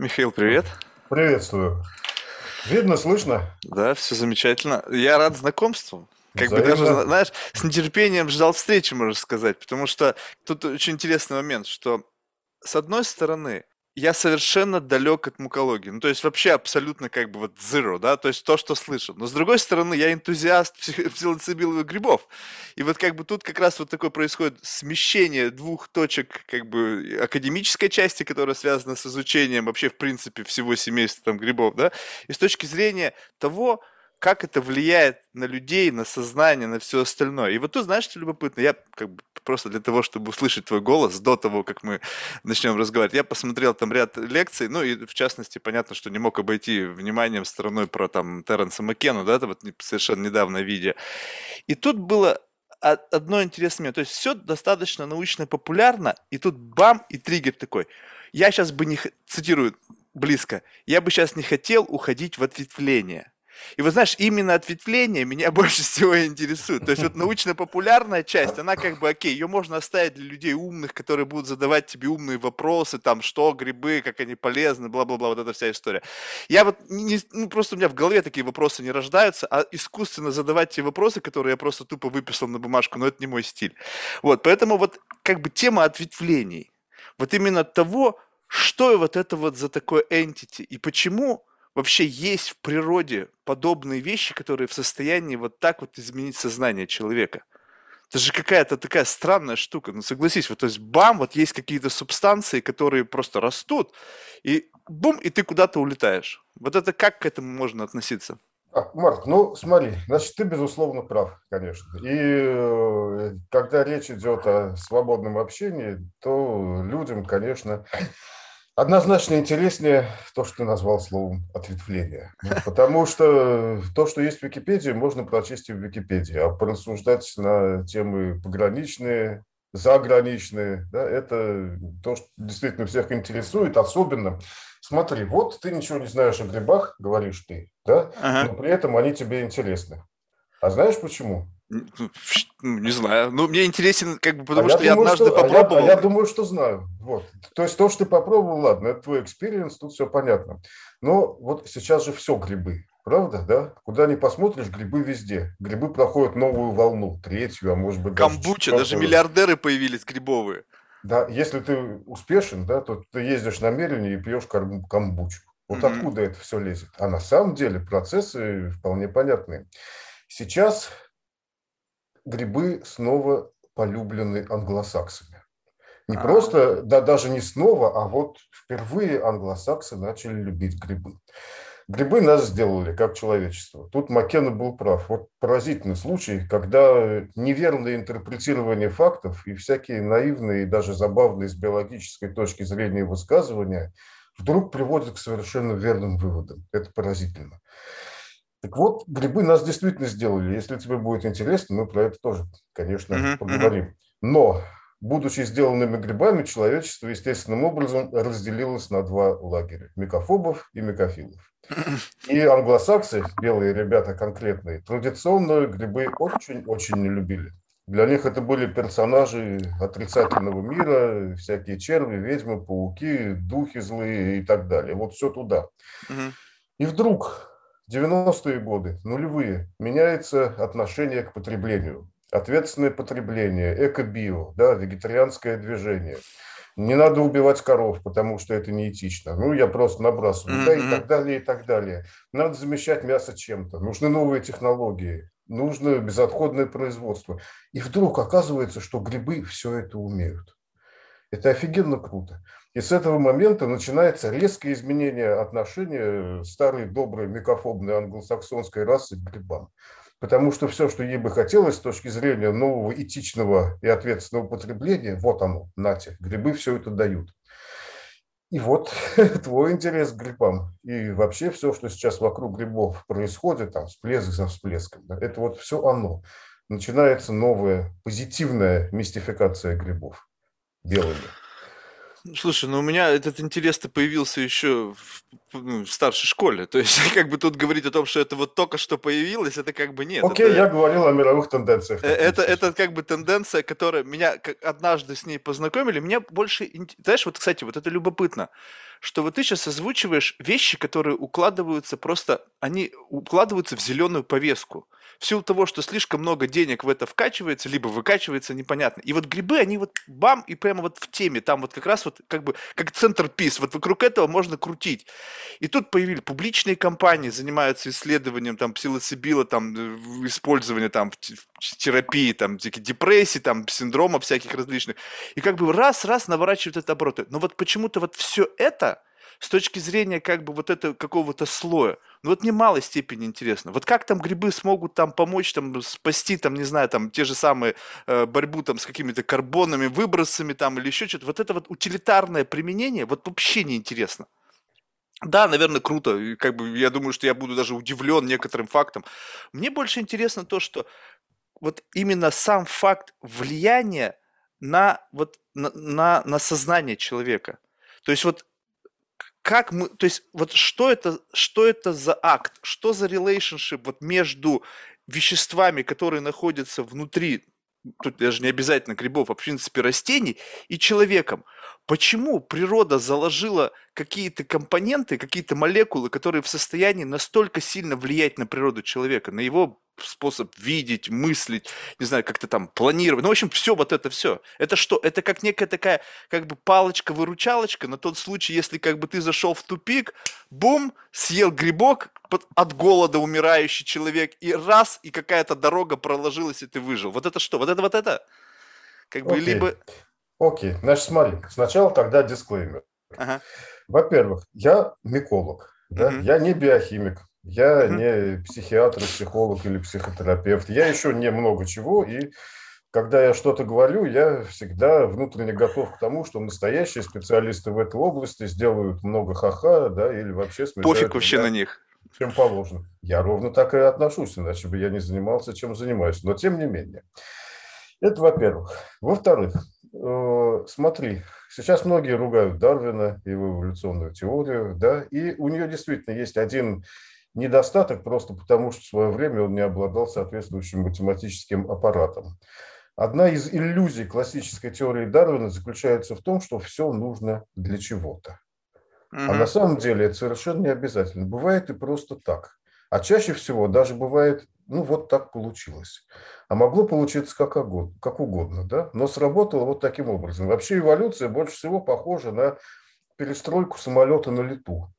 Михаил, привет. Приветствую. Видно, слышно? Да, все замечательно. Я рад знакомству. Как бы даже, знаешь, с нетерпением ждал встречи, можно сказать, потому что тут очень интересный момент, что с одной стороны, я совершенно далек от мукологии. Ну, то есть вообще абсолютно как бы вот zero, да, то есть то, что слышал. Но с другой стороны, я энтузиаст псилоцибиловых грибов. И вот как бы тут как раз вот такое происходит смещение двух точек как бы академической части, которая связана с изучением вообще в принципе всего семейства там грибов, да, и с точки зрения того, как это влияет на людей, на сознание, на все остальное. И вот тут, знаешь, что любопытно, я как бы просто для того, чтобы услышать твой голос до того, как мы начнем разговаривать, я посмотрел там ряд лекций, ну и в частности, понятно, что не мог обойти вниманием стороной про там Терренса Маккену, да, это вот совершенно недавно видео. И тут было одно интересное момент, то есть все достаточно научно популярно, и тут бам, и триггер такой. Я сейчас бы не, цитирую близко, я бы сейчас не хотел уходить в ответвление. И вот знаешь, именно ответвление меня больше всего интересует. То есть вот научно-популярная часть, она как бы окей, ее можно оставить для людей умных, которые будут задавать тебе умные вопросы, там, что грибы, как они полезны, бла-бла-бла, вот эта вся история. Я вот, не, ну просто у меня в голове такие вопросы не рождаются, а искусственно задавать те вопросы, которые я просто тупо выписал на бумажку, но это не мой стиль. Вот, поэтому вот как бы тема ответвлений, вот именно того, что вот это вот за такое entity и почему вообще есть в природе подобные вещи, которые в состоянии вот так вот изменить сознание человека. Это же какая-то такая странная штука. Ну, согласись, вот то есть бам, вот есть какие-то субстанции, которые просто растут, и бум, и ты куда-то улетаешь. Вот это как к этому можно относиться? А, Марк, ну смотри, значит, ты безусловно прав, конечно. И э, когда речь идет о свободном общении, то людям, конечно, Однозначно интереснее то, что ты назвал словом ответвление. Потому что то, что есть в Википедии, можно прочесть и в Википедии. А порассуждать на темы пограничные, заграничные, да, это то, что действительно всех интересует. Особенно, смотри, вот ты ничего не знаешь о грибах, говоришь ты, да, ага. но при этом они тебе интересны. А знаешь почему? Ну, не знаю. Ну, мне интересен, как бы, потому а что я, думаю, однажды что, попробовал. А я, а я думаю, что знаю. Вот. То есть то, что ты попробовал, ладно, это твой experience, тут все понятно. Но вот сейчас же все грибы, правда, да? Куда ни посмотришь, грибы везде. Грибы проходят новую волну, третью, а может быть Камбуча, даже, даже миллиардеры появились грибовые. Да, если ты успешен, да, то ты ездишь на Мерине и пьешь камбучу. Вот mm-hmm. откуда это все лезет? А на самом деле процессы вполне понятные. Сейчас грибы снова полюблены англосаксами. Не а. просто, да даже не снова, а вот впервые англосаксы начали любить грибы. Грибы нас сделали, как человечество. Тут Маккена был прав. Вот поразительный случай, когда неверное интерпретирование фактов и всякие наивные и даже забавные с биологической точки зрения высказывания вдруг приводят к совершенно верным выводам. Это поразительно. Так вот, грибы нас действительно сделали. Если тебе будет интересно, мы про это тоже, конечно, uh-huh, поговорим. Но, будучи сделанными грибами, человечество естественным образом разделилось на два лагеря – микофобов и микофилов. И англосаксы, белые ребята конкретные, традиционно грибы очень-очень не любили. Для них это были персонажи отрицательного мира, всякие черви, ведьмы, пауки, духи злые и так далее. Вот все туда. И вдруг 90-е годы, нулевые, меняется отношение к потреблению. Ответственное потребление, эко-био, да, вегетарианское движение. Не надо убивать коров, потому что это неэтично. Ну, я просто набрасываю, mm-hmm. да, и так далее, и так далее. Надо замещать мясо чем-то. Нужны новые технологии, нужно безотходное производство. И вдруг оказывается, что грибы все это умеют. Это офигенно круто. И с этого момента начинается резкое изменение отношения старой доброй микофобной англосаксонской расы к грибам. Потому что все, что ей бы хотелось с точки зрения нового этичного и ответственного потребления, вот оно, нате, грибы все это дают. И вот твой интерес к грибам и вообще все, что сейчас вокруг грибов происходит, там всплеск за всплеском, да, это вот все оно. Начинается новая позитивная мистификация грибов белыми. Слушай, ну у меня этот интерес-то появился еще ну, в старшей школе. То есть, как бы тут говорить о том, что это вот только что появилось, это как бы нет. Окей, это, я говорил о мировых тенденциях. Э, это, это как бы тенденция, которая меня как однажды с ней познакомили. Мне больше... Знаешь, вот, кстати, вот это любопытно, что вот ты сейчас озвучиваешь вещи, которые укладываются просто... Они укладываются в зеленую повестку в силу того, что слишком много денег в это вкачивается, либо выкачивается, непонятно. И вот грибы, они вот бам, и прямо вот в теме, там вот как раз вот как бы как центр пис, вот вокруг этого можно крутить. И тут появились публичные компании, занимаются исследованием там псилоцибила, там э, использование там в терапии, там депрессии, там синдромов всяких различных. И как бы раз-раз наворачивают это обороты. Но вот почему-то вот все это с точки зрения как бы вот этого какого-то слоя, ну вот мне малой степени интересно. Вот как там грибы смогут там помочь, там спасти, там, не знаю, там те же самые э, борьбу там с какими-то карбонами, выбросами там или еще что-то. Вот это вот утилитарное применение, вот вообще не интересно. Да, наверное, круто. Как бы я думаю, что я буду даже удивлен некоторым фактом. Мне больше интересно то, что вот именно сам факт влияния на вот на, на, на сознание человека. То есть вот как мы, то есть вот что это, что это за акт, что за relationship вот между веществами, которые находятся внутри, тут даже не обязательно грибов, а в принципе растений, и человеком. Почему природа заложила какие-то компоненты, какие-то молекулы, которые в состоянии настолько сильно влиять на природу человека, на его способ видеть, мыслить, не знаю, как-то там планировать. Ну, в общем, все вот это все. Это что? Это как некая такая, как бы палочка-выручалочка на тот случай, если как бы ты зашел в тупик, бум, съел грибок, от голода умирающий человек, и раз, и какая-то дорога проложилась, и ты выжил. Вот это что? Вот это вот это? Как бы Окей. либо... Окей, значит, смотри, сначала тогда дисклеймер. Ага. Во-первых, я миколог, да? угу. я не биохимик, я не психиатр, психолог или психотерапевт. Я еще не много чего. И когда я что-то говорю, я всегда внутренне готов к тому, что настоящие специалисты в этой области сделают много ха-ха, да, или вообще Пофиг вообще на них. Чем положено. Я ровно так и отношусь, иначе бы я не занимался, чем занимаюсь. Но тем не менее. Это во-первых. Во-вторых, э, смотри, сейчас многие ругают Дарвина, его эволюционную теорию, да, и у нее действительно есть один недостаток просто потому, что в свое время он не обладал соответствующим математическим аппаратом. Одна из иллюзий классической теории Дарвина заключается в том, что все нужно для чего-то. А на самом деле это совершенно не обязательно. Бывает и просто так. А чаще всего даже бывает, ну вот так получилось. А могло получиться как угодно, как угодно да? но сработало вот таким образом. Вообще эволюция больше всего похожа на перестройку самолета на лету.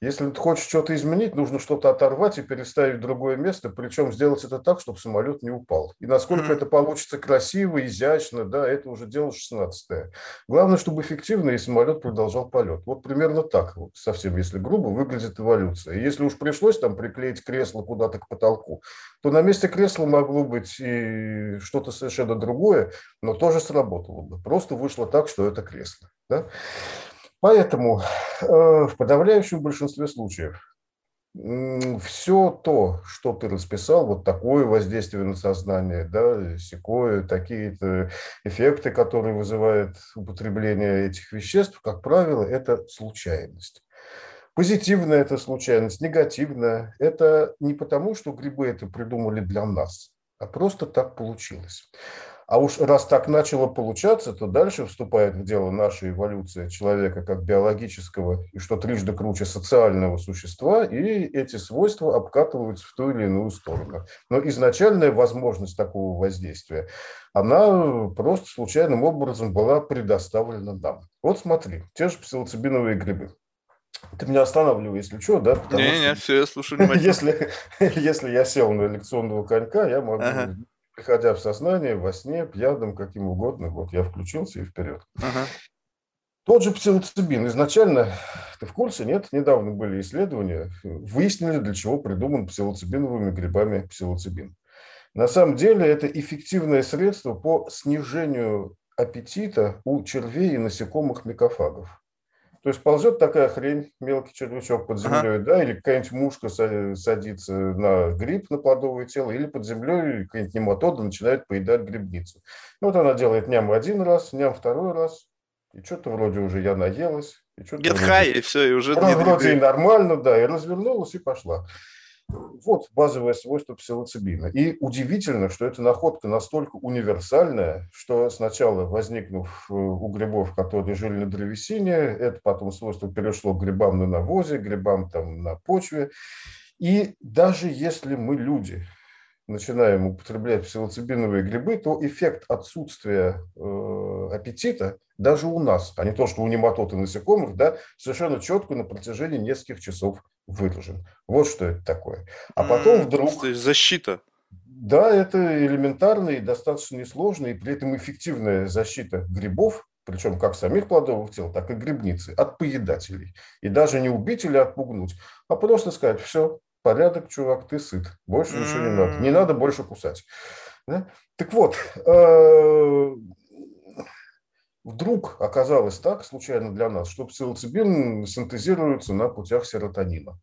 Если ты хочешь что-то изменить, нужно что-то оторвать и переставить в другое место, причем сделать это так, чтобы самолет не упал. И насколько mm-hmm. это получится красиво, изящно, да, это уже дело 16 Главное, чтобы эффективно и самолет продолжал полет. Вот примерно так, вот, совсем если грубо, выглядит эволюция. И если уж пришлось там приклеить кресло куда-то к потолку, то на месте кресла могло быть и что-то совершенно другое, но тоже сработало бы. Просто вышло так, что это кресло. Да? Поэтому э, в подавляющем большинстве случаев все то, что ты расписал, вот такое воздействие на сознание, да, секое, такие-то эффекты, которые вызывает употребление этих веществ, как правило, это случайность. Позитивная это случайность, негативная. Это не потому, что грибы это придумали для нас, а просто так получилось. А уж раз так начало получаться, то дальше вступает в дело наша эволюция человека как биологического и что трижды круче социального существа, и эти свойства обкатываются в ту или иную сторону. Но изначальная возможность такого воздействия, она просто случайным образом была предоставлена нам. Вот смотри, те же псилоцибиновые грибы. Ты меня останавливай, если что, да? Не-не, все, я слушаю внимательно. Если, если я сел на лекционного конька, я могу ага приходя в сознание, во сне, пьяным, каким угодно, вот я включился и вперед. Ага. Тот же псилоцибин. Изначально, ты в курсе, нет? Недавно были исследования, выяснили, для чего придуман псилоцибиновыми грибами псилоцибин. На самом деле это эффективное средство по снижению аппетита у червей и насекомых микофагов. То есть ползет такая хрень, мелкий червячок под землей, ага. да, или какая-нибудь мушка садится на гриб, на плодовое тело, или под землей какая-нибудь нематода начинает поедать грибницу. вот она делает ням один раз, ням второй раз, и что-то вроде уже я наелась, Get high, и все, и уже... Вроде и нормально, да, и развернулась, и пошла. Вот базовое свойство псилоцибина. И удивительно, что эта находка настолько универсальная, что сначала возникнув э, у грибов, которые жили на древесине, это потом свойство перешло к грибам на навозе, грибам там на почве. И даже если мы люди начинаем употреблять псилоцибиновые грибы, то эффект отсутствия э, аппетита даже у нас, а не то, что у нематод и насекомых, да, совершенно четко на протяжении нескольких часов выражен. Вот что это такое. А потом вдруг... То есть защита. Да, это элементарная и достаточно несложная, и при этом эффективная защита грибов, причем как самих плодовых тел, так и грибницы, от поедателей. И даже не убить или отпугнуть, а просто сказать, все, порядок, чувак, ты сыт, больше ничего не надо, не надо больше кусать. Да? Так вот, э, вдруг оказалось так, случайно для нас, что псилоцибин синтезируется на путях серотонина.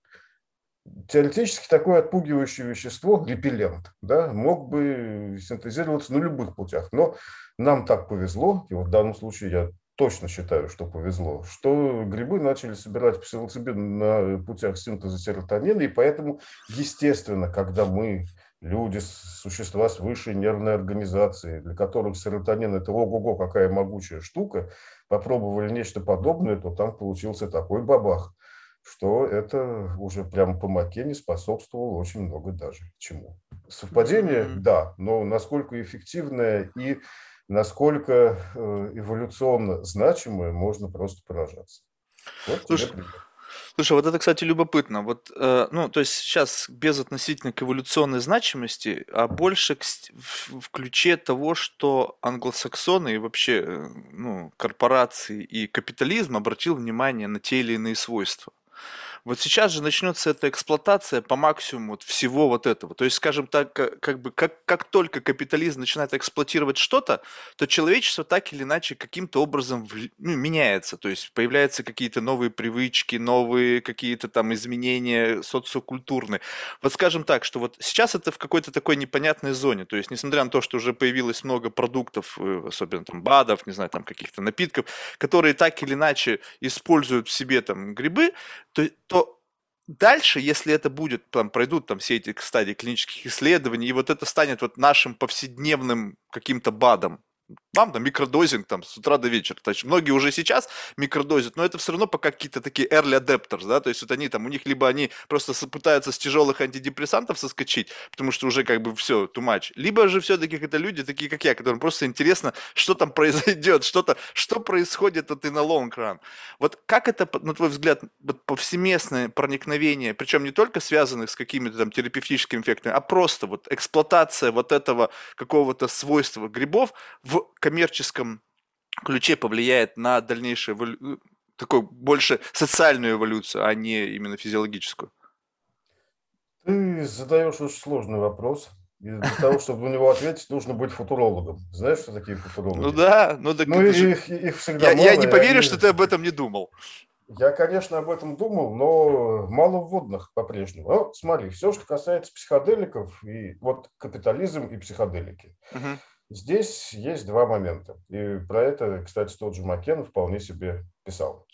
Теоретически такое отпугивающее вещество, репеллент, да, мог бы синтезироваться на любых путях, но нам так повезло, и вот в данном случае я точно считаю, что повезло, что грибы начали собирать псилоцибин на путях синтеза серотонина, и поэтому, естественно, когда мы люди, существа с высшей нервной организацией, для которых серотонин – это ого-го, какая могучая штука, попробовали нечто подобное, то там получился такой бабах, что это уже прямо по Макене способствовало очень много даже чему. Совпадение, да, но насколько эффективное и насколько э, эволюционно значимое, можно просто поражаться. Вот Слушай, Слушай, вот это, кстати, любопытно. Вот, э, ну, то есть сейчас без относительно к эволюционной значимости, а больше к, в, в ключе того, что англосаксоны и вообще, э, ну, корпорации и капитализм обратил внимание на те или иные свойства. Вот сейчас же начнется эта эксплуатация по максимуму вот всего вот этого. То есть, скажем так, как бы как, как только капитализм начинает эксплуатировать что-то, то человечество так или иначе каким-то образом в, ну, меняется. То есть появляются какие-то новые привычки, новые какие-то там изменения социокультурные. Вот скажем так, что вот сейчас это в какой-то такой непонятной зоне. То есть, несмотря на то, что уже появилось много продуктов, э, особенно там БАДов, не знаю, там каких-то напитков, которые так или иначе используют в себе там грибы, то, то дальше, если это будет, там, пройдут там все эти стадии клинических исследований, и вот это станет вот нашим повседневным каким-то БАДом, вам там микродозинг там с утра до вечера. То есть многие уже сейчас микродозят, но это все равно пока какие-то такие early adapters, да, то есть вот они там, у них либо они просто пытаются с тяжелых антидепрессантов соскочить, потому что уже как бы все, too much, либо же все-таки это люди такие, как я, которым просто интересно, что там произойдет, что-то, что происходит вот и на long run. Вот как это, на твой взгляд, вот повсеместное проникновение, причем не только связанных с какими-то там терапевтическими эффектами, а просто вот эксплуатация вот этого какого-то свойства грибов в коммерческом ключе повлияет на дальнейшую эволю... Ну, такую больше социальную эволюцию, а не именно физиологическую? Ты задаешь очень сложный вопрос. И для того, чтобы на него ответить, нужно быть футурологом. Знаешь, что такие футурологи? Ну да, ну так ну, их, их всегда я, мало, я не поверю, они... что ты об этом не думал. Я, конечно, об этом думал, но мало вводных по-прежнему. Ну, смотри, все, что касается психоделиков, и вот капитализм и психоделики. Угу. Здесь есть два момента. И про это, кстати, тот же Макен вполне себе писал.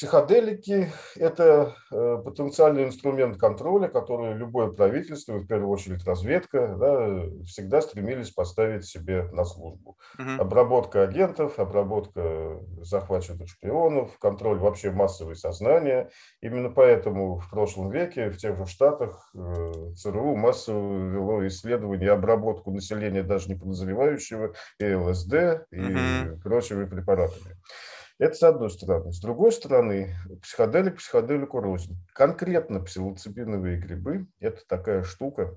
Психоделики – это э, потенциальный инструмент контроля, который любое правительство, в первую очередь разведка, да, всегда стремились поставить себе на службу. Угу. Обработка агентов, обработка захваченных шпионов, контроль вообще массовой сознания. Именно поэтому в прошлом веке в тех же Штатах э, ЦРУ массово вело исследование обработку населения даже не подозревающего и ЛСД и угу. прочими препаратами. Это с одной стороны. С другой стороны, психоделик психоделику рознь. Конкретно псилоцибиновые грибы – это такая штука,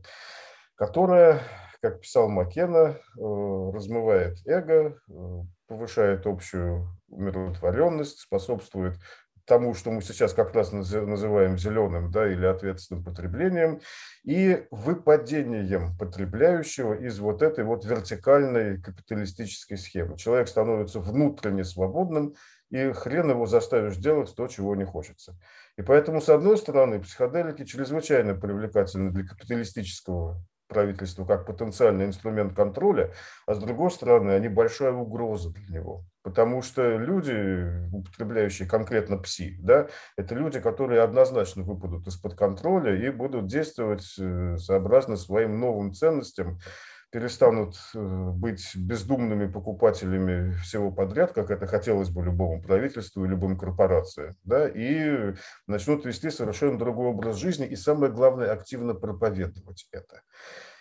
которая, как писал Маккена, э, размывает эго, э, повышает общую умиротворенность, способствует тому, что мы сейчас как раз называем зеленым да, или ответственным потреблением, и выпадением потребляющего из вот этой вот вертикальной капиталистической схемы. Человек становится внутренне свободным, и хрен его заставишь делать то, чего не хочется. И поэтому, с одной стороны, психоделики чрезвычайно привлекательны для капиталистического правительство как потенциальный инструмент контроля, а с другой стороны, они большая угроза для него. Потому что люди, употребляющие конкретно ПСИ, да, это люди, которые однозначно выпадут из-под контроля и будут действовать э, сообразно своим новым ценностям, перестанут э, быть бездумными покупателями всего подряд, как это хотелось бы любому правительству и любым корпорациям, да, и начнут вести совершенно другой образ жизни и, самое главное, активно проповедовать это.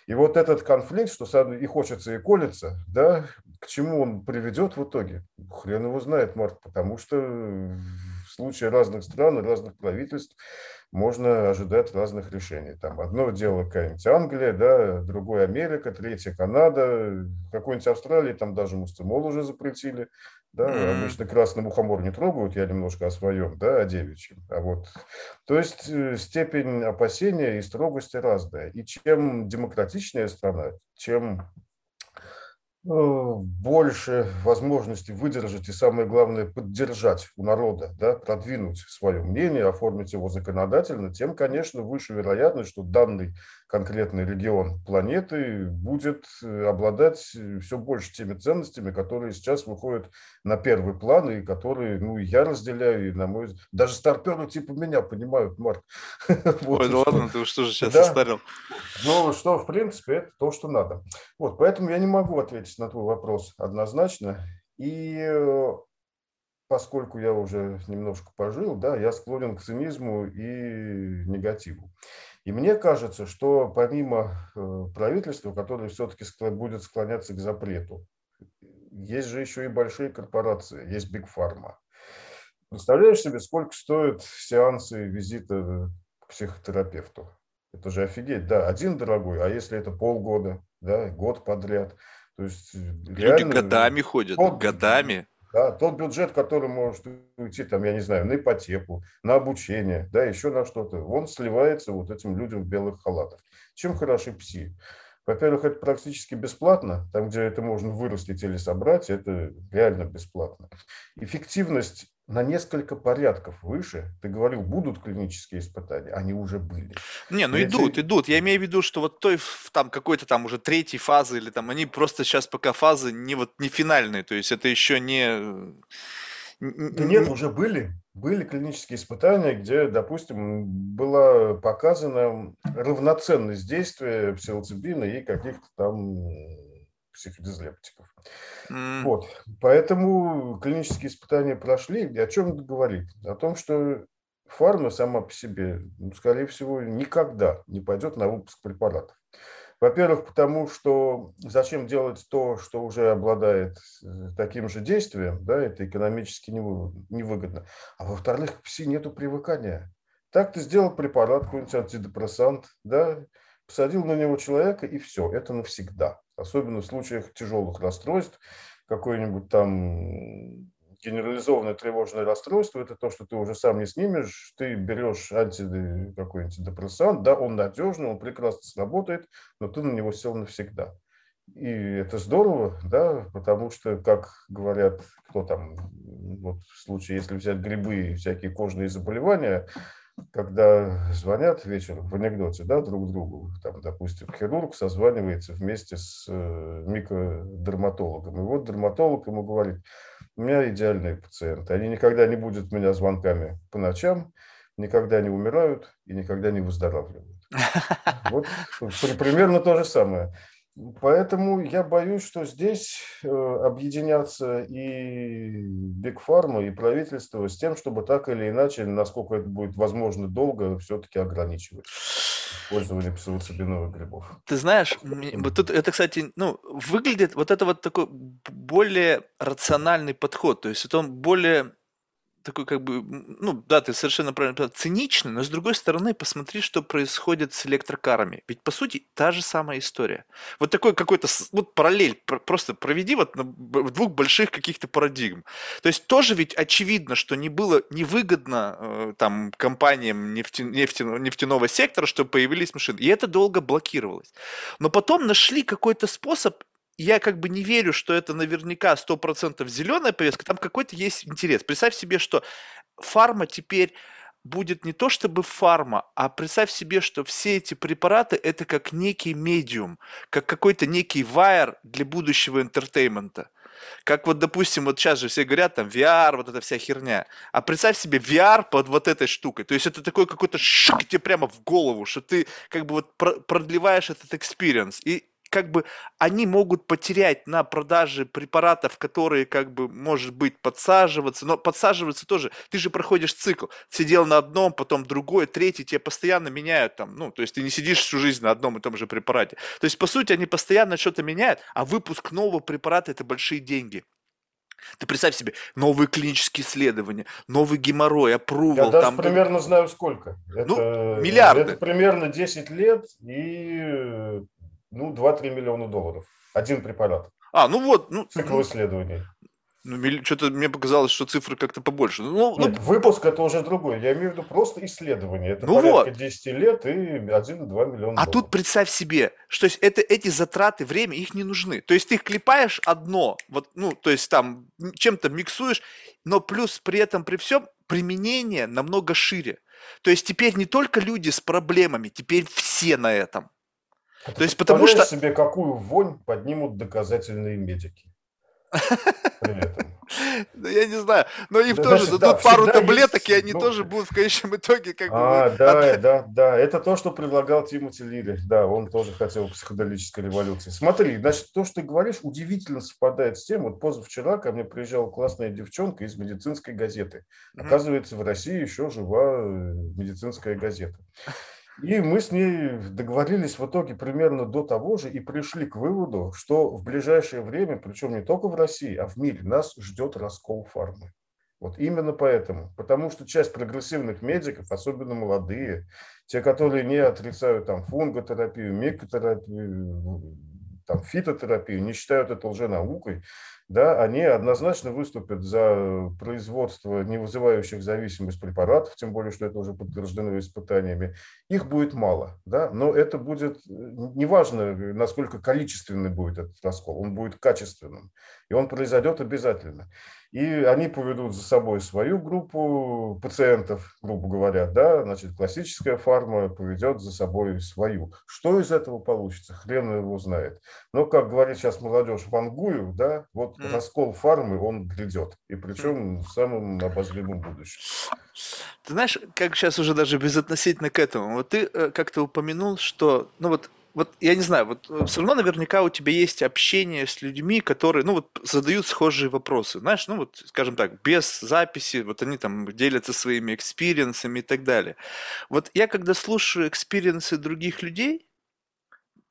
И вот этот конфликт, что и хочется, и колется, да, к чему он приведет в итоге? Хрен его знает, Марк, потому что случае разных стран и разных правительств можно ожидать разных решений. Там одно дело какая-нибудь Англия, да, другое Америка, третье Канада, какой-нибудь Австралии, там даже мустимол уже запретили. Да, mm-hmm. обычно красный мухомор не трогают, я немножко о своем, да, о девичьем. А вот, то есть э, степень опасения и строгости разная. И чем демократичнее страна, чем больше возможностей выдержать и, самое главное, поддержать у народа, да, продвинуть свое мнение, оформить его законодательно, тем, конечно, выше вероятность, что данный конкретный регион планеты будет э, обладать э, все больше теми ценностями, которые сейчас выходят на первый план и которые, ну, я разделяю, и на мой даже старперы типа меня понимают, Марк. Ой, да ладно, ты что же сейчас оставил? Ну, что, в принципе, это то, что надо. Вот, поэтому я не могу ответить на твой вопрос однозначно. И э, поскольку я уже немножко пожил, да, я склонен к цинизму и негативу. И мне кажется, что помимо э, правительства, которое все-таки будет склоняться к запрету, есть же еще и большие корпорации, есть Big Pharma. Представляешь себе, сколько стоят сеансы визита к психотерапевту? Это же офигеть, да, один дорогой, а если это полгода, да, год подряд. То есть Люди реально, годами ходят, год, годами. Да, тот бюджет, который может уйти, там, я не знаю, на ипотеку, на обучение, да, еще на что-то, он сливается вот этим людям в белых халатах. Чем хороши ПСИ? Во-первых, это практически бесплатно. Там, где это можно вырастить или собрать, это реально бесплатно. Эффективность на несколько порядков выше. Ты говорил, будут клинические испытания, они уже были. Не, ну Эти... идут, идут. Я имею в виду, что вот той там какой-то там уже третьей фазы или там они просто сейчас пока фазы не вот не финальные, то есть это еще не да нет, уже были. Были клинические испытания, где, допустим, была показана равноценность действия псилоцибина и каких-то там психодизлептиков. Mm. Вот. Поэтому клинические испытания прошли. И о чем это говорит? О том, что фарма сама по себе, ну, скорее всего, никогда не пойдет на выпуск препаратов. Во-первых, потому что зачем делать то, что уже обладает э, таким же действием, да, это экономически невыгодно. А во-вторых, к ПСИ нету привыкания. Так ты сделал препарат, какой-нибудь антидепрессант, да, посадил на него человека, и все, это навсегда. Особенно в случаях тяжелых расстройств, какой-нибудь там генерализованное тревожное расстройство – это то, что ты уже сам не снимешь, ты берешь анти, какой-нибудь депрессант, да, он надежный, он прекрасно сработает, но ты на него сел навсегда. И это здорово, да, потому что, как говорят, кто там, вот в случае, если взять грибы и всякие кожные заболевания, когда звонят вечером в анекдоте да, друг другу, там, допустим, хирург созванивается вместе с э, микродерматологом. И вот дерматолог ему говорит, у меня идеальные пациенты, они никогда не будут меня звонками по ночам, никогда не умирают и никогда не выздоравливают. Вот примерно то же самое. Поэтому я боюсь, что здесь э, объединятся и Биг Фарма, и правительство с тем, чтобы так или иначе, насколько это будет возможно долго, все-таки ограничивать использование псилоцибиновых грибов. Ты знаешь, вот тут это, кстати, ну, выглядит вот это вот такой более рациональный подход, то есть это он более такой как бы, ну да, ты совершенно правильно циничный, но с другой стороны, посмотри, что происходит с электрокарами. Ведь, по сути, та же самая история. Вот такой какой-то, вот параллель, просто проведи вот на, двух больших каких-то парадигм. То есть тоже ведь очевидно, что не было невыгодно э, там компаниям нефти, нефтяного, нефтяного сектора, что появились машины. И это долго блокировалось. Но потом нашли какой-то способ я как бы не верю, что это наверняка 100% зеленая повестка, там какой-то есть интерес. Представь себе, что фарма теперь будет не то чтобы фарма, а представь себе, что все эти препараты это как некий медиум, как какой-то некий wire для будущего entertainment'а. Как вот, допустим, вот сейчас же все говорят, там, VR, вот эта вся херня. А представь себе VR под вот этой штукой. То есть это такой какой-то шик тебе прямо в голову, что ты как бы вот продлеваешь этот experience. И как бы они могут потерять на продаже препаратов, которые как бы, может быть, подсаживаться, но подсаживаться тоже, ты же проходишь цикл, сидел на одном, потом другой, третий, тебе постоянно меняют там, ну, то есть ты не сидишь всю жизнь на одном и том же препарате. То есть, по сути, они постоянно что-то меняют, а выпуск нового препарата – это большие деньги. Ты представь себе, новые клинические исследования, новый геморрой, опрувал. Я даже там... примерно знаю сколько. Ну, это, миллиарды. Это примерно 10 лет и ну, 2-3 миллиона долларов. Один препарат. А, ну вот. Ну, Цикл ну, исследований. Ну, что-то мне показалось, что цифры как-то побольше. Ну, Нет, ну, выпуск это уже другой. Я имею в виду просто исследование. Это ну порядка вот. 10 лет и 1-2 миллиона А тут представь себе, что есть это, эти затраты, время, их не нужны. То есть ты их клепаешь одно, вот, ну, то есть там чем-то миксуешь, но плюс при этом, при всем, применение намного шире. То есть теперь не только люди с проблемами, теперь все на этом. А То есть потому что... себе, какую вонь поднимут доказательные медики. Ну, я не знаю. Но им да, тоже дадут пару таблеток, есть, и они ну, тоже будут в конечном итоге как а, бы... Да, да, да. Это то, что предлагал Тимоти Лири. Да, он тоже хотел психоделической революции. Смотри, значит, то, что ты говоришь, удивительно совпадает с тем. Вот позавчера ко мне приезжала классная девчонка из медицинской газеты. Оказывается, в России еще жива э, медицинская газета. И мы с ней договорились в итоге примерно до того же и пришли к выводу, что в ближайшее время, причем не только в России, а в мире, нас ждет раскол фармы. Вот именно поэтому. Потому что часть прогрессивных медиков, особенно молодые, те, которые не отрицают там фунготерапию, микотерапию, там, фитотерапию, не считают это лженаукой, да, они однозначно выступят за производство не вызывающих зависимость препаратов, тем более, что это уже подтверждено испытаниями. Их будет мало, да, но это будет, неважно, насколько количественный будет этот раскол, он будет качественным, и он произойдет обязательно. И они поведут за собой свою группу пациентов, грубо говоря, да, значит, классическая фарма поведет за собой свою. Что из этого получится, хрен его знает. Но, как говорит сейчас молодежь, вангую, да, вот mm. раскол фармы, он грядет, и причем в самом обозримом будущем. Ты знаешь, как сейчас уже даже безотносительно к этому, вот ты э, как-то упомянул, что, ну вот вот я не знаю, вот э, все равно наверняка у тебя есть общение с людьми, которые, ну вот, задают схожие вопросы. Знаешь, ну вот, скажем так, без записи, вот они там делятся своими experience'ами и так далее. Вот я когда слушаю experience'ы других людей,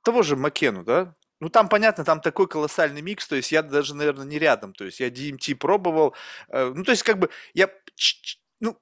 того же Маккену, да, ну, там, понятно, там такой колоссальный микс, то есть я даже, наверное, не рядом, то есть я DMT пробовал, э, ну, то есть как бы я, ну,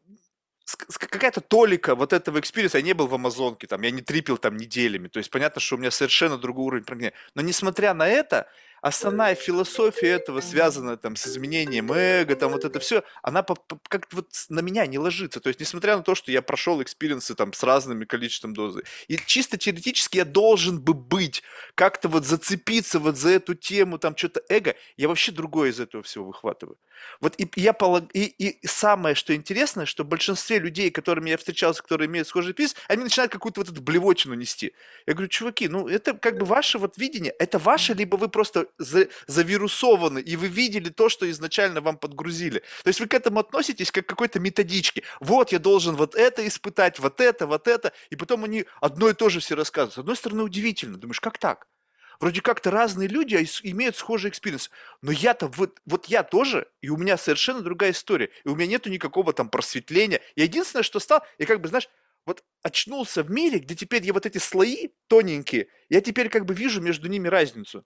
какая-то толика вот этого experience'а, я не был в Амазонке, там, я не трипил там неделями, то есть понятно, что у меня совершенно другой уровень проникновения. Но несмотря на это, основная философия этого, связанная там с изменением эго, там вот это все, она как-то вот на меня не ложится. То есть, несмотря на то, что я прошел experience'ы там с разным количеством дозы, и чисто теоретически я должен бы быть, как-то вот зацепиться вот за эту тему, там что-то эго, я вообще другое из этого всего выхватываю. Вот и я полаг... и, и самое, что интересно, что большинстве людей, которыми я встречался, которые имеют схожий пис, они начинают какую-то вот эту блевотину нести. Я говорю, чуваки, ну это как бы ваше вот видение, это ваше, либо вы просто за, завирусованы, и вы видели то, что изначально вам подгрузили. То есть вы к этому относитесь как к какой-то методичке. Вот я должен вот это испытать, вот это, вот это, и потом они одно и то же все рассказывают. С одной стороны, удивительно. Думаешь, как так? Вроде как-то разные люди а имеют схожий experience. Но я-то вот, вот я тоже, и у меня совершенно другая история. И у меня нету никакого там просветления. Я единственное, что стал, я как бы, знаешь, вот очнулся в мире, где теперь я вот эти слои тоненькие, я теперь как бы вижу между ними разницу.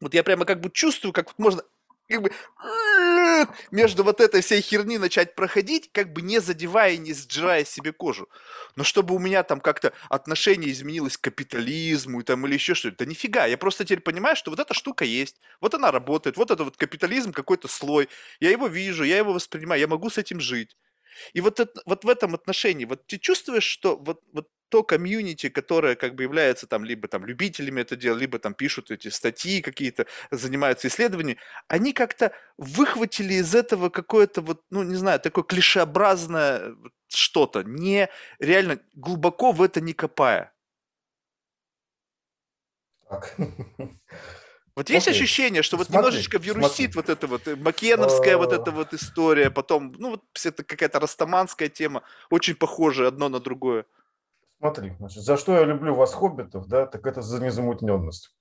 Вот я прямо как бы чувствую, как вот можно как бы между вот этой всей херни начать проходить, как бы не задевая, не сжирая себе кожу. Но чтобы у меня там как-то отношение изменилось к капитализму там, или еще что-то, да нифига, я просто теперь понимаю, что вот эта штука есть, вот она работает, вот это вот капитализм какой-то слой, я его вижу, я его воспринимаю, я могу с этим жить. И вот, это, вот в этом отношении, вот ты чувствуешь, что вот, вот то комьюнити, которое как бы является там либо там любителями это делать, либо там пишут эти статьи какие-то, занимаются исследованиями, они как-то выхватили из этого какое-то вот, ну, не знаю, такое клишеобразное что-то, не реально глубоко в это не копая. Так. Вот есть Окей. ощущение, что вот смотри, немножечко вирусит смотри. вот эта вот э, макеновская вот эта вот история, потом, ну вот это какая-то растаманская тема, очень похожая одно на другое. Смотри, значит, за что я люблю вас, хоббитов, да, так это за незамутненность.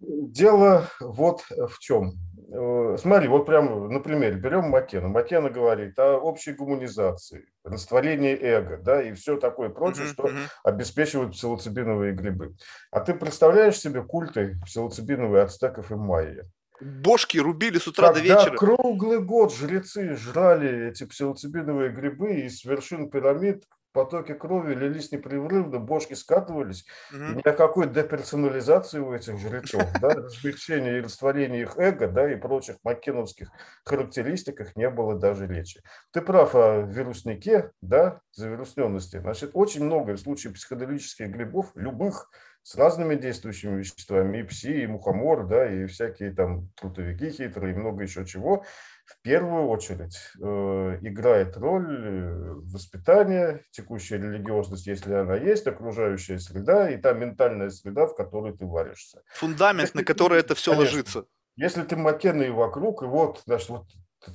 Дело вот в чем. Э, смотри, вот прям на примере берем Макена. Макена говорит о общей гуманизации, растворении эго, да, и все такое прочее, что обеспечивают псилоцибиновые грибы. А ты представляешь себе культы псилоцибиновые ацтеков и майя? Бошки рубили с утра Когда до вечера. круглый год жрецы жрали эти псилоцибиновые грибы и с вершин пирамид потоки крови лились непрерывно, бошки скатывались, угу. ни о какой деперсонализации у этих жрецов, да, размягчения и растворения их эго, да, и прочих маккеновских характеристиках не было даже речи. Ты прав о вируснике, да, завирусненности. Значит, очень много в случае психоделических грибов, любых, с разными действующими веществами, и пси, и мухомор, да, и всякие там трутовики хитрые, и много еще чего, в первую очередь э, играет роль воспитание, текущая религиозность, если она есть, окружающая среда и та ментальная среда, в которой ты варишься. Фундамент, если на который это все конечно, ложится. Если ты Маккена и вокруг, и вот, значит, вот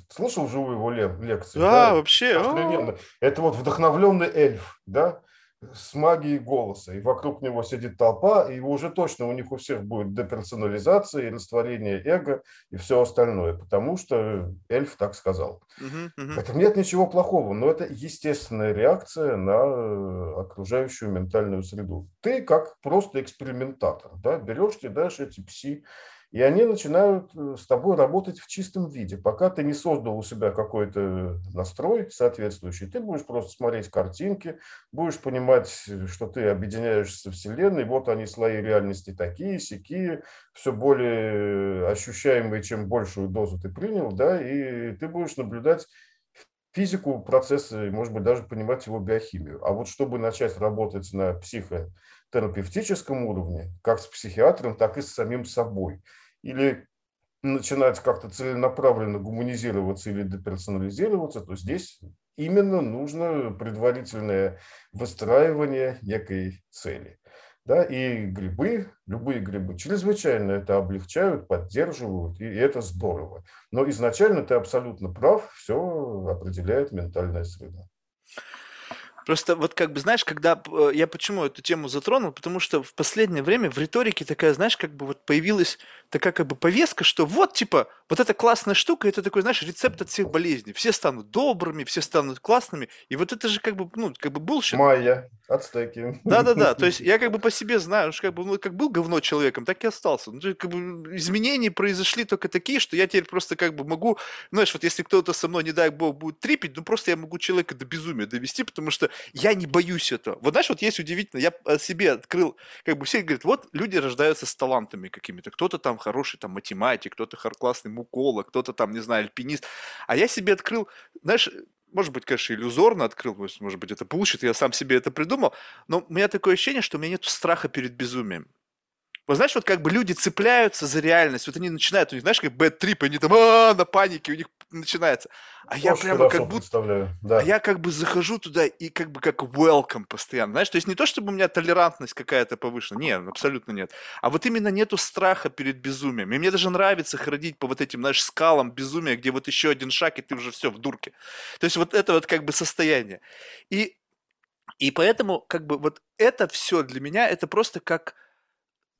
слышал живую его лекцию? Да, да? вообще. Это вот вдохновленный эльф, да? С магией голоса, и вокруг него сидит толпа, и уже точно у них у всех будет деперсонализация, и растворение эго, и все остальное, потому что эльф так сказал. Uh-huh, uh-huh. В этом нет ничего плохого, но это естественная реакция на э, окружающую ментальную среду. Ты как просто экспериментатор, да, берешь, кидаешь эти пси, и они начинают э, с тобой работать в чистом виде. Пока ты не создал у себя какой-то настрой соответствующий, ты будешь просто смотреть картинки, будешь понимать, что ты объединяешься со Вселенной, вот они слои реальности такие, сякие, все более ощущаемые, чем большую дозу ты принял, да, и ты будешь наблюдать физику процесса, может быть, даже понимать его биохимию. А вот чтобы начать работать на психо терапевтическом уровне, как с психиатром, так и с самим собой. Или начинать как-то целенаправленно гуманизироваться или деперсонализироваться, то здесь именно нужно предварительное выстраивание некой цели. Да, и грибы, любые грибы, чрезвычайно это облегчают, поддерживают, и это здорово. Но изначально ты абсолютно прав, все определяет ментальная среда. Просто вот как бы, знаешь, когда э, я почему эту тему затронул, потому что в последнее время в риторике такая, знаешь, как бы вот появилась такая как бы повестка, что вот типа вот эта классная штука, это такой, знаешь, рецепт от всех болезней. Все станут добрыми, все станут классными, и вот это же как бы, ну, как бы bullshit. Майя, ацтеки. Да-да-да, то есть я как бы по себе знаю, что как бы, ну, как был говно человеком, так и остался. Ну, как бы изменения произошли только такие, что я теперь просто как бы могу, знаешь, вот если кто-то со мной, не дай бог, будет трипить, ну просто я могу человека до безумия довести, потому что я не боюсь этого. Вот знаешь, вот есть удивительно, я себе открыл, как бы все говорят, вот люди рождаются с талантами какими-то, кто-то там хороший там математик, кто-то классный муколог, кто-то там, не знаю, альпинист. А я себе открыл, знаешь, может быть, конечно, иллюзорно открыл, может быть, это получит, я сам себе это придумал, но у меня такое ощущение, что у меня нет страха перед безумием. Вот знаешь, вот как бы люди цепляются за реальность, вот они начинают, у них, знаешь, как trip, они там а, на панике, у них начинается. А Очень я прямо как будто, да. а я как бы захожу туда и как бы как welcome постоянно, знаешь, то есть не то, чтобы у меня толерантность какая-то повышена, нет, абсолютно нет, а вот именно нету страха перед безумием, и мне даже нравится ходить по вот этим, знаешь, скалам безумия, где вот еще один шаг, и ты уже все в дурке. То есть вот это вот как бы состояние. И, и поэтому как бы вот это все для меня, это просто как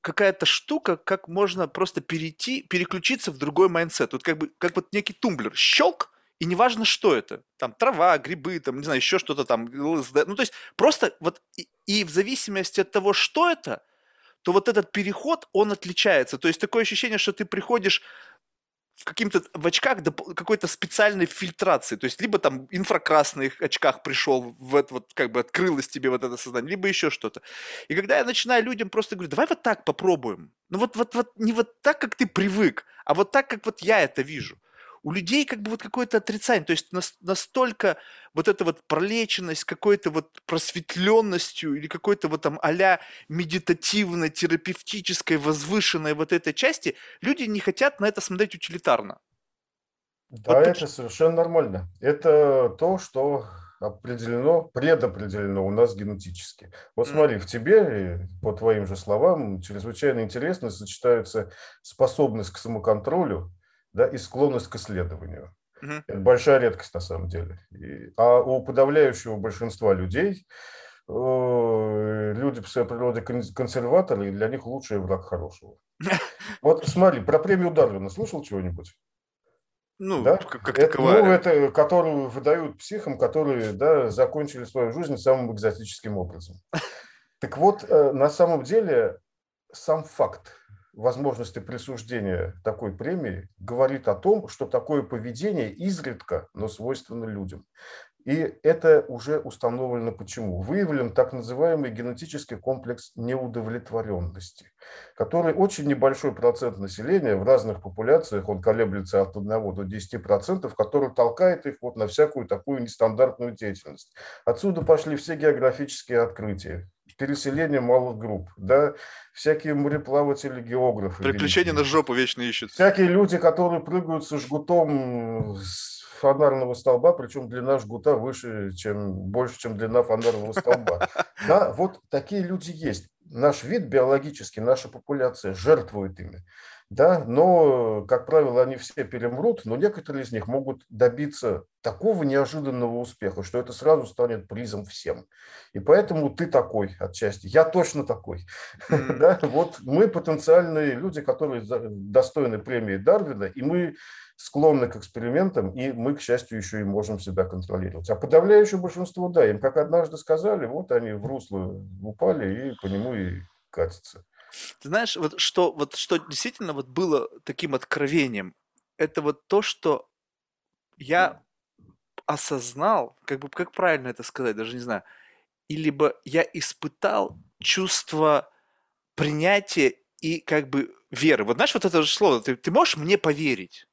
какая-то штука, как можно просто перейти, переключиться в другой mindset. Вот как бы, как вот некий тумблер. Щелк, и неважно, что это. Там трава, грибы, там, не знаю, еще что-то там. Ну, то есть просто вот и, и в зависимости от того, что это, то вот этот переход, он отличается. То есть такое ощущение, что ты приходишь в каким-то в очках какой-то специальной фильтрации. То есть либо там инфракрасных очках пришел, в это вот как бы открылось тебе вот это сознание, либо еще что-то. И когда я начинаю людям просто говорю, давай вот так попробуем. Ну вот, вот, вот не вот так, как ты привык, а вот так, как вот я это вижу у людей как бы вот какое-то отрицание, то есть настолько вот эта вот пролеченность какой-то вот просветленностью или какой-то вот там а-ля медитативной, терапевтической, возвышенной вот этой части, люди не хотят на это смотреть утилитарно. Да, вот это почему? совершенно нормально. Это то, что определено, предопределено у нас генетически. Вот смотри, в тебе, по твоим же словам, чрезвычайно интересно сочетаются способность к самоконтролю да, и склонность к исследованию. Mm-hmm. Это большая редкость на самом деле. И, а у подавляющего большинства людей люди по своей природе консерваторы, и для них лучший враг хорошего. Вот смотри, про премию Дарвина слышал чего-нибудь? Ну, да? как, как это, ну, это, которую выдают психам, которые да, закончили свою жизнь самым экзотическим образом. Так вот, э, на самом деле, сам факт возможности присуждения такой премии говорит о том, что такое поведение изредка, но свойственно людям. И это уже установлено почему. Выявлен так называемый генетический комплекс неудовлетворенности, который очень небольшой процент населения в разных популяциях, он колеблется от 1 до 10 процентов, который толкает их вот на всякую такую нестандартную деятельность. Отсюда пошли все географические открытия, переселение малых групп, да, всякие мореплаватели, географы. Приключения великие. на жопу вечно ищут. Всякие люди, которые прыгают со жгутом с фонарного столба, причем длина жгута выше, чем, больше, чем длина фонарного столба. Да, вот такие люди есть. Наш вид биологический, наша популяция жертвует ими. Да, но, как правило, они все перемрут, но некоторые из них могут добиться такого неожиданного успеха, что это сразу станет призом всем. И поэтому ты такой отчасти. Я точно такой. Mm. да, вот мы потенциальные люди, которые достойны премии Дарвина, и мы склонны к экспериментам, и мы, к счастью, еще и можем себя контролировать. А подавляющее большинство, да, им, как однажды сказали, вот они в русло упали и по нему и катятся. Ты знаешь, вот что, вот что действительно вот было таким откровением, это вот то, что я осознал, как бы, как правильно это сказать, даже не знаю, и либо я испытал чувство принятия и как бы веры. Вот знаешь, вот это же слово, ты, ты можешь мне поверить?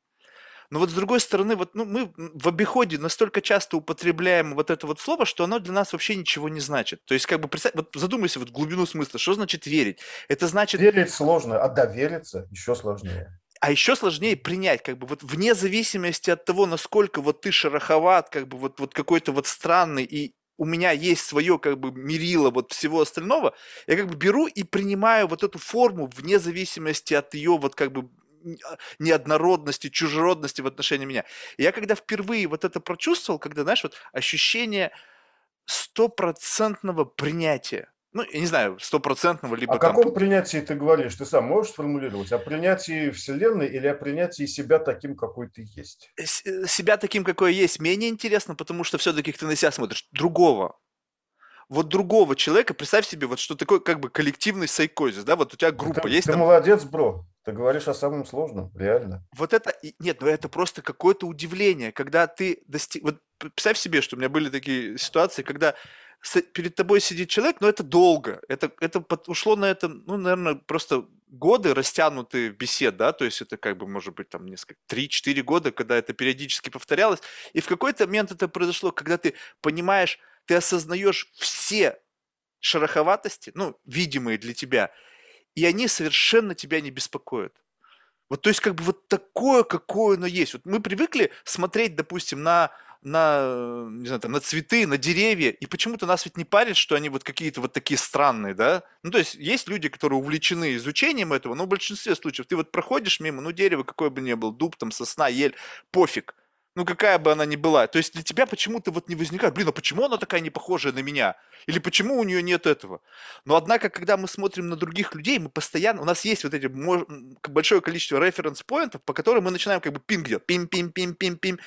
Но вот с другой стороны, вот ну, мы в обиходе настолько часто употребляем вот это вот слово, что оно для нас вообще ничего не значит. То есть, как бы, представь, вот задумайся вот глубину смысла. Что значит верить? Это значит... Верить сложно, а довериться еще сложнее. А еще сложнее принять, как бы вот вне зависимости от того, насколько вот ты шероховат, как бы вот, вот какой-то вот странный и у меня есть свое как бы мерило вот всего остального, я как бы беру и принимаю вот эту форму вне зависимости от ее вот как бы неоднородности, чужеродности в отношении меня. И я когда впервые вот это прочувствовал, когда, знаешь, вот ощущение стопроцентного принятия, ну, я не знаю, стопроцентного, либо О там... каком принятии ты говоришь? Ты сам можешь сформулировать? О принятии Вселенной или о принятии себя таким, какой ты есть? С- э, себя таким, какой есть, менее интересно, потому что все-таки ты на себя смотришь. Другого вот другого человека, представь себе, вот что такое как бы коллективный сайкозис, да, вот у тебя группа ты, есть. Ты там... молодец, бро, ты говоришь о самом сложном, реально. Вот это, нет, ну это просто какое-то удивление, когда ты достиг, вот представь себе, что у меня были такие ситуации, когда перед тобой сидит человек, но это долго, это, это ушло на это, ну, наверное, просто годы растянутые бесед, да, то есть это как бы, может быть, там несколько, 3-4 года, когда это периодически повторялось, и в какой-то момент это произошло, когда ты понимаешь, ты осознаешь все шероховатости, ну, видимые для тебя, и они совершенно тебя не беспокоят. Вот, то есть, как бы вот такое, какое оно есть. Вот мы привыкли смотреть, допустим, на, на, не знаю, там, на цветы, на деревья, и почему-то нас ведь не парит, что они вот какие-то вот такие странные, да? Ну, то есть, есть люди, которые увлечены изучением этого, но в большинстве случаев ты вот проходишь мимо, ну, дерево какое бы ни было, дуб, там, сосна, ель, пофиг ну какая бы она ни была. То есть для тебя почему-то вот не возникает, блин, а почему она такая не похожая на меня? Или почему у нее нет этого? Но однако, когда мы смотрим на других людей, мы постоянно, у нас есть вот эти большое количество референс-поинтов, по которым мы начинаем как бы пинг делать, пим-пим-пим-пим-пим,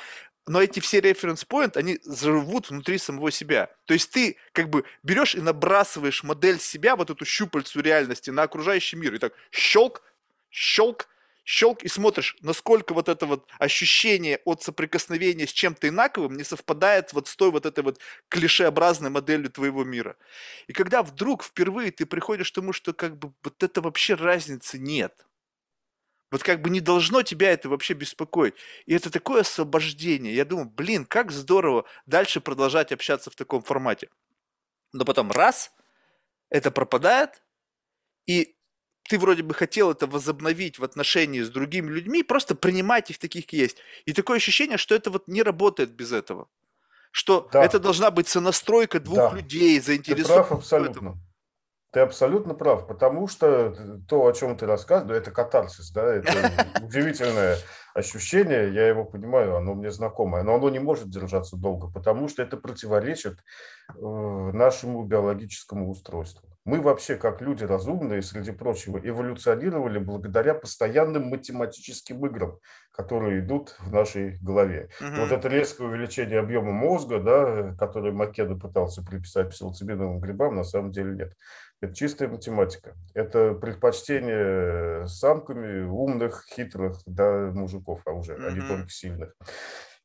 но эти все референс-поинты, они живут внутри самого себя. То есть ты как бы берешь и набрасываешь модель себя, вот эту щупальцу реальности на окружающий мир, и так щелк, щелк, щелк и смотришь, насколько вот это вот ощущение от соприкосновения с чем-то инаковым не совпадает вот с той вот этой вот клишеобразной моделью твоего мира. И когда вдруг впервые ты приходишь к тому, что как бы вот это вообще разницы нет. Вот как бы не должно тебя это вообще беспокоить. И это такое освобождение. Я думаю, блин, как здорово дальше продолжать общаться в таком формате. Но потом раз, это пропадает, и ты вроде бы хотел это возобновить в отношении с другими людьми, просто принимать их таких, как есть. И такое ощущение, что это вот не работает без этого. что да. это должна быть сонастройка двух да. людей, заинтересованных. Ты прав абсолютно. Ты абсолютно прав, потому что то, о чем ты рассказываешь, это катарсис, да, это удивительное ощущение, я его понимаю, оно мне знакомое, но оно не может держаться долго, потому что это противоречит э, нашему биологическому устройству. Мы вообще, как люди разумные, среди прочего, эволюционировали благодаря постоянным математическим играм, которые идут в нашей голове. Угу. вот это резкое увеличение объема мозга, да, которое Македа пытался приписать псилоцибиновым грибам, на самом деле нет. Это чистая математика. Это предпочтение самками умных, хитрых да, мужиков, а уже, mm-hmm. а не только сильных.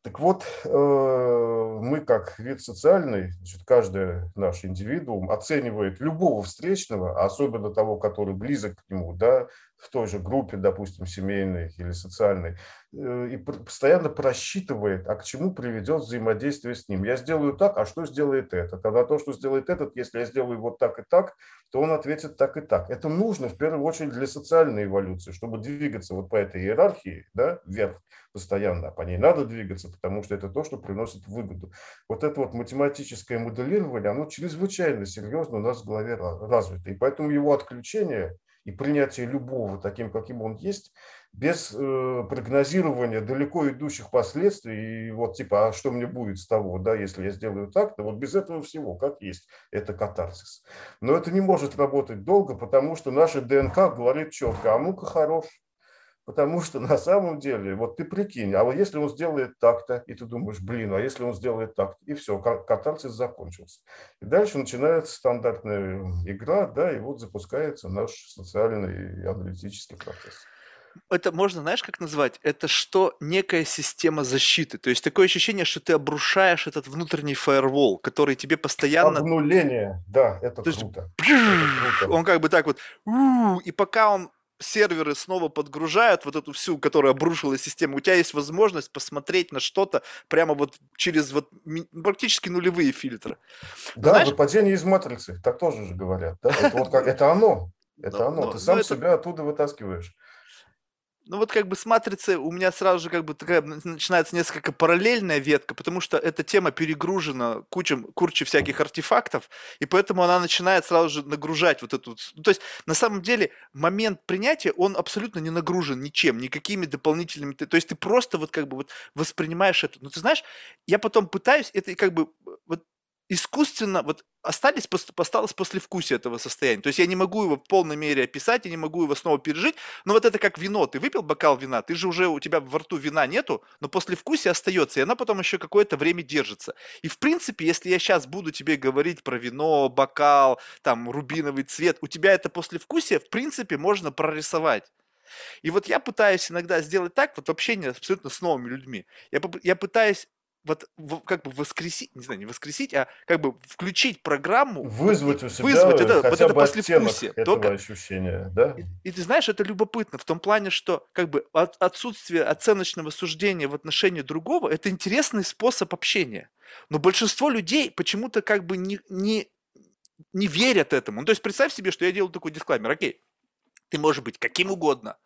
Так вот, э, мы как вид социальный, значит, каждый наш индивидуум оценивает любого встречного, особенно того, который близок к нему, да, в той же группе, допустим, семейной или социальной, э, и постоянно просчитывает, а к чему приведет взаимодействие с ним. Я сделаю так, а что сделает этот? А на то, что сделает этот, если я сделаю вот так и так, то он ответит так и так. Это нужно в первую очередь для социальной эволюции, чтобы двигаться вот по этой иерархии, да, вверх постоянно, а по ней надо двигаться, потому что это то, что приносит выгоду. Вот это вот математическое моделирование, оно чрезвычайно серьезно у нас в голове развито, и поэтому его отключение – и принятие любого таким, каким он есть, без э, прогнозирования далеко идущих последствий, и вот типа, а что мне будет с того, да, если я сделаю так, то вот без этого всего, как есть, это катарсис. Но это не может работать долго, потому что наша ДНК говорит четко, а ну-ка хорош, Потому что на самом деле, вот ты прикинь, а вот если он сделает так-то, и ты думаешь, блин, а если он сделает так и все, катарсис закончился. И дальше начинается стандартная игра, да, и вот запускается наш социальный и аналитический процесс. Это можно, знаешь, как назвать? Это что? Некая система защиты. То есть такое ощущение, что ты обрушаешь этот внутренний фаервол, который тебе постоянно... Обнуление, да, это То круто. Есть, это круто. Он как бы так вот... И пока он серверы снова подгружают вот эту всю, которая обрушила систему, у тебя есть возможность посмотреть на что-то прямо вот через вот практически нулевые фильтры. Да, Знаешь... выпадение из матрицы, так тоже же говорят. Да? Это, вот как, это оно. Это но, оно. Но, Ты сам себя оттуда вытаскиваешь. Ну вот как бы с матрицей у меня сразу же как бы такая начинается несколько параллельная ветка, потому что эта тема перегружена кучем, кучей всяких артефактов, и поэтому она начинает сразу же нагружать вот эту... Ну, то есть на самом деле момент принятия, он абсолютно не нагружен ничем, никакими дополнительными... То есть ты просто вот как бы вот воспринимаешь это. Но ты знаешь, я потом пытаюсь это как бы вот искусственно, вот остались, осталось послевкусие этого состояния. То есть я не могу его в полной мере описать, я не могу его снова пережить, но вот это как вино. Ты выпил бокал вина, ты же уже, у тебя во рту вина нету, но послевкусие остается, и оно потом еще какое-то время держится. И в принципе, если я сейчас буду тебе говорить про вино, бокал, там, рубиновый цвет, у тебя это послевкусие, в принципе, можно прорисовать. И вот я пытаюсь иногда сделать так, вот общение абсолютно с новыми людьми. Я, я пытаюсь вот как бы воскресить, не знаю, не воскресить, а как бы включить программу, вызвать у себя вызвать это, хотя вот это послевкусие. Этого Только... ощущения, да? И, и ты знаешь, это любопытно в том плане, что как бы от, отсутствие оценочного суждения в отношении другого – это интересный способ общения. Но большинство людей почему-то как бы не, не, не верят этому. Ну, то есть представь себе, что я делаю такой дисклаймер. Окей, ты можешь быть каким угодно,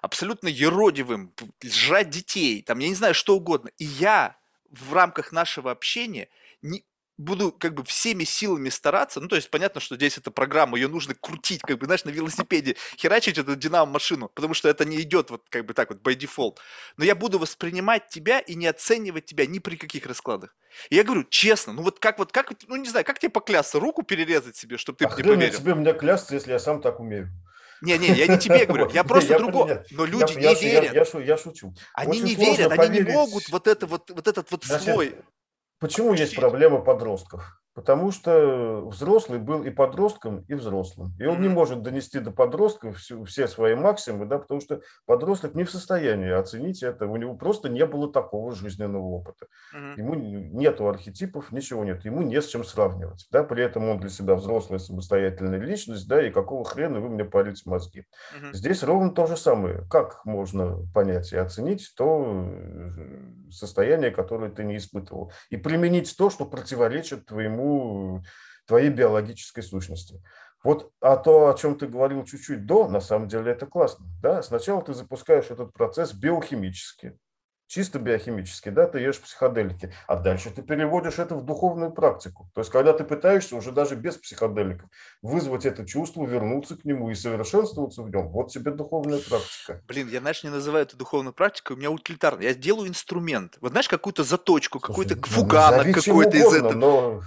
абсолютно еродивым, жрать детей, там, я не знаю, что угодно. И я в рамках нашего общения не, буду как бы всеми силами стараться, ну, то есть понятно, что здесь эта программа, ее нужно крутить, как бы, знаешь, на велосипеде, херачить эту динамо-машину, потому что это не идет вот как бы так вот by default. Но я буду воспринимать тебя и не оценивать тебя ни при каких раскладах. И я говорю, честно, ну вот как вот, как, ну не знаю, как тебе поклясться, руку перерезать себе, чтобы ты а мне поверил? тебе мне клясться, если я сам так умею? Не-не, я не тебе говорю, я просто другого. Но люди не верят. Я шучу. Они не верят, они не могут вот это вот вот этот вот слой. Почему есть проблема подростков? Потому что взрослый был и подростком, и взрослым. И он не может донести до подростков все свои максимумы, да, потому что подросток не в состоянии оценить это. У него просто не было такого жизненного опыта. Ему нету архетипов, ничего нет. Ему не с чем сравнивать. Да, при этом он для себя взрослая самостоятельная личность, да, и какого хрена вы мне парите мозги. Здесь ровно то же самое. Как можно понять и оценить то э, состояние, которое ты не испытывал, и применить то, что противоречит твоему твоему, твоей биологической сущности. Вот а то, о чем ты говорил чуть-чуть до, на самом деле это классно. Да? Сначала ты запускаешь этот процесс биохимически. Чисто биохимически, да, ты ешь психоделики, а дальше ты переводишь это в духовную практику. То есть, когда ты пытаешься уже даже без психоделиков вызвать это чувство, вернуться к нему и совершенствоваться в нем, вот тебе духовная практика. Блин, я, знаешь, не называю это духовной практикой, у меня утилитарно. Я делаю инструмент. Вот знаешь, какую-то заточку, какой-то ну, фуганок какой-то из этого. Но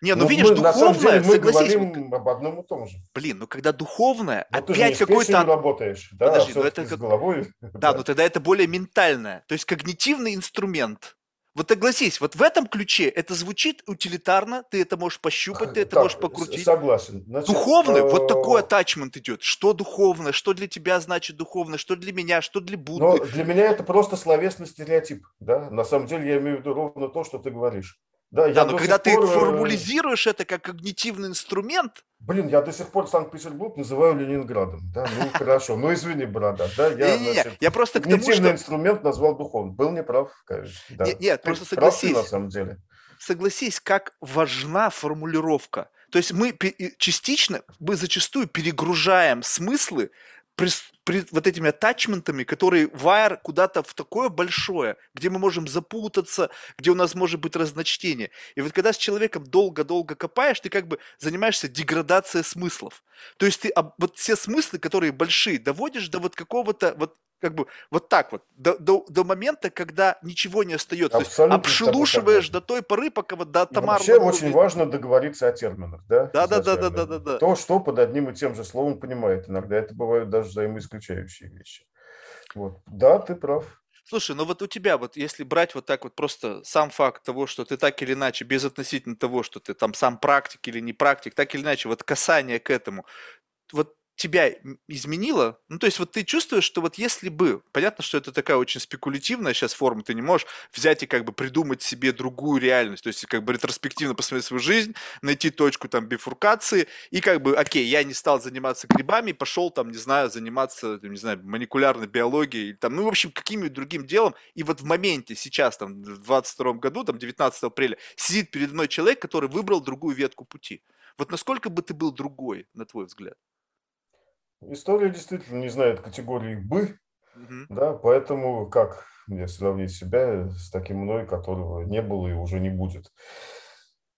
не, ну, ну видишь, мы, духовное, деле, мы согласись. говорим об одном и том же. Блин, ну когда духовное, но опять какой-то... работаешь, да, Подожди, ну это с головой. Да, но тогда это более ментальное, то есть когнитивный инструмент. Вот согласись, вот в этом ключе это звучит утилитарно, ты это можешь пощупать, ты это так, можешь покрутить. Согласен. Значит, Духовный, вот э, такой атачмент идет. Что духовное, что для тебя значит духовное, что для меня, что для Будды. Но для меня это просто словесный стереотип, да. На самом деле я имею в виду ровно то, что ты говоришь. Да, да но когда ты пор... Э, формулизируешь это как когнитивный инструмент... Блин, я до сих пор Санкт-Петербург называю Ленинградом. Да, ну хорошо, ну извини, брата. Да, я, не, не, значит, я просто к тому, что... инструмент назвал духовным. Был неправ, конечно. Да. Нет, нет просто согласись. Прав на самом деле. Согласись, как важна формулировка. То есть мы частично, мы зачастую перегружаем смыслы при, при, вот этими атачментами, которые wire куда-то в такое большое, где мы можем запутаться, где у нас может быть разночтение. И вот когда с человеком долго-долго копаешь, ты как бы занимаешься деградацией смыслов. То есть ты вот все смыслы, которые большие, доводишь до вот какого-то вот как бы вот так вот, до, до, до момента, когда ничего не остается. Абсолютно То есть обшелушиваешь до той поры, пока вот до тамарного... Вообще очень важно договориться о терминах, да? Да, да, да, да, да, да, да. То, что под одним и тем же словом понимает. Иногда это бывают даже взаимоисключающие вещи. Вот. Да, ты прав. Слушай, ну вот у тебя, вот если брать вот так вот просто сам факт того, что ты так или иначе, без относительно того, что ты там сам практик или не практик, так или иначе, вот касание к этому, вот тебя изменило? Ну, то есть вот ты чувствуешь, что вот если бы, понятно, что это такая очень спекулятивная сейчас форма, ты не можешь взять и как бы придумать себе другую реальность, то есть как бы ретроспективно посмотреть свою жизнь, найти точку там бифуркации и как бы, окей, я не стал заниматься грибами, пошел там, не знаю, заниматься, не знаю, молекулярной биологией, там, ну, в общем, каким-нибудь другим делом, и вот в моменте сейчас, там, в 22 году, там, 19 апреля, сидит передо мной человек, который выбрал другую ветку пути. Вот насколько бы ты был другой, на твой взгляд? История действительно не знает категории «бы», угу. да, поэтому как мне сравнить себя с таким мной, которого не было и уже не будет?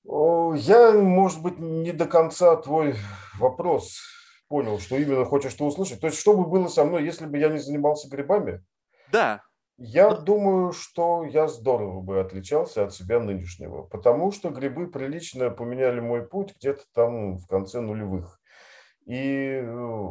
Я, может быть, не до конца твой вопрос понял, что именно хочешь ты услышать. То есть, что бы было со мной, если бы я не занимался грибами? Да. Я думаю, что я здорово бы отличался от себя нынешнего, потому что грибы прилично поменяли мой путь где-то там в конце нулевых. И э,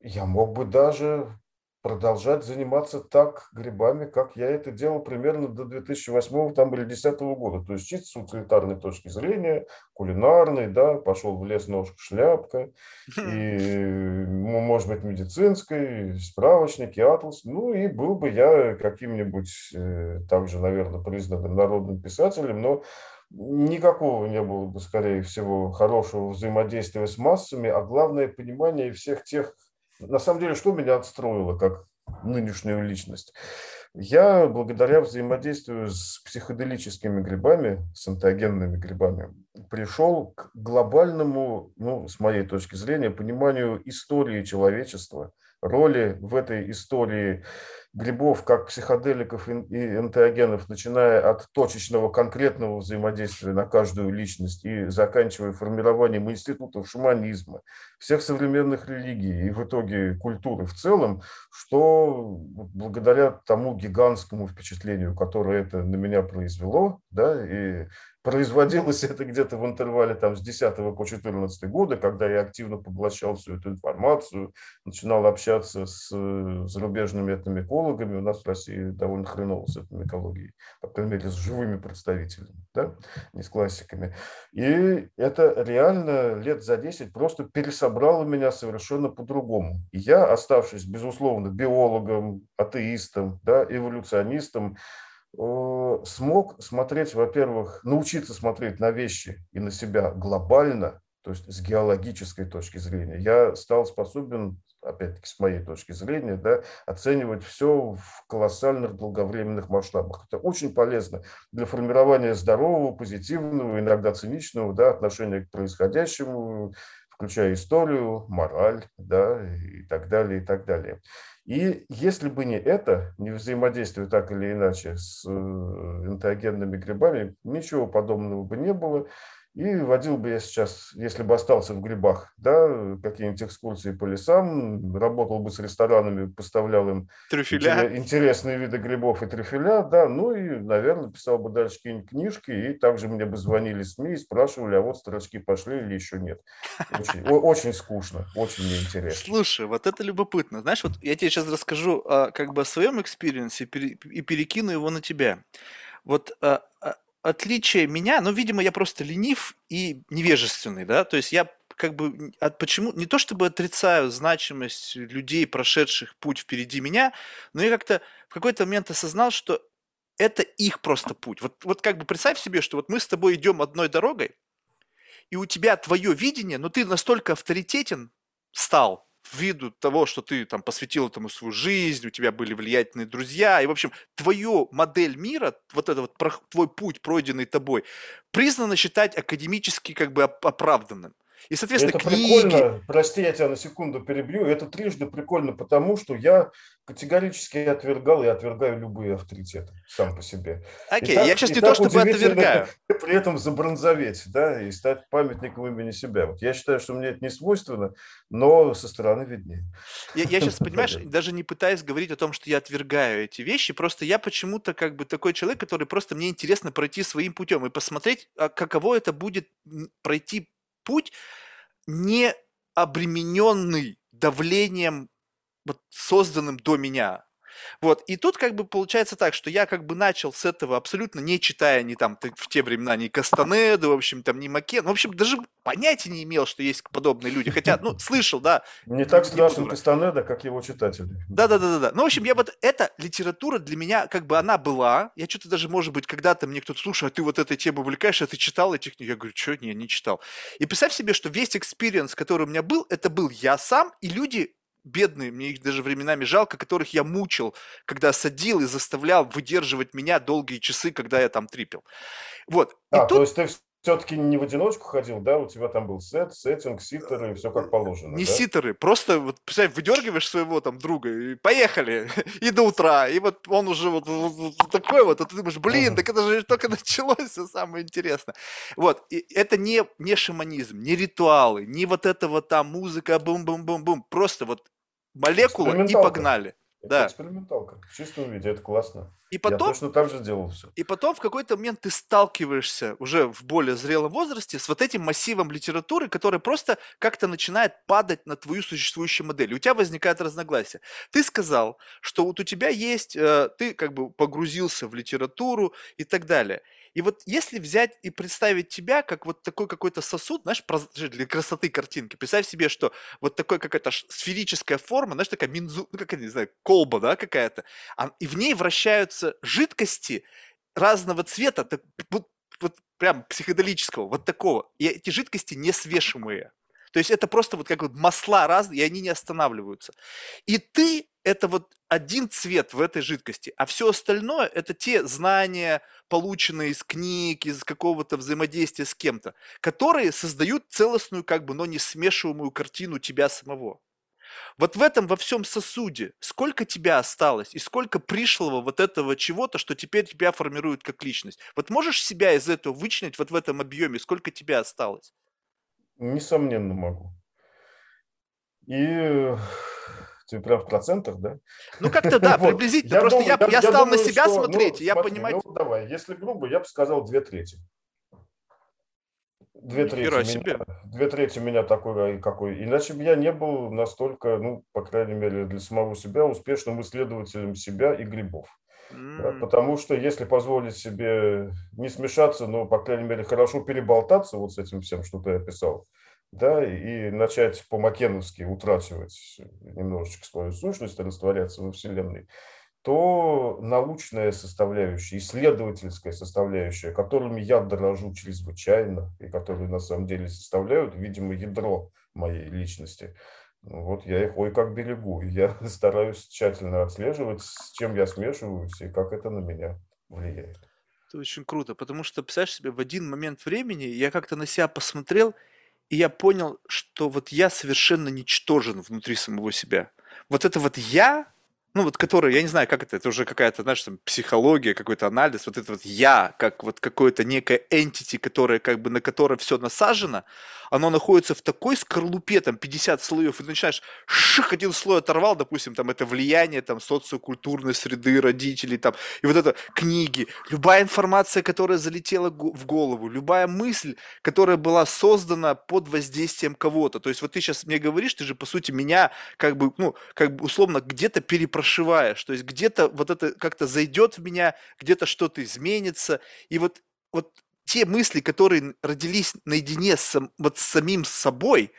я мог бы даже продолжать заниматься так грибами, как я это делал примерно до 2008 там, или 2010 года. То есть чисто с утилитарной точки зрения, кулинарной, да, пошел в лес ножка, шляпка, и, может быть, медицинской, справочники, атлас. Ну и был бы я каким-нибудь, э, также, наверное, признанным народным писателем, но никакого не было бы, скорее всего, хорошего взаимодействия с массами, а главное понимание всех тех, на самом деле, что меня отстроило как нынешнюю личность. Я благодаря взаимодействию с психоделическими грибами, с антогенными грибами, пришел к глобальному, ну, с моей точки зрения, пониманию истории человечества, роли в этой истории грибов, как психоделиков и энтеогенов, начиная от точечного конкретного взаимодействия на каждую личность и заканчивая формированием институтов шаманизма, всех современных религий и в итоге культуры в целом, что благодаря тому гигантскому впечатлению, которое это на меня произвело, да, и Производилось это где-то в интервале там, с 10 по 14 годы, когда я активно поглощал всю эту информацию, начинал общаться с э, зарубежными этномикологами. У нас в России довольно хреново с этномикологией, по крайней мере, с живыми представителями, да? не с классиками. И это реально лет за 10 просто пересобрало меня совершенно по-другому. Я, оставшись, безусловно, биологом, атеистом, да, эволюционистом, смог смотреть, во-первых, научиться смотреть на вещи и на себя глобально, то есть с геологической точки зрения. Я стал способен, опять-таки с моей точки зрения, да, оценивать все в колоссальных долговременных масштабах. Это очень полезно для формирования здорового, позитивного, иногда циничного да, отношения к происходящему, включая историю, мораль, да, и так далее, и так далее. И если бы не это, не взаимодействие так или иначе с энтеогенными грибами, ничего подобного бы не было. И водил бы я сейчас, если бы остался в грибах, да, какие-нибудь экскурсии по лесам, работал бы с ресторанами, поставлял им трюфеля. интересные виды грибов и трюфеля, да, ну и, наверное, писал бы дальше какие-нибудь книжки, и также мне бы звонили СМИ и спрашивали, а вот строчки пошли или еще нет. Очень, очень скучно, очень неинтересно. Слушай, вот это любопытно. Знаешь, вот я тебе сейчас расскажу а, как бы о своем experience'е и перекину его на тебя. Вот а, а, отличие меня, ну, видимо, я просто ленив и невежественный, да, то есть я как бы от почему не то чтобы отрицаю значимость людей, прошедших путь впереди меня, но я как-то в какой-то момент осознал, что это их просто путь. Вот, вот как бы представь себе, что вот мы с тобой идем одной дорогой, и у тебя твое видение, но ты настолько авторитетен стал, ввиду того, что ты там посвятил этому свою жизнь, у тебя были влиятельные друзья, и, в общем, твою модель мира, вот это вот твой путь, пройденный тобой, признано считать академически как бы оправданным. И, соответственно, это книги... прикольно, прости, я тебя на секунду перебью, это трижды прикольно, потому что я категорически отвергал и отвергаю любые авторитеты сам по себе. Окей, так, я сейчас не то чтобы отвергаю. При этом забронзоветь, да, и стать памятником имени себя. Вот я считаю, что мне это не свойственно, но со стороны виднее. Я, я сейчас, понимаешь, даже не пытаюсь говорить о том, что я отвергаю эти вещи, просто я почему-то как бы такой человек, который просто мне интересно пройти своим путем и посмотреть, а каково это будет пройти путь, не обремененный давлением, вот, созданным до меня. Вот, и тут как бы получается так, что я как бы начал с этого абсолютно не читая ни там в те времена ни Кастанеду, в общем, там ни Макен, в общем, даже понятия не имел, что есть подобные люди, хотя, ну, слышал, да. Не так страшен Кастанеда, как его читатели. Да-да-да-да. Ну, в общем, я вот, эта литература для меня, как бы она была, я что-то даже, может быть, когда-то мне кто-то, слушай, а ты вот этой темой увлекаешься, а ты читал этих книг? Я говорю, что, не, не читал. И представь себе, что весь experience, который у меня был, это был я сам и люди, бедные, мне их даже временами жалко, которых я мучил, когда садил и заставлял выдерживать меня долгие часы, когда я там трипел. Вот. А, и то тут... есть ты все-таки не в одиночку ходил, да? У тебя там был set, setting, sitter'ы, все как положено. Не да? sitter'ы, просто вот, представь, выдергиваешь своего там друга и поехали, и до утра, и вот он уже вот, вот, вот такой вот, а ты думаешь, блин, так это же только началось, все самое интересное. Вот, и это не, не шаманизм, не ритуалы, не вот это вот там музыка, бум-бум-бум-бум, просто вот молекулы и погнали. Это да. эксперименталка в чистом виде, это классно. И потом, Я точно так же делал все. И потом в какой-то момент ты сталкиваешься уже в более зрелом возрасте с вот этим массивом литературы, который просто как-то начинает падать на твою существующую модель. И у тебя возникает разногласие. Ты сказал, что вот у тебя есть, э, ты как бы погрузился в литературу и так далее. И вот если взять и представить тебя как вот такой какой-то сосуд, знаешь, для красоты картинки, представь себе, что вот такой какая-то сферическая форма, знаешь, такая минзу, ну, как я не знаю, колба, да, какая-то, и в ней вращаются жидкости разного цвета, так, вот, вот прям психоделического, вот такого. И эти жидкости несвешиваемые. То есть это просто вот как вот масла разные, и они не останавливаются. И ты это вот один цвет в этой жидкости, а все остальное это те знания, полученные из книг, из какого-то взаимодействия с кем-то, которые создают целостную, как бы, но не смешиваемую картину тебя самого. Вот в этом во всем сосуде сколько тебя осталось и сколько пришлого вот этого чего-то, что теперь тебя формирует как личность. Вот можешь себя из этого вычленить вот в этом объеме, сколько тебя осталось? Несомненно могу. И ты прям в процентах, да? Ну, как-то да, приблизительно. Я Просто думаю, я, я, я стал думаю, на себя что, смотреть, ну, я смотри, понимаю... Ну, давай, если грубо, я бы сказал две трети. Две трети, меня, две трети меня такой, какой. Иначе бы я не был настолько, ну, по крайней мере, для самого себя успешным исследователем себя и грибов. Mm. Потому что если позволить себе не смешаться, но, по крайней мере, хорошо переболтаться вот с этим всем, что ты описал, да, и начать по-макеновски утрачивать немножечко свою сущность, растворяться во Вселенной, то научная составляющая, исследовательская составляющая, которыми я дорожу чрезвычайно, и которые на самом деле составляют, видимо, ядро моей личности, вот я их ой как берегу. Я стараюсь тщательно отслеживать, с чем я смешиваюсь и как это на меня влияет. Это очень круто, потому что, представляешь себе, в один момент времени я как-то на себя посмотрел и я понял, что вот я совершенно ничтожен внутри самого себя. Вот это вот я, ну вот который, я не знаю, как это, это уже какая-то, знаешь, там, психология, какой-то анализ, вот это вот я, как вот какое-то некое entity, которое как бы на которое все насажено, оно находится в такой скорлупе, там, 50 слоев, и ты начинаешь, ших, один слой оторвал, допустим, там, это влияние, там, социокультурной среды, родителей, там, и вот это книги, любая информация, которая залетела в голову, любая мысль, которая была создана под воздействием кого-то, то есть вот ты сейчас мне говоришь, ты же, по сути, меня, как бы, ну, как бы, условно, где-то перепрошиваешь, то есть где-то вот это как-то зайдет в меня, где-то что-то изменится, и вот вот те мысли, которые родились наедине с, вот с самим собой,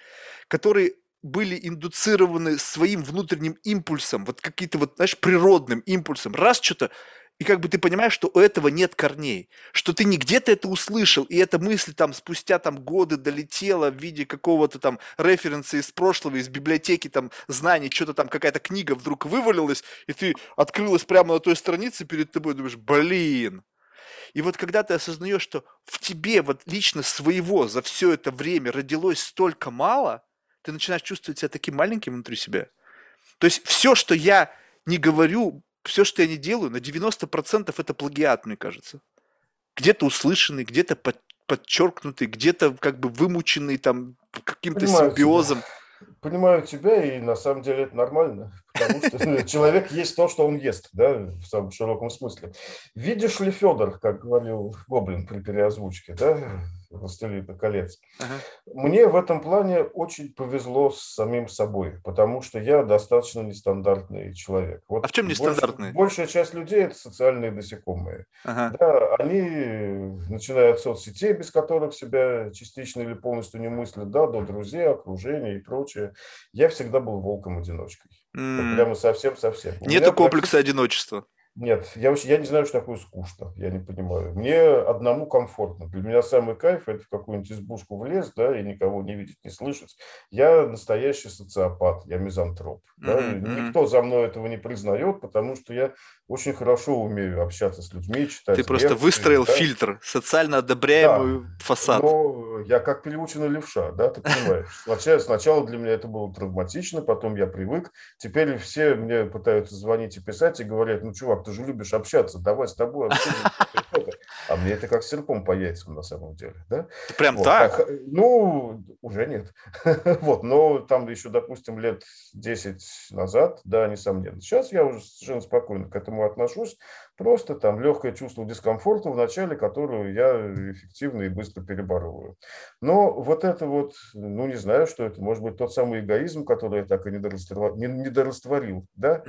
которые были индуцированы своим внутренним импульсом, вот какие-то вот, знаешь, природным импульсом, раз что-то, и как бы ты понимаешь, что у этого нет корней, что ты не где-то это услышал, и эта мысль там спустя там годы долетела в виде какого-то там референса из прошлого, из библиотеки там знаний, что-то там какая-то книга вдруг вывалилась, и ты открылась прямо на той странице перед тобой, думаешь, блин, и вот когда ты осознаешь, что в тебе вот лично своего за все это время родилось столько мало, ты начинаешь чувствовать себя таким маленьким внутри себя. То есть все, что я не говорю, все, что я не делаю, на 90% это плагиат, мне кажется. Где-то услышанный, где-то под, подчеркнутый, где-то как бы вымученный там каким-то симбиозом. Тебя. Понимаю тебя, и на самом деле это нормально, потому что человек есть то, что он ест, да, в самом широком смысле. Видишь ли, Федор, как говорил Гоблин при переозвучке, да, «Властелина колец». Ага. Мне в этом плане очень повезло с самим собой, потому что я достаточно нестандартный человек. Вот а в чем нестандартный? Больш, большая часть людей – это социальные насекомые. Ага. Да, они начинают от соцсетей, без которых себя частично или полностью не мыслят, да, до друзей, окружения и прочее. Я всегда был волком-одиночкой. Mm. прямо совсем-совсем. Нету комплекса одиночества. Нет, я, я не знаю, что такое скучно, я не понимаю. Мне одному комфортно. Для меня самый кайф – это в какую-нибудь избушку влез, да, и никого не видеть, не слышать. Я настоящий социопат, я мизантроп. Да? Mm-hmm. Никто за мной этого не признает, потому что я очень хорошо умею общаться с людьми, читать Ты просто лекции, выстроил да? фильтр, социально одобряемый да, фасад. Но я как переученный левша, да, ты понимаешь. Сначала, сначала для меня это было травматично, потом я привык. Теперь все мне пытаются звонить и писать и говорят, ну, чувак, ты же любишь общаться, давай с тобой А мне это как серпом по яйцам на самом деле, да? Прям вот. так? Ну, уже нет. вот, но там еще, допустим, лет 10 назад, да, несомненно. Сейчас я уже совершенно спокойно к этому отношусь. Просто там легкое чувство дискомфорта в начале, которую я эффективно и быстро переборываю. Но вот это вот, ну, не знаю, что это, может быть, тот самый эгоизм, который я так и недорастворил, да?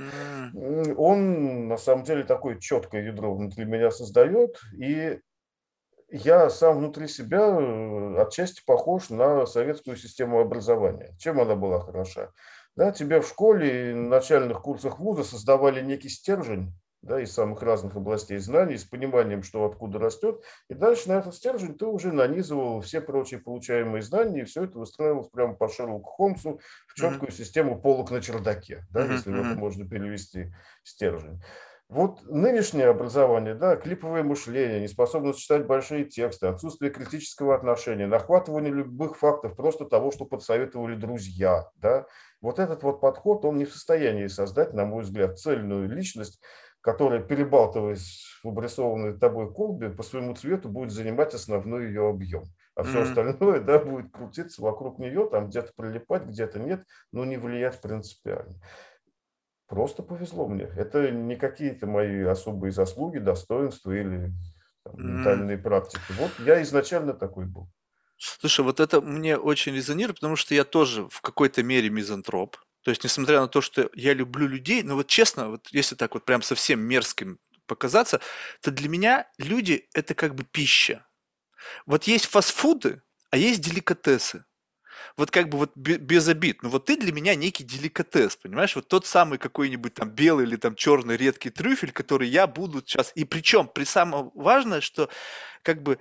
Он, на самом деле, такое четкое ядро внутри меня создает, и я сам внутри себя э, отчасти похож на советскую систему образования. Чем она была хороша? Да, тебе в школе и на начальных курсах вуза создавали некий стержень, да, из самых разных областей знаний, с пониманием, что откуда растет. И дальше на этот стержень ты уже нанизывал все прочие получаемые знания, и все это выстраивалось прямо по Шерлоку Холмсу в четкую mm-hmm. систему полок на чердаке, да, mm-hmm. если это можно перевести стержень. Вот нынешнее образование, да, клиповое мышление, неспособность читать большие тексты, отсутствие критического отношения, нахватывание любых фактов, просто того, что подсоветовали друзья, да, вот этот вот подход, он не в состоянии создать, на мой взгляд, цельную личность, которая, перебалтываясь в обрисованной тобой колбе, по своему цвету будет занимать основной ее объем. А все mm-hmm. остальное да, будет крутиться вокруг нее, там где-то прилипать, где-то нет, но не влиять принципиально. Просто повезло мне. Это не какие-то мои особые заслуги, достоинства или там, ментальные mm. практики. Вот я изначально такой был. Слушай, вот это мне очень резонирует, потому что я тоже в какой-то мере мизантроп. То есть, несмотря на то, что я люблю людей, но вот честно, вот если так вот прям совсем мерзким показаться, то для меня люди – это как бы пища. Вот есть фастфуды, а есть деликатесы вот как бы вот без обид, но вот ты для меня некий деликатес, понимаешь? Вот тот самый какой-нибудь там белый или там черный редкий трюфель, который я буду сейчас... И причем, при самом важное, что как бы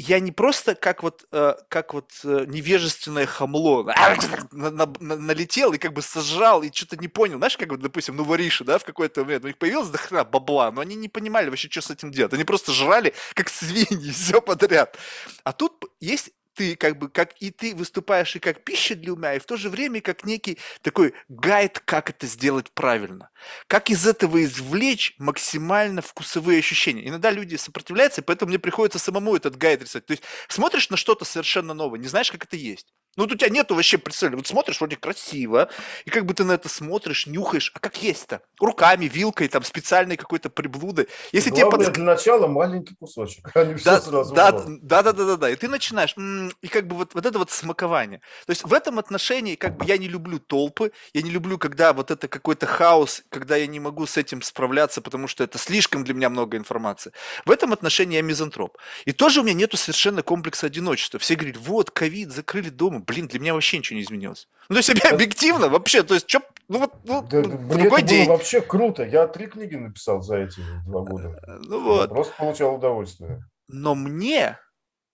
я не просто как вот, э, как вот э, невежественное хамло на, на, на, налетел и как бы сожрал и что-то не понял. Знаешь, как вот, допустим, ну вариши, да, в какой-то момент, у них появилось до бабла, но они не понимали вообще, что с этим делать. Они просто жрали, как свиньи, все подряд. А тут есть ты как бы, как и ты выступаешь и как пища для ума, и в то же время как некий такой гайд, как это сделать правильно. Как из этого извлечь максимально вкусовые ощущения. Иногда люди сопротивляются, и поэтому мне приходится самому этот гайд рисовать. То есть смотришь на что-то совершенно новое, не знаешь, как это есть. Ну, вот у тебя нету вообще представления. Вот смотришь, вроде красиво, и как бы ты на это смотришь, нюхаешь, а как есть-то? Руками, вилкой, там, специальной какой-то приблудой. Если Главное, тебе под... для начала маленький кусочек, а не все да, сразу. Да, да, да, да, да, да. И ты начинаешь, и как бы вот, вот это вот смакование. То есть в этом отношении, как бы я не люблю толпы, я не люблю, когда вот это какой-то хаос, когда я не могу с этим справляться, потому что это слишком для меня много информации. В этом отношении я мизантроп. И тоже у меня нету совершенно комплекса одиночества. Все говорят, вот, ковид, закрыли дома, блин, для меня вообще ничего не изменилось. Ну, то есть, я объективно вообще, то есть, что, ну, вот, ну, да, другой день. Было вообще круто. Я три книги написал за эти два года. Э, ну, вот. Я просто получал удовольствие. Но мне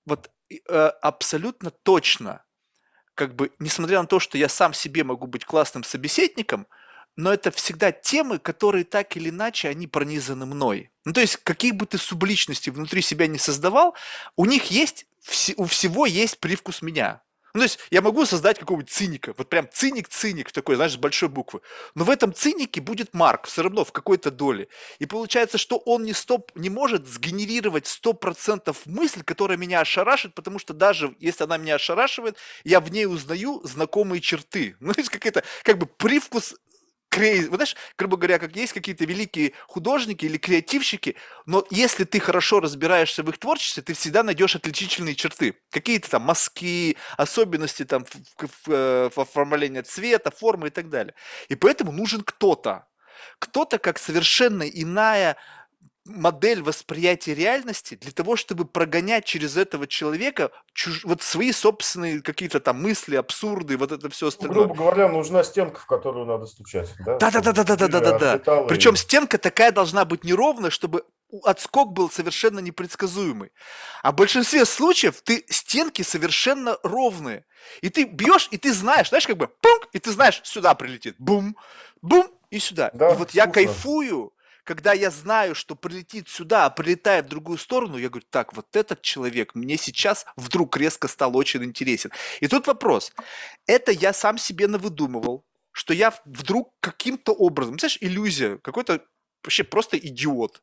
вот э, абсолютно точно, как бы, несмотря на то, что я сам себе могу быть классным собеседником, но это всегда темы, которые так или иначе, они пронизаны мной. Ну, то есть, каких бы ты субличностей внутри себя не создавал, у них есть, у всего есть привкус меня. Ну, то есть я могу создать какого-нибудь циника, вот прям циник-циник такой, знаешь, с большой буквы. Но в этом цинике будет Марк все равно в какой-то доле. И получается, что он не, стоп, не может сгенерировать 100% мысль, которая меня ошарашит, потому что даже если она меня ошарашивает, я в ней узнаю знакомые черты. Ну, то есть какой-то как бы привкус крейзи. Вот знаешь, грубо говоря, как есть какие-то великие художники или креативщики, но если ты хорошо разбираешься в их творчестве, ты всегда найдешь отличительные черты. Какие-то там мазки, особенности там в, в, э, в оформлении цвета, формы и так далее. И поэтому нужен кто-то. Кто-то как совершенно иная модель восприятия реальности для того, чтобы прогонять через этого человека чуж... вот свои собственные какие-то там мысли, абсурды, вот это все ну, остальное. грубо говоря, нужна стенка, в которую надо стучать. Да, да, да, да, да, да, да, да, да. Причем и... стенка такая должна быть неровная, чтобы отскок был совершенно непредсказуемый. А в большинстве случаев ты стенки совершенно ровные. И ты бьешь, и ты знаешь, знаешь, как бы пунк, и ты знаешь, сюда прилетит, бум, бум, и сюда. Да, и вот вкусно. я кайфую когда я знаю, что прилетит сюда, а прилетает в другую сторону, я говорю, так, вот этот человек мне сейчас вдруг резко стал очень интересен. И тут вопрос. Это я сам себе навыдумывал, что я вдруг каким-то образом, знаешь, иллюзия, какой-то вообще просто идиот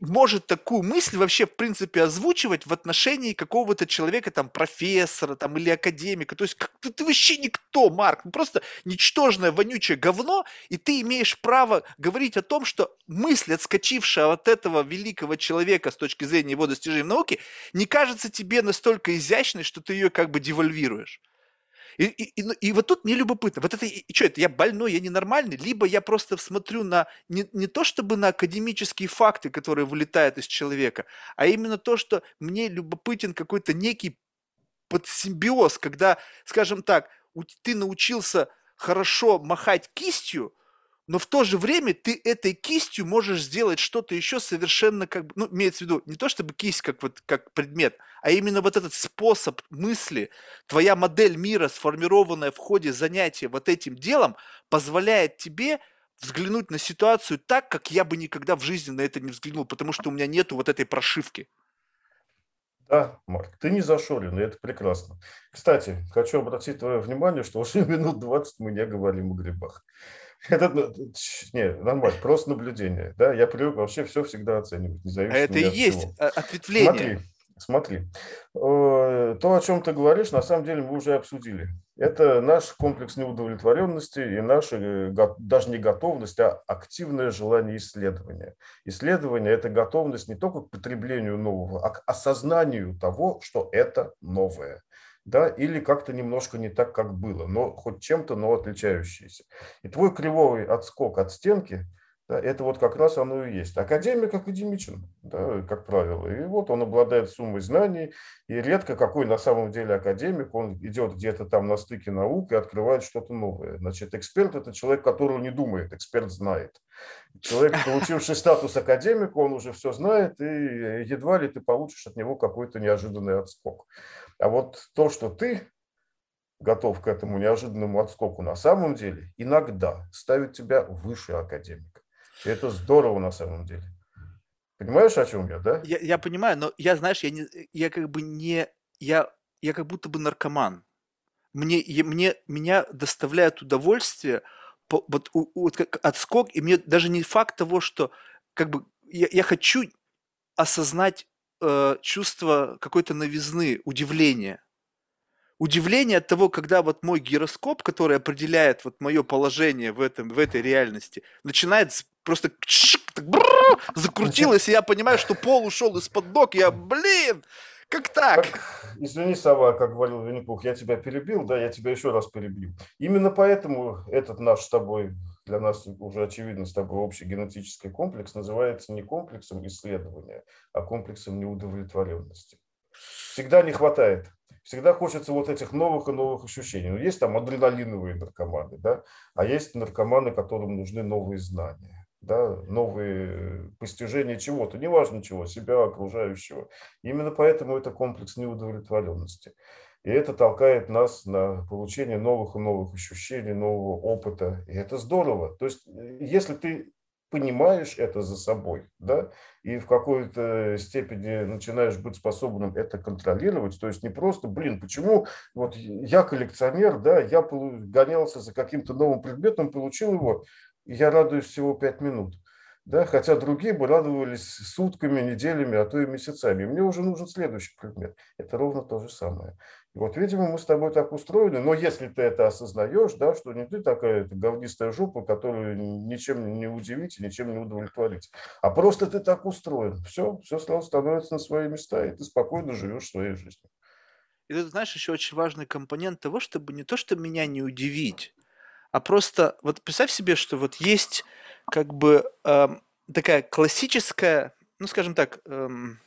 может такую мысль вообще, в принципе, озвучивать в отношении какого-то человека, там, профессора, там, или академика. То есть как, ты, ты вообще никто, Марк, ну, просто ничтожное, вонючее говно, и ты имеешь право говорить о том, что мысль, отскочившая от этого великого человека с точки зрения его достижений науки, не кажется тебе настолько изящной, что ты ее как бы девальвируешь. И, и, и, ну, и вот тут мне любопытно, вот это, и, что это, я больной, я ненормальный, либо я просто смотрю на, не, не то чтобы на академические факты, которые вылетают из человека, а именно то, что мне любопытен какой-то некий подсимбиоз, когда, скажем так, ты научился хорошо махать кистью, но в то же время ты этой кистью можешь сделать что-то еще совершенно как бы, ну, имеется в виду, не то чтобы кисть как вот как предмет, а именно вот этот способ мысли, твоя модель мира, сформированная в ходе занятия вот этим делом, позволяет тебе взглянуть на ситуацию так, как я бы никогда в жизни на это не взглянул, потому что у меня нету вот этой прошивки. Да, Марк, ты не зашорен, и это прекрасно. Кстати, хочу обратить твое внимание, что уже минут 20 мы не говорим о грибах. Это, ну, не, нормально, просто наблюдение. Да, я привык вообще все всегда оценивать, независимо а Это и есть всего. ответвление. Смотри, смотри. Э, то, о чем ты говоришь, на самом деле мы уже обсудили. Это наш комплекс неудовлетворенности и наша э, даже не готовность, а активное желание исследования. Исследование – это готовность не только к потреблению нового, а к осознанию того, что это новое да, или как-то немножко не так, как было, но хоть чем-то, но отличающееся. И твой кривой отскок от стенки, да, это вот как раз оно и есть. Академик академичен, да, как правило. И вот он обладает суммой знаний, и редко какой на самом деле академик, он идет где-то там на стыке наук и открывает что-то новое. Значит, эксперт – это человек, который не думает, эксперт знает. Человек, получивший статус академика, он уже все знает, и едва ли ты получишь от него какой-то неожиданный отскок. А вот то, что ты готов к этому неожиданному отскоку, на самом деле иногда ставит тебя выше академика. И это здорово на самом деле. Понимаешь, о чем я, да? Я, я понимаю, но я, знаешь, я, не, я как бы не... Я я как будто бы наркоман. Мне, я, мне, меня доставляет удовольствие по, вот, у, у, как отскок, и мне даже не факт того, что как бы я, я хочу осознать э, чувство какой-то новизны, удивления. Удивление от того, когда вот мой гироскоп, который определяет вот мое положение в, этом, в этой реальности, начинает просто закрутилось, и я понимаю, что пол ушел из-под ног, я, блин, как так? Как, извини, Сова, как говорил Винни-Пух, я тебя перебил, да, я тебя еще раз перебью. Именно поэтому этот наш с тобой, для нас уже очевидно с тобой общий генетический комплекс называется не комплексом исследования, а комплексом неудовлетворенности. Всегда не хватает. Всегда хочется вот этих новых и новых ощущений. Ну, есть там адреналиновые наркоманы, да, а есть наркоманы, которым нужны новые знания да, новые постижения чего-то, неважно чего, себя, окружающего. Именно поэтому это комплекс неудовлетворенности. И это толкает нас на получение новых и новых ощущений, нового опыта. И это здорово. То есть, э, если ты понимаешь это за собой, да, и в какой-то степени начинаешь быть способным это контролировать, то есть не просто, блин, почему вот я коллекционер, да, я гонялся за каким-то новым предметом, получил его, я радуюсь всего пять минут. Да, хотя другие бы радовались сутками, неделями, а то и месяцами. Мне уже нужен следующий предмет. Это ровно то же самое. И вот, видимо, мы с тобой так устроены, но если ты это осознаешь, да, что не ты такая говнистая жопа, которую ничем не удивить, ничем не удовлетворить, а просто ты так устроен. Все, все сразу становится на свои места, и ты спокойно живешь своей жизнью. И ты знаешь, еще очень важный компонент того, чтобы не то, что меня не удивить, а просто вот представь себе, что вот есть как бы эм, такая классическая, ну скажем так, эм,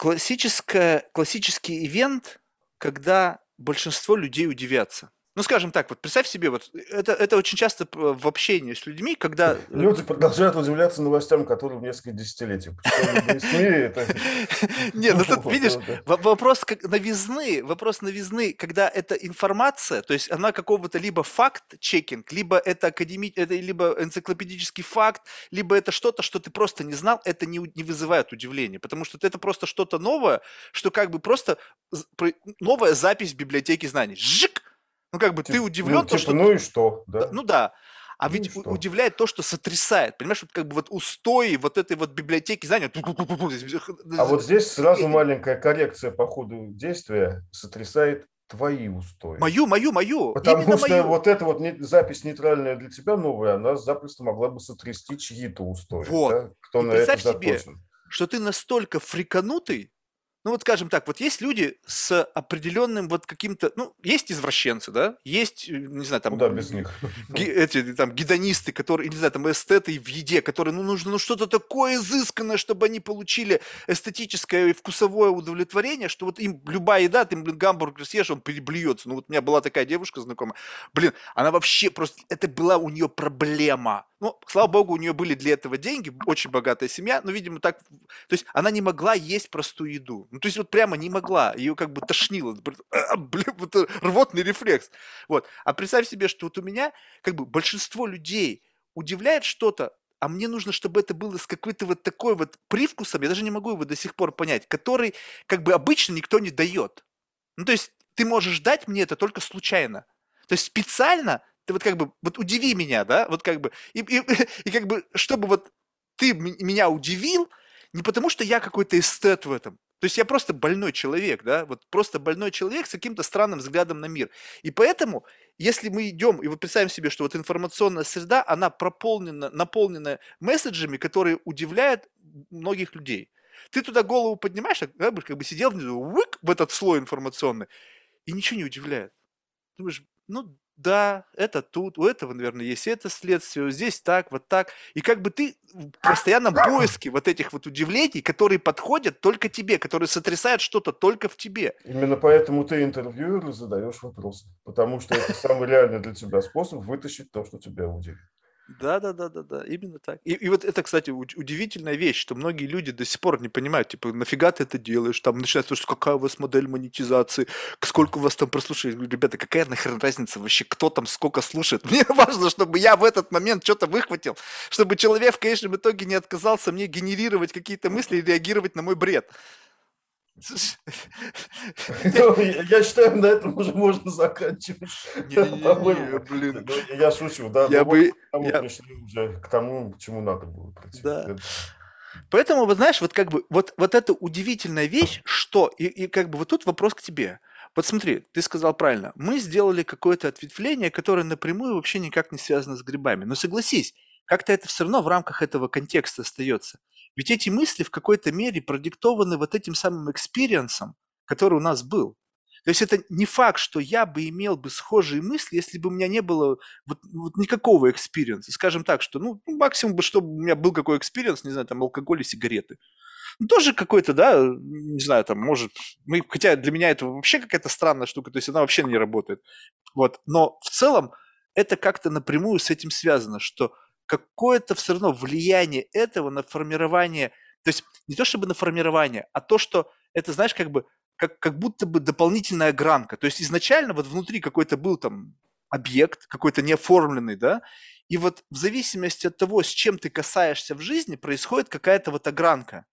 классическая, классический ивент, когда большинство людей удивятся. Ну, скажем так, вот представь себе, вот это, это очень часто в общении с людьми, когда... Люди продолжают удивляться новостям, которым несколько десятилетий. Не, ну тут, видишь, вопрос новизны, вопрос новизны, когда эта информация, то есть она какого-то либо факт-чекинг, либо это академи... это либо энциклопедический факт, либо это что-то, что ты просто не знал, это не, не вызывает удивления, потому что это просто что-то новое, что как бы просто новая запись в библиотеке знаний. Жик! Ну, как бы ты ну, удивлен, ну, то, типа, что... Ну и что, да? Ну да. А ну ведь удивляет то, что сотрясает. Понимаешь, вот как бы вот устои вот этой вот библиотеки знаний. А вот здесь сразу маленькая коррекция по ходу действия сотрясает твои устои. Мою, мою, мою. Потому Именно что мою. вот эта вот запись нейтральная для тебя новая, она запросто могла бы сотрясти чьи-то устои. Вот. Да? Кто И на представь это себе, что ты настолько фриканутый, ну вот скажем так, вот есть люди с определенным вот каким-то, ну, есть извращенцы, да, есть, э, не знаю, там... да, без них. Эти там гедонисты, которые, не знаю, там эстеты в еде, которые, ну, нужно ну, что-то такое изысканное, чтобы они получили эстетическое и вкусовое удовлетворение, что вот им любая еда, ты, блин, гамбургер съешь, он переблюется. Ну вот у меня была такая девушка знакомая, блин, она вообще просто, это была у нее проблема. Ну, слава богу, у нее были для этого деньги, очень богатая семья, но, видимо, так... То есть она не могла есть простую еду. Ну, то есть вот прямо не могла, ее как бы тошнило, а, блин, вот рвотный рефлекс. Вот. А представь себе, что вот у меня как бы большинство людей удивляет что-то, а мне нужно, чтобы это было с какой-то вот такой вот привкусом, я даже не могу его до сих пор понять, который как бы обычно никто не дает. Ну, то есть ты можешь дать мне это только случайно. То есть специально ты вот как бы, вот удиви меня, да, вот как бы, и, и, и как бы, чтобы вот ты меня удивил, не потому что я какой-то эстет в этом, то есть я просто больной человек, да, вот просто больной человек с каким-то странным взглядом на мир. И поэтому, если мы идем и вот представим себе, что вот информационная среда, она прополнена, наполнена месседжами, которые удивляют многих людей. Ты туда голову поднимаешь, да, как бы сидел внизу, уик, в этот слой информационный, и ничего не удивляет. Думаешь, ну да, это тут, у этого, наверное, есть это следствие, здесь так, вот так. И как бы ты в постоянном поиске вот этих вот удивлений, которые подходят только тебе, которые сотрясают что-то только в тебе. Именно поэтому ты интервьюер задаешь вопросы, потому что это самый реальный для тебя способ вытащить то, что тебя удивит. Да, да, да, да, да, именно так. И, и вот это, кстати, удивительная вещь, что многие люди до сих пор не понимают, типа, нафига ты это делаешь, там начинается, что какая у вас модель монетизации, сколько у вас там прослушали. Ребята, какая нахрен разница вообще, кто там сколько слушает? Мне важно, чтобы я в этот момент что-то выхватил, чтобы человек в конечном итоге не отказался мне генерировать какие-то мысли и реагировать на мой бред. Ну, я считаю, на этом уже можно заканчивать. блин. Ну, я шучу, да. Я бы... Пришли уже к тому, к чему надо было прийти. Да. Поэтому, вот знаешь, вот как бы вот, вот эта удивительная вещь, что, и, и как бы вот тут вопрос к тебе. Вот смотри, ты сказал правильно, мы сделали какое-то ответвление, которое напрямую вообще никак не связано с грибами. Но согласись, как-то это все равно в рамках этого контекста остается. Ведь эти мысли в какой-то мере продиктованы вот этим самым experience'ом, который у нас был. То есть это не факт, что я бы имел бы схожие мысли, если бы у меня не было вот, вот никакого experience'а. Скажем так, что ну, максимум бы, чтобы у меня был какой experience, не знаю, там алкоголь и сигареты. Ну, тоже какой-то, да, не знаю, там, может, мы, хотя для меня это вообще какая-то странная штука, то есть она вообще не работает. Вот, но в целом это как-то напрямую с этим связано, что какое-то все равно влияние этого на формирование, то есть не то чтобы на формирование, а то, что это, знаешь, как бы, как, как будто бы дополнительная огранка. То есть изначально вот внутри какой-то был там объект, какой-то неоформленный, да, и вот в зависимости от того, с чем ты касаешься в жизни, происходит какая-то вот огранка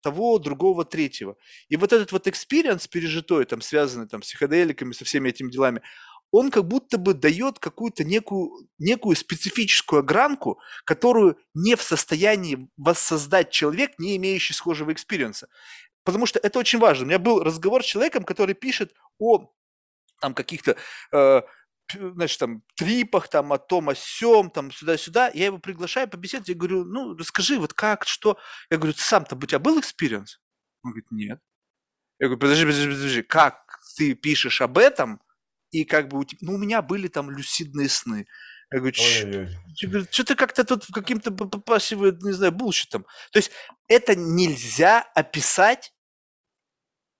того, другого, третьего. И вот этот вот experience пережитой, там, связанный там, с психоделиками, со всеми этими делами, он как будто бы дает какую-то некую, некую специфическую огранку, которую не в состоянии воссоздать человек, не имеющий схожего experience'а. Потому что это очень важно. У меня был разговор с человеком, который пишет о там каких-то э, значит, там, трипах, там, о том, о сём, там, сюда-сюда. Я его приглашаю побеседовать, я говорю, ну, расскажи, вот как, что. Я говорю, ты сам-то, у тебя был experience? Он говорит, нет. Я говорю, подожди, подожди, подожди, как ты пишешь об этом, и как бы, ну, у меня были там люсидные сны. Я говорю, что ты как-то тут каким-то пассивы, не знаю, булщитом. То есть это нельзя описать,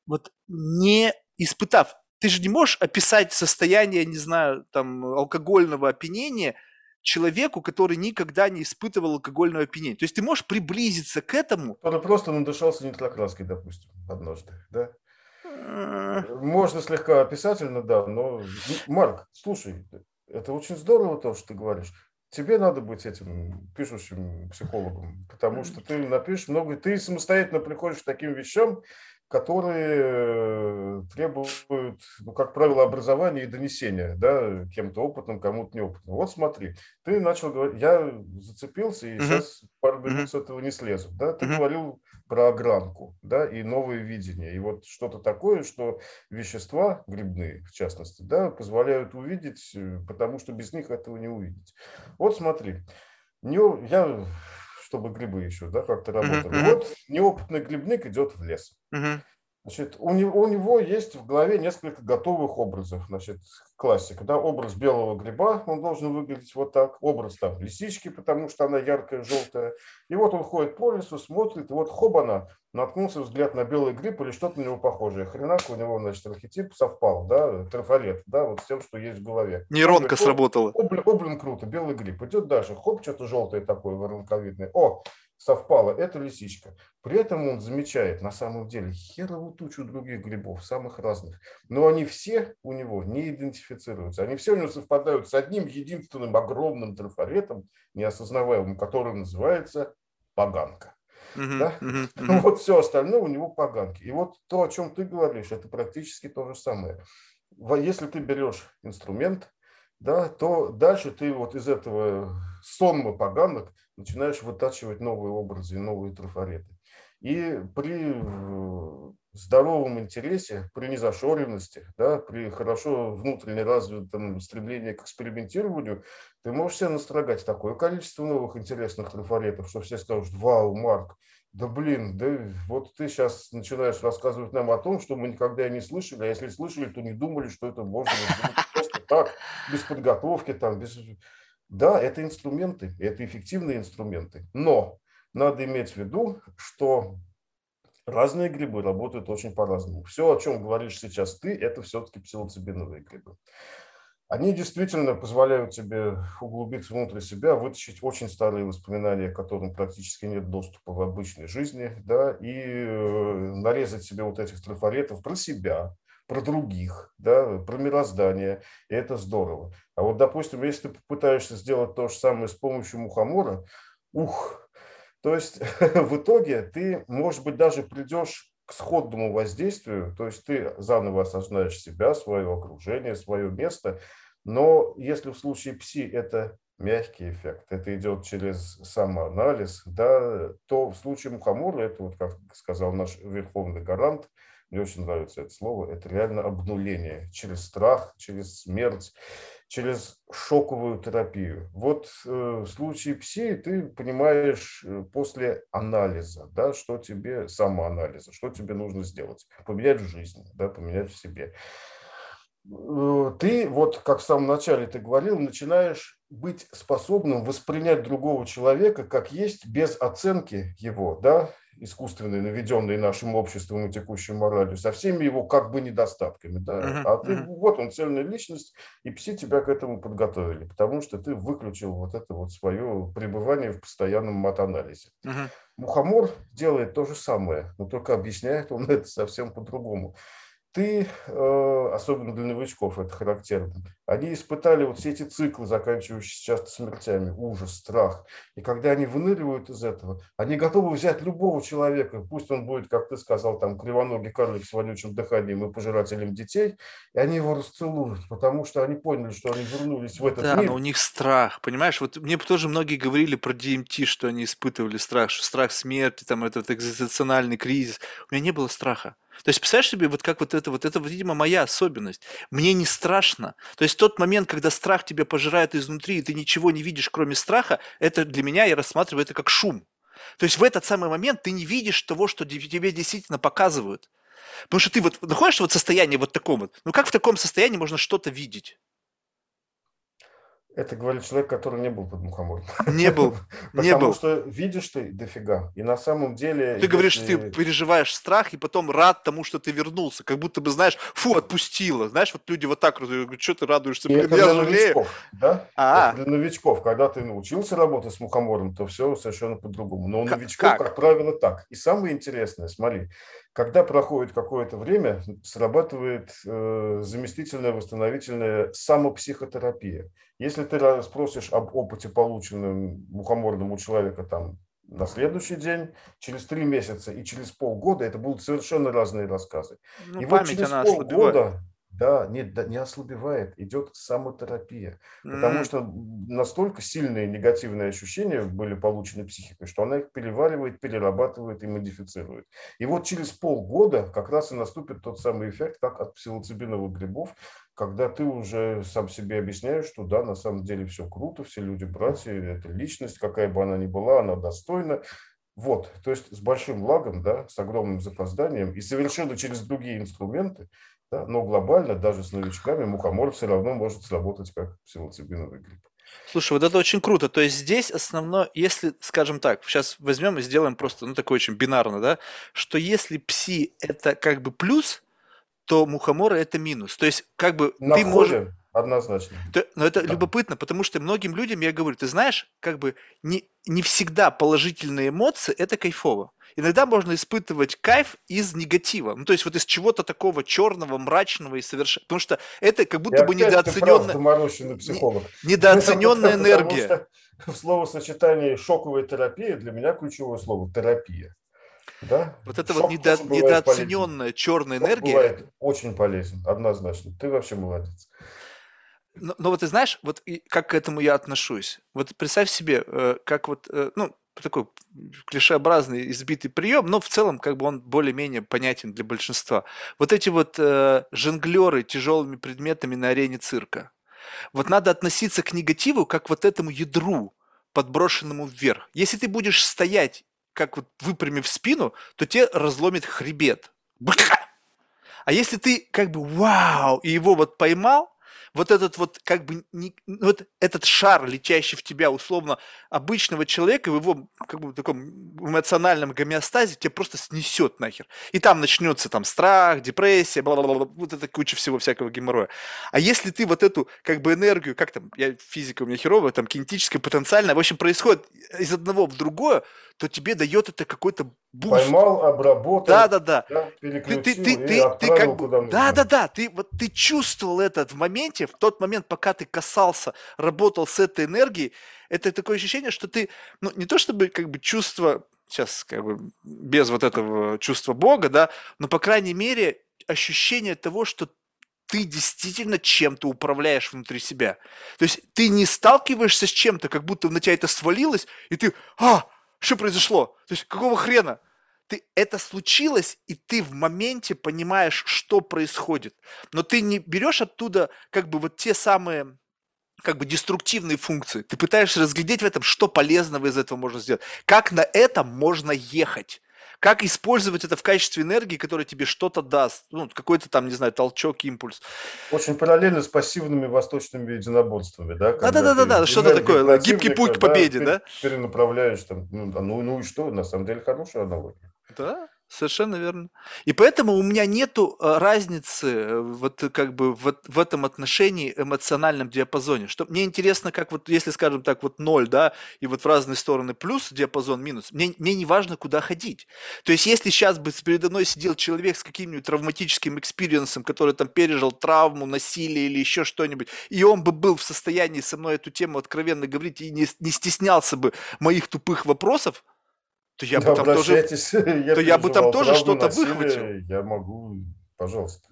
вот не испытав. Ты же не можешь описать состояние, не знаю, там, алкогольного опьянения человеку, который никогда не испытывал алкогольного опьянения. То есть ты можешь приблизиться к этому. Который просто надышался нитрокраской, допустим, однажды, да? Можно слегка описательно, да, но... Марк, слушай, это очень здорово то, что ты говоришь. Тебе надо быть этим пишущим психологом, потому что ты напишешь много, ты самостоятельно приходишь к таким вещам, которые требуют, ну, как правило, образования и донесения, да, кем-то опытным, кому-то неопытным. Вот смотри, ты начал говорить, я зацепился, и uh-huh. сейчас пару минут uh-huh. с этого не слезу, да, ты uh-huh. говорил про огранку, да, и новое видение, и вот что-то такое, что вещества грибные, в частности, да, позволяют увидеть, э, потому что без них этого не увидеть. Вот смотри, не, я чтобы грибы еще, да, как-то работали. Uh-huh. Вот неопытный грибник идет в лес. Uh-huh. Значит, у него, у него есть в голове несколько готовых образов. Значит, классика, да, образ белого гриба, он должен выглядеть вот так. Образ там лисички, потому что она яркая, желтая. И вот он ходит по лесу, смотрит, и вот хобана, наткнулся взгляд на белый гриб или что-то на него похожее. Хренак у него, значит, архетип совпал, да, трафарет, да, вот с тем, что есть в голове. Нейронка он, сработала. О, блин, о, блин, круто, белый гриб. Идет дальше, хоп, что-то желтое такое, воронковидное. О, совпало, это лисичка. При этом он замечает на самом деле херовую тучу других грибов, самых разных. Но они все у него не идентифицируются. Они все у него совпадают с одним единственным огромным трафаретом, неосознаваемым, который называется поганка. Uh-huh, да? uh-huh, uh-huh. Вот все остальное у него поганки. И вот то, о чем ты говоришь, это практически то же самое. Если ты берешь инструмент, да, то дальше ты вот из этого сонма поганок начинаешь вытачивать новые образы и новые трафареты. И при э, здоровом интересе, при незашоренности, да, при хорошо внутренне развитом стремлении к экспериментированию, ты можешь себе настрогать такое количество новых интересных трафаретов, что все скажут, вау, Марк, да блин, да вот ты сейчас начинаешь рассказывать нам о том, что мы никогда не слышали, а если слышали, то не думали, что это можно просто так, без подготовки, там, без... Да, это инструменты, это эффективные инструменты, но надо иметь в виду, что разные грибы работают очень по-разному. Все, о чем говоришь сейчас ты, это все-таки псилоцибиновые грибы. Они действительно позволяют тебе углубиться внутрь себя, вытащить очень старые воспоминания, к которым практически нет доступа в обычной жизни, да, и э, нарезать себе вот этих трафаретов про себя, про других, да, про мироздание, и это здорово. А вот, допустим, если ты попытаешься сделать то же самое с помощью мухомора, ух, то есть в итоге ты, может быть, даже придешь к сходному воздействию, то есть ты заново осознаешь себя, свое окружение, свое место, но если в случае пси это мягкий эффект, это идет через самоанализ, да, то в случае мухомора, это вот, как сказал наш верховный гарант, мне очень нравится это слово, это реально обнуление через страх, через смерть, через шоковую терапию. Вот э, в случае ПСИ ты понимаешь э, после анализа, да, что тебе, самоанализа, что тебе нужно сделать. Поменять в жизни, да, поменять в себе. Э, ты, вот как в самом начале ты говорил, начинаешь быть способным воспринять другого человека как есть без оценки его, да, искусственной, наведенной нашим обществом и текущей моралью, со всеми его как бы недостатками. Да? Uh-huh, а ты, uh-huh. вот он, цельная личность, и пси тебя к этому подготовили, потому что ты выключил вот это вот свое пребывание в постоянном матанализе. Uh-huh. Мухомор делает то же самое, но только объясняет он это совсем по-другому ты, э, особенно для новичков это характерно, они испытали вот все эти циклы, заканчивающиеся часто смертями, ужас, страх. И когда они выныривают из этого, они готовы взять любого человека, пусть он будет, как ты сказал, там кривоногий карлик с вонючим дыханием и пожирателем детей, и они его расцелуют, потому что они поняли, что они вернулись в этот да, мир. Да, но у них страх, понимаешь? Вот мне тоже многие говорили про DMT, что они испытывали страх, что страх смерти, там этот экзистенциальный кризис. У меня не было страха. То есть, представляешь себе, вот как вот это, вот это, видимо, моя особенность. Мне не страшно. То есть, тот момент, когда страх тебя пожирает изнутри, и ты ничего не видишь, кроме страха, это для меня, я рассматриваю это как шум. То есть, в этот самый момент ты не видишь того, что тебе действительно показывают. Потому что ты вот находишься вот в состоянии вот таком вот. Ну, как в таком состоянии можно что-то видеть? Это говорит человек, который не был под мухомором. Не был, не Потому был. что видишь ты дофига. И на самом деле... Ты говоришь, ты переживаешь страх, и потом рад тому, что ты вернулся. Как будто бы, знаешь, фу, отпустила. Знаешь, вот люди вот так говорят, что ты радуешься, блин, я жалею. Новичков, да? А, для новичков, когда ты научился работать с мухомором, то все совершенно по-другому. Но у новичков, как? как правило, так. И самое интересное, смотри, когда проходит какое-то время, срабатывает э, заместительная восстановительная самопсихотерапия. Если ты спросишь об опыте, полученном мухоморным у человека там на следующий день, через три месяца и через полгода, это будут совершенно разные рассказы. Ну, и память вот через она полгода, ослабевает. Да, не, да, не ослабевает, идет самотерапия. Потому М, что настолько сильные негативные ощущения были получены психикой, что она их переваривает, перерабатывает и модифицирует. И вот через полгода как раз и наступит тот самый эффект, как от псилоцибиновых грибов, когда ты уже сам себе объясняешь, что да, на самом деле все круто, все люди братья, это личность, какая бы она ни была, она достойна. Вот, то есть с большим лагом, да, с огромным запозданием и совершенно через другие инструменты, да, но глобально даже с новичками мухомор все равно может сработать как псилоцибиновый гриб. Слушай, вот это очень круто. То есть здесь основное, если, скажем так, сейчас возьмем и сделаем просто, ну, такое очень бинарно, да, что если пси это как бы плюс, то мухоморы это минус. То есть, как бы На ты можешь... однозначно. То- но это Да. любопытно, потому что многим людям я говорю, ты знаешь, как бы не, не всегда положительные эмоции это кайфово. Иногда можно испытывать кайф из негатива. Ну, то есть вот из чего-то такого черного, мрачного и совершенно... Потому что это как будто бы опять ты прав, недооцененная, доморощенный психолог. недооцененная Потому энергия. что в словосочетании шоковая терапия для меня ключевое слово терапия. Да? Вот это Шок вот недо- бывает полезен. недооцененная черная Шок энергия, бывает очень полезен, однозначно. Ты вообще молодец. Но, но вот ты знаешь, вот и как к этому я отношусь. Вот представь себе, э, как вот, э, ну, такой клишеобразный избитый прием, но в целом как бы он более-менее понятен для большинства. Вот эти вот э, жонглеры тяжелыми предметами на арене цирка. Вот надо относиться к негативу как вот этому ядру, подброшенному вверх. Если ты будешь стоять, как вот выпрямив спину, то тебе разломит хребет. А если ты как бы вау, и его вот поймал, вот этот вот как бы не- вот этот шар, летящий в тебя условно обычного человека, в его как бы таком эмоциональном гомеостазе тебя просто снесет нахер. И там начнется там страх, депрессия, бла-бла-бла, вот это куча всего всякого геморроя. А если ты вот эту как бы энергию, как там, я физика у меня херовая, там кинетическая, потенциальная, в общем, происходит из одного в другое, то тебе дает это какой-то буст. Поймал, обработал, Да-да-да. да, Ты, переключил ты, ты, ты, ты отправил как бы, да, да, да, ты вот ты чувствовал это в моменте, в тот момент, пока ты касался, работал с этой энергией, это такое ощущение, что ты, ну не то чтобы как бы чувство сейчас как бы без вот этого чувства Бога, да, но, по крайней мере, ощущение того, что ты действительно чем-то управляешь внутри себя. То есть ты не сталкиваешься с чем-то, как будто на тебя это свалилось, и ты, а, что произошло? То есть какого хрена? Ты, это случилось, и ты в моменте понимаешь, что происходит. Но ты не берешь оттуда как бы вот те самые как бы деструктивные функции. Ты пытаешься разглядеть в этом, что полезного из этого можно сделать. Как на этом можно ехать. Как использовать это в качестве энергии, которая тебе что-то даст? Ну, какой-то там, не знаю, толчок, импульс. Очень параллельно с пассивными восточными единоборствами, да? Да-да-да, что-то такое, гибкий путь к победе, да? Перенаправляешь там, ну, ну, ну и что, на самом деле хорошая аналогия. Да, Совершенно верно. И поэтому у меня нету э, разницы э, вот э, как бы в, в этом отношении эмоциональном диапазоне. Что мне интересно, как вот, если скажем так, вот ноль, да, и вот в разные стороны плюс диапазон, минус, мне, мне не важно, куда ходить. То есть, если сейчас бы передо мной сидел человек с каким-нибудь травматическим experience'ом, который там пережил травму, насилие или еще что-нибудь, и он бы был в состоянии со мной эту тему откровенно говорить и не, не стеснялся бы моих тупых вопросов, то я бы там тоже, то я бы там тоже что-то выхватил. Я могу, пожалуйста.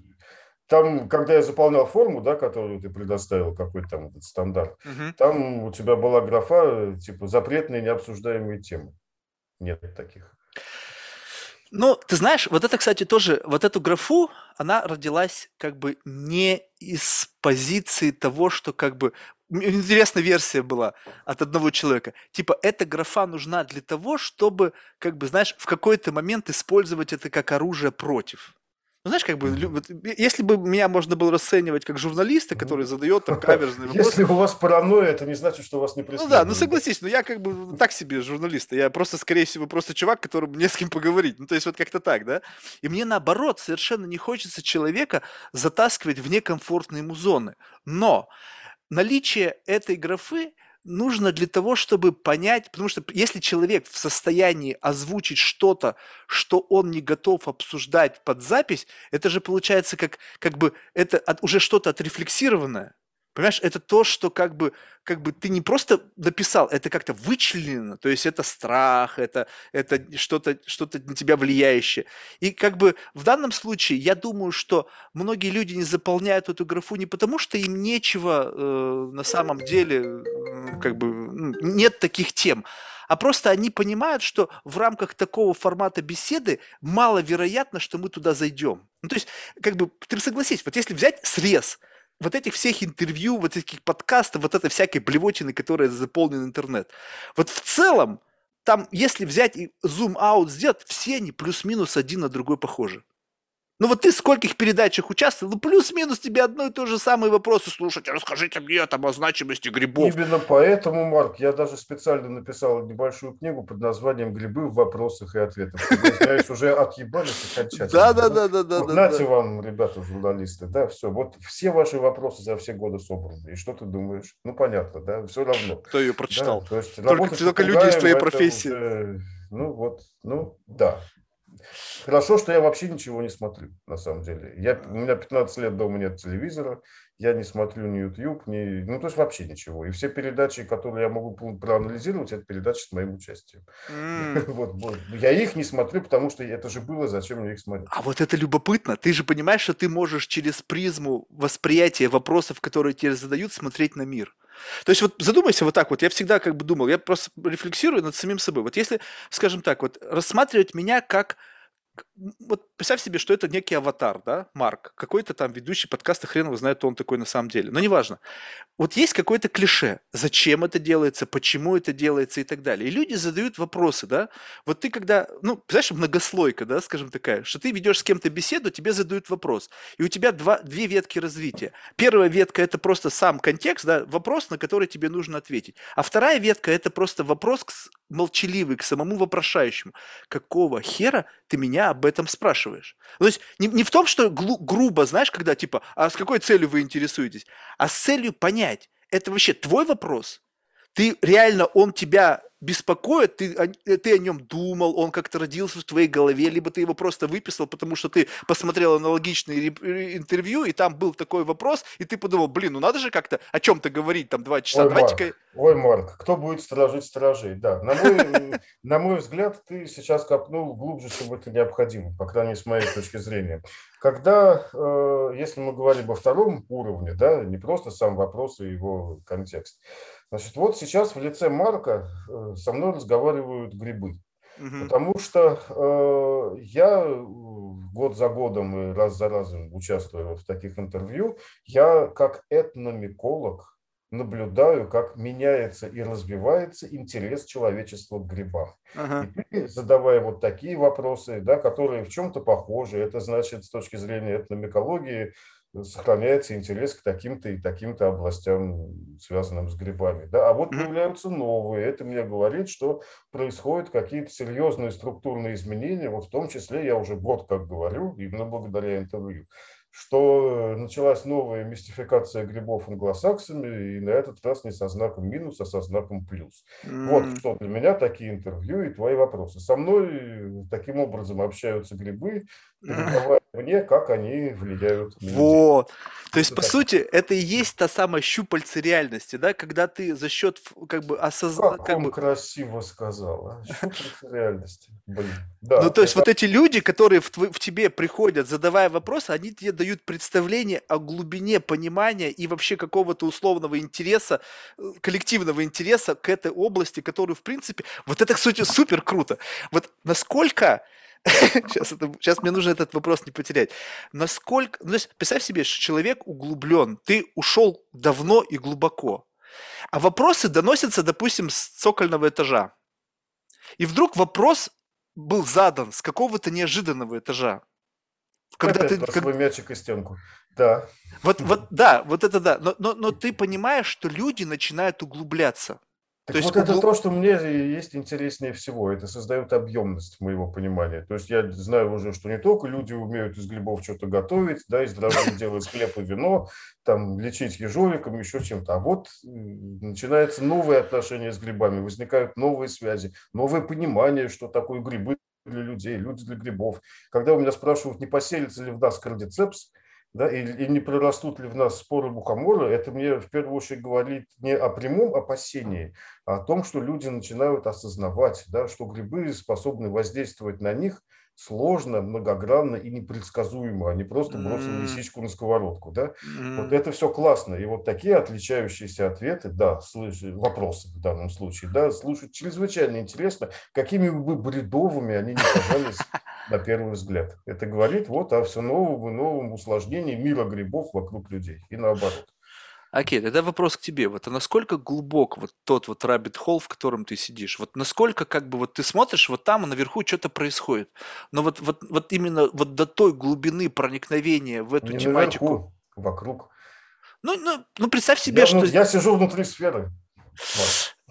Там, когда я заполнял форму, да, которую ты предоставил, какой-то там этот стандарт, угу. там у тебя была графа, типа, запретные необсуждаемые темы. Нет таких. Ну, ты знаешь, вот это, кстати, тоже, вот эту графу, она родилась как бы не из позиции того, что как бы интересная версия была от одного человека. Типа, эта графа нужна для того, чтобы, как бы, знаешь, в какой-то момент использовать это как оружие против. Ну, знаешь, как бы, если бы меня можно было расценивать как журналиста, который задает там каверзные вопросы. Если у вас паранойя, это не значит, что у вас не преследуют. Ну да, ну согласись, но я как бы так себе журналист. Я просто, скорее всего, просто чувак, которому не с кем поговорить. Ну, то есть вот как-то так, да? И мне наоборот совершенно не хочется человека затаскивать в некомфортные ему зоны. Но наличие этой графы нужно для того, чтобы понять, потому что если человек в состоянии озвучить что-то, что он не готов обсуждать под запись, это же получается как, как бы это от, уже что-то отрефлексированное. Понимаешь, это то, что как бы, как бы ты не просто написал, это как-то вычленено, то есть это страх, это, это что-то что на тебя влияющее. И как бы в данном случае я думаю, что многие люди не заполняют эту графу не потому, что им нечего э, на самом деле, как бы нет таких тем, а просто они понимают, что в рамках такого формата беседы маловероятно, что мы туда зайдем. Ну, то есть, как бы, ты согласись, вот если взять срез – вот этих всех интервью, вот этих подкастов, вот этой всякой блевотины, которая заполнен интернет. Вот в целом, там, если взять и зум-аут сделать, все они плюс-минус один на другой похожи. Ну вот ты в скольких передачах участвовал, ну плюс-минус тебе одно и то же самые вопросы слушать. Расскажите мне там о значимости грибов. Именно поэтому, Марк, я даже специально написал небольшую книгу под названием «Грибы в вопросах и ответах». Знаешь, уже отъебались окончательно. Да, да, да, да, да. Вот нате вам, ребята, журналисты, да, все. Вот все ваши вопросы за все годы собраны. И что ты думаешь? Ну, понятно, да, все равно. Кто ее прочитал? только, люди из твоей профессии. Ну, вот, ну, да. Хорошо, что я вообще ничего не смотрю, на самом деле. Я, у меня 15 лет дома нет телевизора, я не смотрю ни YouTube, ни, ну, то есть вообще ничего. И все передачи, которые я могу проанализировать, это передачи с моим участием. Mm. Вот, вот. Я их не смотрю, потому что это же было, зачем мне их смотреть. А вот это любопытно. Ты же понимаешь, что ты можешь через призму восприятия вопросов, которые тебе задают, смотреть на мир. То есть вот задумайся вот так вот, я всегда как бы думал, я просто рефлексирую над самим собой. Вот если, скажем так, вот рассматривать меня как вот представь себе, что это некий аватар, да, Марк, какой-то там ведущий подкаста, хрен его знает, он такой на самом деле, но неважно. Вот есть какое-то клише, зачем это делается, почему это делается и так далее. И люди задают вопросы, да, вот ты когда, ну, знаешь, многослойка, да, скажем такая, что ты ведешь с кем-то беседу, тебе задают вопрос, и у тебя два, две ветки развития. Первая ветка – это просто сам контекст, да, вопрос, на который тебе нужно ответить. А вторая ветка – это просто вопрос к, молчаливый, к самому вопрошающему. Какого хера ты меня об этом спрашиваешь? То есть не, не в том, что глу, грубо, знаешь, когда типа, а с какой целью вы интересуетесь, а с целью понять, это вообще твой вопрос? Ты реально, он тебя беспокоит, ты, э, ты о нем думал, он как-то родился в твоей голове, либо ты его просто выписал, потому что ты посмотрел аналогичное интервью, и там был такой вопрос, и ты подумал, блин, ну надо же как-то о чем-то говорить там два часа. Ой, Давайте-ка... Марк, ой, Марк, кто будет сторожить сторожей? Да, на мой, на мой взгляд, ты сейчас копнул глубже, чем это необходимо, по крайней мере, с моей точки зрения. Когда, э, если мы говорим о втором уровне, да, не просто сам вопрос и его контекст, значит, вот сейчас в лице Марка э, со мной разговаривают грибы. Угу. Потому что э, я год за годом и раз за разом участвую в таких интервью, я как этномиколог наблюдаю, как меняется и развивается интерес человечества к грибам. Ага. И ты, задавая вот такие вопросы, да, которые в чем-то похожи, это значит с точки зрения этномикологии сохраняется интерес к таким-то и таким-то областям, связанным с грибами. Да? А вот появляются новые. Это мне говорит, что происходят какие-то серьезные структурные изменения, вот в том числе, я уже год как говорю, именно благодаря интервью, что началась новая мистификация грибов англосаксами, и на этот раз не со знаком минус, а со знаком плюс. Mm. Вот что для меня такие интервью и твои вопросы. Со мной таким образом общаются грибы, передавая мне, как они влияют на Вот. То есть, по так. сути, это и есть та самая щупальца реальности, да, когда ты за счет как бы осознания... Как, как он бы... красиво сказал, а? щупальца реальности. Блин. Да, ну, то есть, это... вот эти люди, которые в, в тебе приходят, задавая вопросы, они тебе дают представление о глубине понимания и вообще какого-то условного интереса, э, коллективного интереса к этой области, которую, в принципе, вот это, кстати, супер круто. Вот насколько сейчас, это, сейчас мне нужно этот вопрос не потерять. Насколько... Ну, то есть, представь себе, что человек углублен, ты ушел давно и глубоко, а вопросы доносятся, допустим, с цокольного этажа. И вдруг вопрос был задан с какого-то неожиданного этажа. Когда Опять ты как... свой мячик и стенку. Да. Вот, вот, да, вот это да. Но, но, но ты понимаешь, что люди начинают углубляться. Так то вот есть, это то, что мне есть интереснее всего. Это создает объемность моего понимания. То есть я знаю уже, что не только люди умеют из грибов что-то готовить, да, из дрожжей делать хлеб и вино, там, лечить ежовиком, еще чем-то. А вот начинается новое отношение с грибами, возникают новые связи, новое понимание, что такое грибы для людей, люди для грибов. Когда у меня спрашивают, не поселится ли в нас кардицепс, да, и, и не прорастут ли в нас споры мухомора, это мне в первую очередь говорит не о прямом опасении, а о том, что люди начинают осознавать, да, что грибы способны воздействовать на них – сложно, многогранно и непредсказуемо, а не просто бросил лисичку на сковородку. Да? Вот это все классно. И вот такие отличающиеся ответы, да, слыш... вопросы в данном случае, да, слушать чрезвычайно интересно, какими бы бредовыми они не казались на первый взгляд. Это говорит вот о все новом и новом усложнении мира грибов вокруг людей и наоборот. Окей, тогда вопрос к тебе. Вот а насколько глубок вот тот вот rabbit hole, в котором ты сидишь? Вот насколько как бы вот ты смотришь, вот там наверху что-то происходит. Но вот, вот, вот именно вот до той глубины проникновения в эту Не тематику. Наверху, вокруг. Ну, ну, ну представь себе, я, что... Ну, я сижу внутри сферы.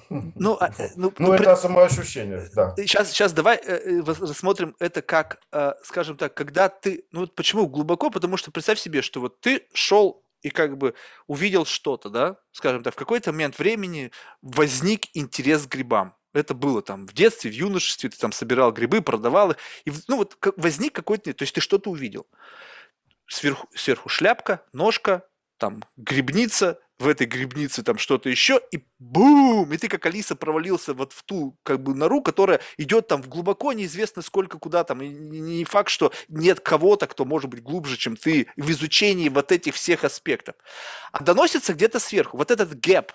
Ну, а, э, ну, ну, ну это самоощущение, да. Сейчас, сейчас давай э, э, рассмотрим это как, скажем так, когда ты, ну почему глубоко, потому что представь себе, что вот ты шел и как бы увидел что-то, да, скажем так, в какой-то момент времени возник интерес к грибам. Это было там в детстве, в юношестве, ты там собирал грибы, продавал их, и ну вот возник какой-то, то есть ты что-то увидел. Сверху, сверху шляпка, ножка, там грибница, в этой грибнице там что-то еще, и бум! И ты как Алиса провалился вот в ту как бы нору, которая идет там в глубоко неизвестно сколько куда там. И не факт, что нет кого-то, кто может быть глубже, чем ты в изучении вот этих всех аспектов. А доносится где-то сверху. Вот этот gap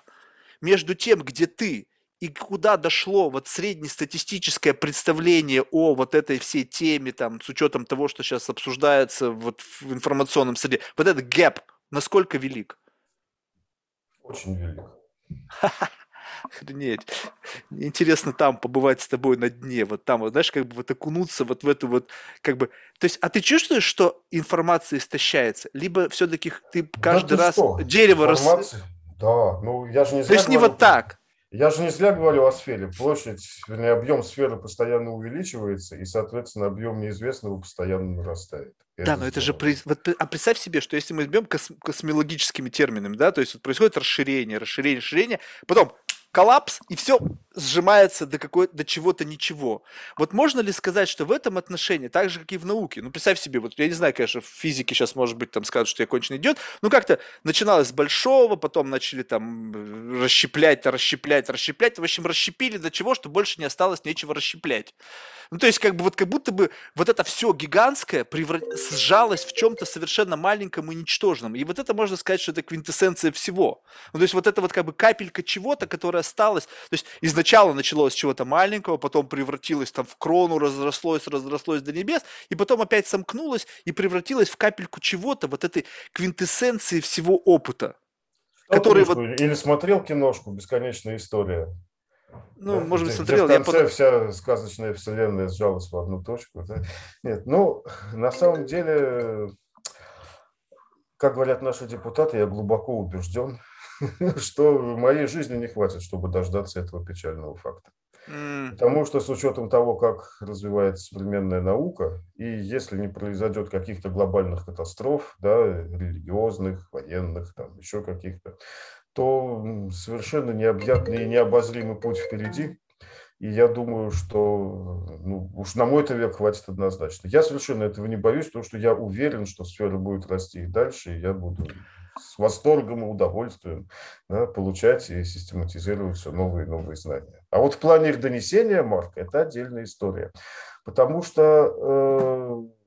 между тем, где ты и куда дошло вот среднестатистическое представление о вот этой всей теме, там, с учетом того, что сейчас обсуждается вот в информационном среде, вот этот gap насколько велик? Очень велик. Охренеть. Интересно там побывать с тобой на дне, вот там, вот, знаешь, как бы вот окунуться вот в эту вот, как бы... То есть, а ты чувствуешь, что информация истощается? Либо все-таки ты каждый да ты раз что? дерево... Информация? Рас... Да, ну я же не знаю. То есть не вот так? Я же не зря говорю о сфере. Площадь, вернее, объем сферы постоянно увеличивается, и, соответственно, объем неизвестного постоянно нарастает. Да, но это же... Вот, а представь себе, что если мы возьмем кос, космологическими терминами, да, то есть вот происходит расширение, расширение, расширение, потом коллапс, и все, сжимается до, какой, до чего-то ничего. Вот можно ли сказать, что в этом отношении, так же, как и в науке, ну, представь себе, вот я не знаю, конечно, в физике сейчас, может быть, там скажут, что я конченый идет, ну, как-то начиналось с большого, потом начали там расщеплять, расщеплять, расщеплять, в общем, расщепили до чего, что больше не осталось нечего расщеплять. Ну, то есть, как бы, вот как будто бы вот это все гигантское преврат... сжалось в чем-то совершенно маленьком и ничтожном. И вот это можно сказать, что это квинтэссенция всего. Ну, то есть, вот это вот как бы капелька чего-то, которая осталась. То есть, изначально началось с чего-то маленького, потом превратилось там в крону, разрослось, разрослось до небес, и потом опять сомкнулось и превратилось в капельку чего-то, вот этой квинтэссенции всего опыта. Который вот... Или смотрел киношку «Бесконечная история»? Ну, да, может быть, смотрел. в конце я под... вся сказочная вселенная сжалась в одну точку. Да? Нет, ну, на самом деле, как говорят наши депутаты, я глубоко убежден, что в моей жизни не хватит, чтобы дождаться этого печального факта. Потому что с учетом того, как развивается современная наука, и если не произойдет каких-то глобальных катастроф, да, религиозных, военных, там еще каких-то, то совершенно необъятный и необозримый путь впереди. И я думаю, что ну, уж на мой-то век хватит однозначно. Я совершенно этого не боюсь, потому что я уверен, что сфера будет расти и дальше, и я буду с восторгом и удовольствием да, получать и систематизировать все новые и новые знания. А вот в плане их донесения, Марк, это отдельная история. Потому что э,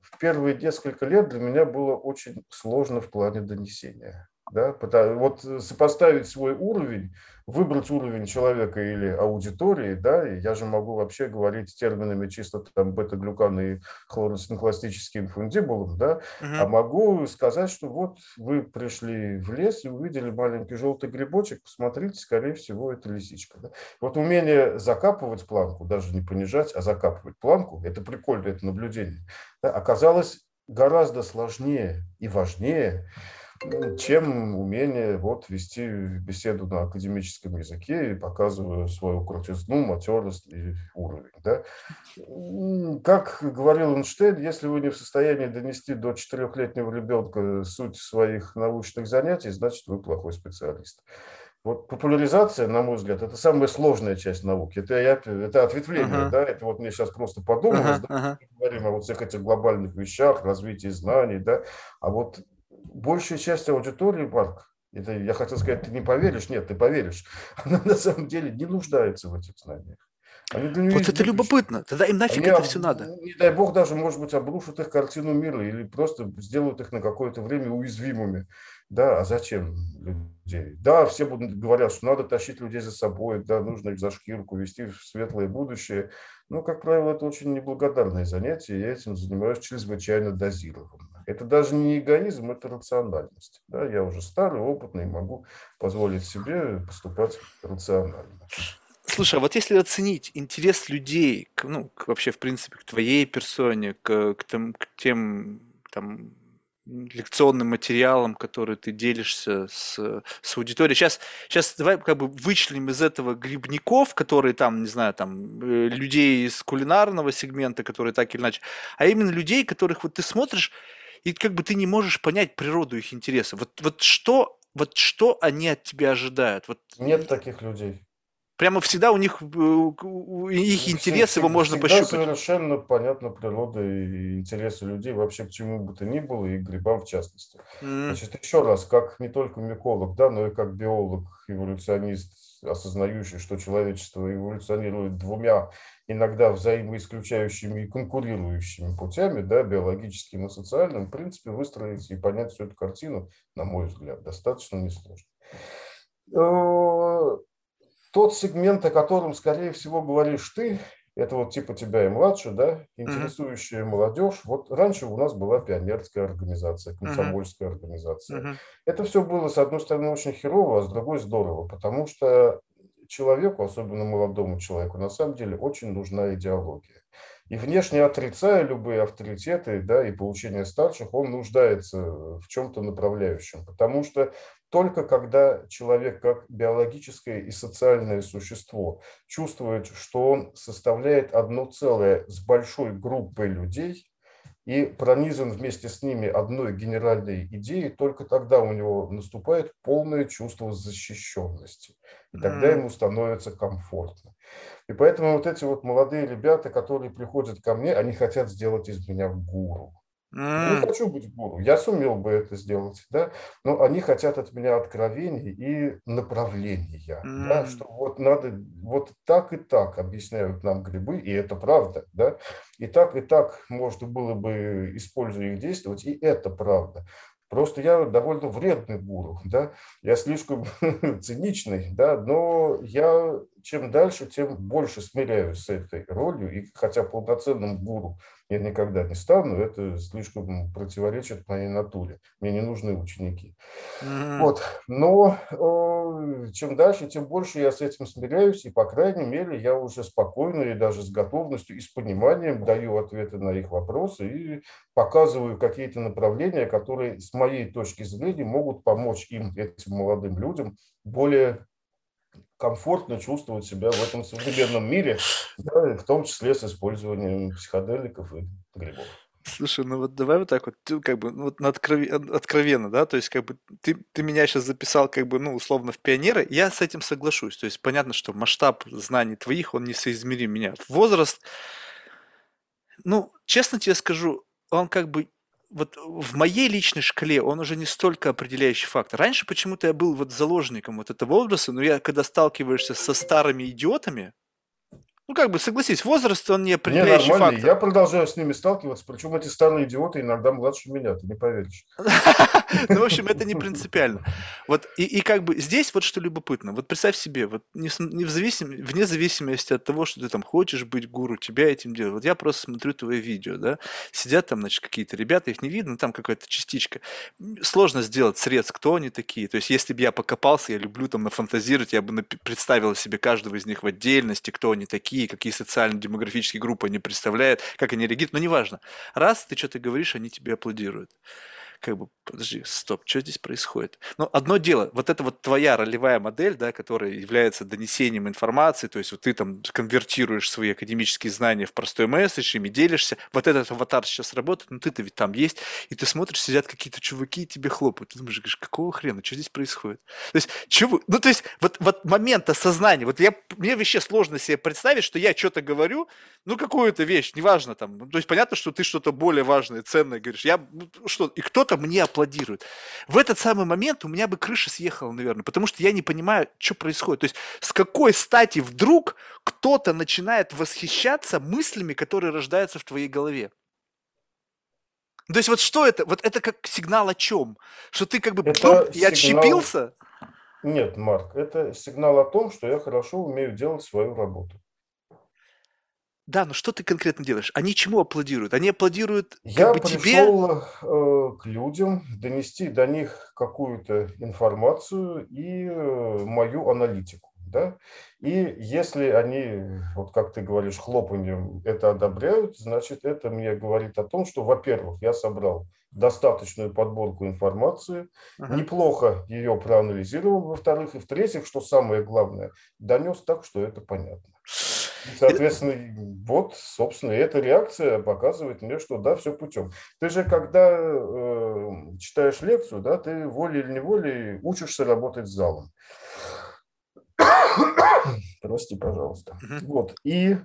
в первые несколько лет для меня было очень сложно в плане донесения. Да? Потому, вот сопоставить свой уровень, выбрать уровень человека или аудитории, да, я же могу вообще говорить терминами чисто там бета-глюкан и хлоросинкластический инфундибулум, да, угу. а могу сказать, что вот вы пришли в лес и увидели маленький желтый грибочек, посмотрите, скорее всего, это лисичка. Да? Вот умение закапывать планку, даже не понижать, а закапывать планку, это прикольно, это наблюдение, да, оказалось гораздо сложнее и важнее, чем умение вот вести беседу на академическом языке и показывая свою крутизну, матерость и уровень. Да? Как говорил Эйнштейн, если вы не в состоянии донести до четырехлетнего ребенка суть своих научных занятий, значит вы плохой специалист. Вот популяризация, на мой взгляд, это самая сложная часть науки. Это, я, это ответвление, uh-huh. да, это вот мне сейчас просто подумалось, uh-huh. да, мы говорим о вот всех этих глобальных вещах, развитии знаний, да, а вот большая часть аудитории, Марк, это я хотел сказать, ты не поверишь, нет, ты поверишь, она на самом деле не нуждается в этих знаниях. Они для вот это любопытно. Тогда им нафиг Они, это все надо. Не дай бог даже, может быть, обрушат их картину мира или просто сделают их на какое-то время уязвимыми. Да, а зачем людей? Да, все будут говорят, что надо тащить людей за собой, да, нужно их за шкирку вести в светлое будущее. Но, как правило, это очень неблагодарное занятие, и я этим занимаюсь чрезвычайно дозированно. Это даже не эгоизм, это рациональность. Да, я уже старый, опытный, могу позволить себе поступать рационально. Слушай, а вот если оценить интерес людей, к, ну, к, вообще, в принципе, к твоей персоне, к, к, тем, к тем там, лекционным материалам, которые ты делишься с, с аудиторией. Сейчас, сейчас давай как бы вычленим из этого грибников, которые там, не знаю, там, э, людей из кулинарного сегмента, которые так или иначе, а именно людей, которых вот ты смотришь, и как бы ты не можешь понять природу их интереса. Вот, вот что, вот что они от тебя ожидают? Вот... Нет таких людей. Прямо всегда у них их интерес, его можно всегда пощупать. совершенно понятна природа и интересы людей вообще к чему бы то ни было, и грибам в частности. Mm. Значит, еще раз, как не только миколог, да, но и как биолог, эволюционист, осознающий, что человечество эволюционирует двумя иногда взаимоисключающими и конкурирующими путями, да, биологическим и социальным, в принципе, выстроить и понять всю эту картину, на мой взгляд, достаточно несложно э, тот сегмент, о котором, скорее всего, говоришь ты, это вот типа тебя и младше, да, интересующая mm-hmm. молодежь. Вот раньше у нас была пионерская организация, комсомольская mm-hmm. организация. Mm-hmm. Это все было, с одной стороны, очень херово, а с другой здорово, потому что человеку, особенно молодому человеку, на самом деле очень нужна идеология. И внешне отрицая любые авторитеты да, и получение старших, он нуждается в чем-то направляющем. Потому что только когда человек как биологическое и социальное существо чувствует, что он составляет одно целое с большой группой людей, и пронизан вместе с ними одной генеральной идеей, только тогда у него наступает полное чувство защищенности. И тогда ему становится комфортно. И поэтому вот эти вот молодые ребята, которые приходят ко мне, они хотят сделать из меня гуру. Mm. Не хочу быть гуру, я сумел бы это сделать, да, но они хотят от меня откровений и направления, mm. да, что вот надо вот так и так объясняют нам грибы, и это правда, да, и так и так можно было бы, используя их, действовать, и это правда. Просто я довольно вредный гуру, да, я слишком циничный, да, но я чем дальше, тем больше смиряюсь с этой ролью, и хотя полноценным гуру я никогда не стану, это слишком противоречит моей натуре. Мне не нужны ученики. Mm-hmm. Вот. Но э, чем дальше, тем больше я с этим смиряюсь, и, по крайней мере, я уже спокойно и даже с готовностью и с пониманием даю ответы на их вопросы и показываю какие-то направления, которые, с моей точки зрения, могут помочь им, этим молодым людям, более комфортно чувствовать себя в этом современном мире, да, в том числе с использованием психоделиков и грибов. Слушай, ну вот давай вот так вот, ты как бы, ну вот откровенно, откровенно, да, то есть как бы ты, ты меня сейчас записал как бы, ну, условно, в пионеры, я с этим соглашусь, то есть понятно, что масштаб знаний твоих, он несоизмерим меня. Возраст, ну, честно тебе скажу, он как бы вот в моей личной шкале он уже не столько определяющий фактор. Раньше почему-то я был вот заложником вот этого образа, но я когда сталкиваешься со старыми идиотами, ну, как бы, согласись, возраст, он не определяющий не, фактор. Я продолжаю с ними сталкиваться, причем эти старые идиоты иногда младше меня, ты не поверишь. Ну, в общем, это не принципиально. Вот, и, как бы здесь вот что любопытно. Вот представь себе, вот вне зависимости от того, что ты там хочешь быть гуру, тебя этим делают. Вот я просто смотрю твои видео, да, сидят там, значит, какие-то ребята, их не видно, там какая-то частичка. Сложно сделать срез, кто они такие. То есть, если бы я покопался, я люблю там нафантазировать, я бы представил себе каждого из них в отдельности, кто они такие, какие, какие социально-демографические группы они представляют, как они реагируют, но неважно. Раз ты что-то говоришь, они тебе аплодируют как бы, подожди, стоп, что здесь происходит? Ну, одно дело, вот это вот твоя ролевая модель, да, которая является донесением информации, то есть вот ты там конвертируешь свои академические знания в простой месседж, ими делишься, вот этот аватар сейчас работает, ну ты-то ведь там есть, и ты смотришь, сидят какие-то чуваки и тебе хлопают, ты думаешь, говоришь, какого хрена, что здесь происходит? То есть, чего, ну, то есть, вот, вот момент осознания, вот я, мне вообще сложно себе представить, что я что-то говорю, ну, какую-то вещь, неважно там, ну, то есть, понятно, что ты что-то более важное, ценное говоришь, я, ну, что, и кто кто-то мне аплодирует. В этот самый момент у меня бы крыша съехала, наверное, потому что я не понимаю, что происходит. То есть с какой стати вдруг кто-то начинает восхищаться мыслями, которые рождаются в твоей голове? То есть вот что это? Вот это как сигнал о чем? Что ты как бы это и отщепился? Нет, Марк, это сигнал о том, что я хорошо умею делать свою работу. Да, но что ты конкретно делаешь? Они чему аплодируют? Они аплодируют Я как бы тебе? пришел э, к людям донести до них какую-то информацию и э, мою аналитику. Да? И если они, вот как ты говоришь, хлопанием это одобряют, значит, это мне говорит о том, что, во-первых, я собрал достаточную подборку информации, uh-huh. неплохо ее проанализировал, во-вторых, и в-третьих, что самое главное, донес так, что это понятно. Соответственно, вот, собственно, эта реакция показывает мне, что да, все путем. Ты же, когда э, читаешь лекцию, да, ты волей или неволей учишься работать с залом. Прости, пожалуйста. Вот. И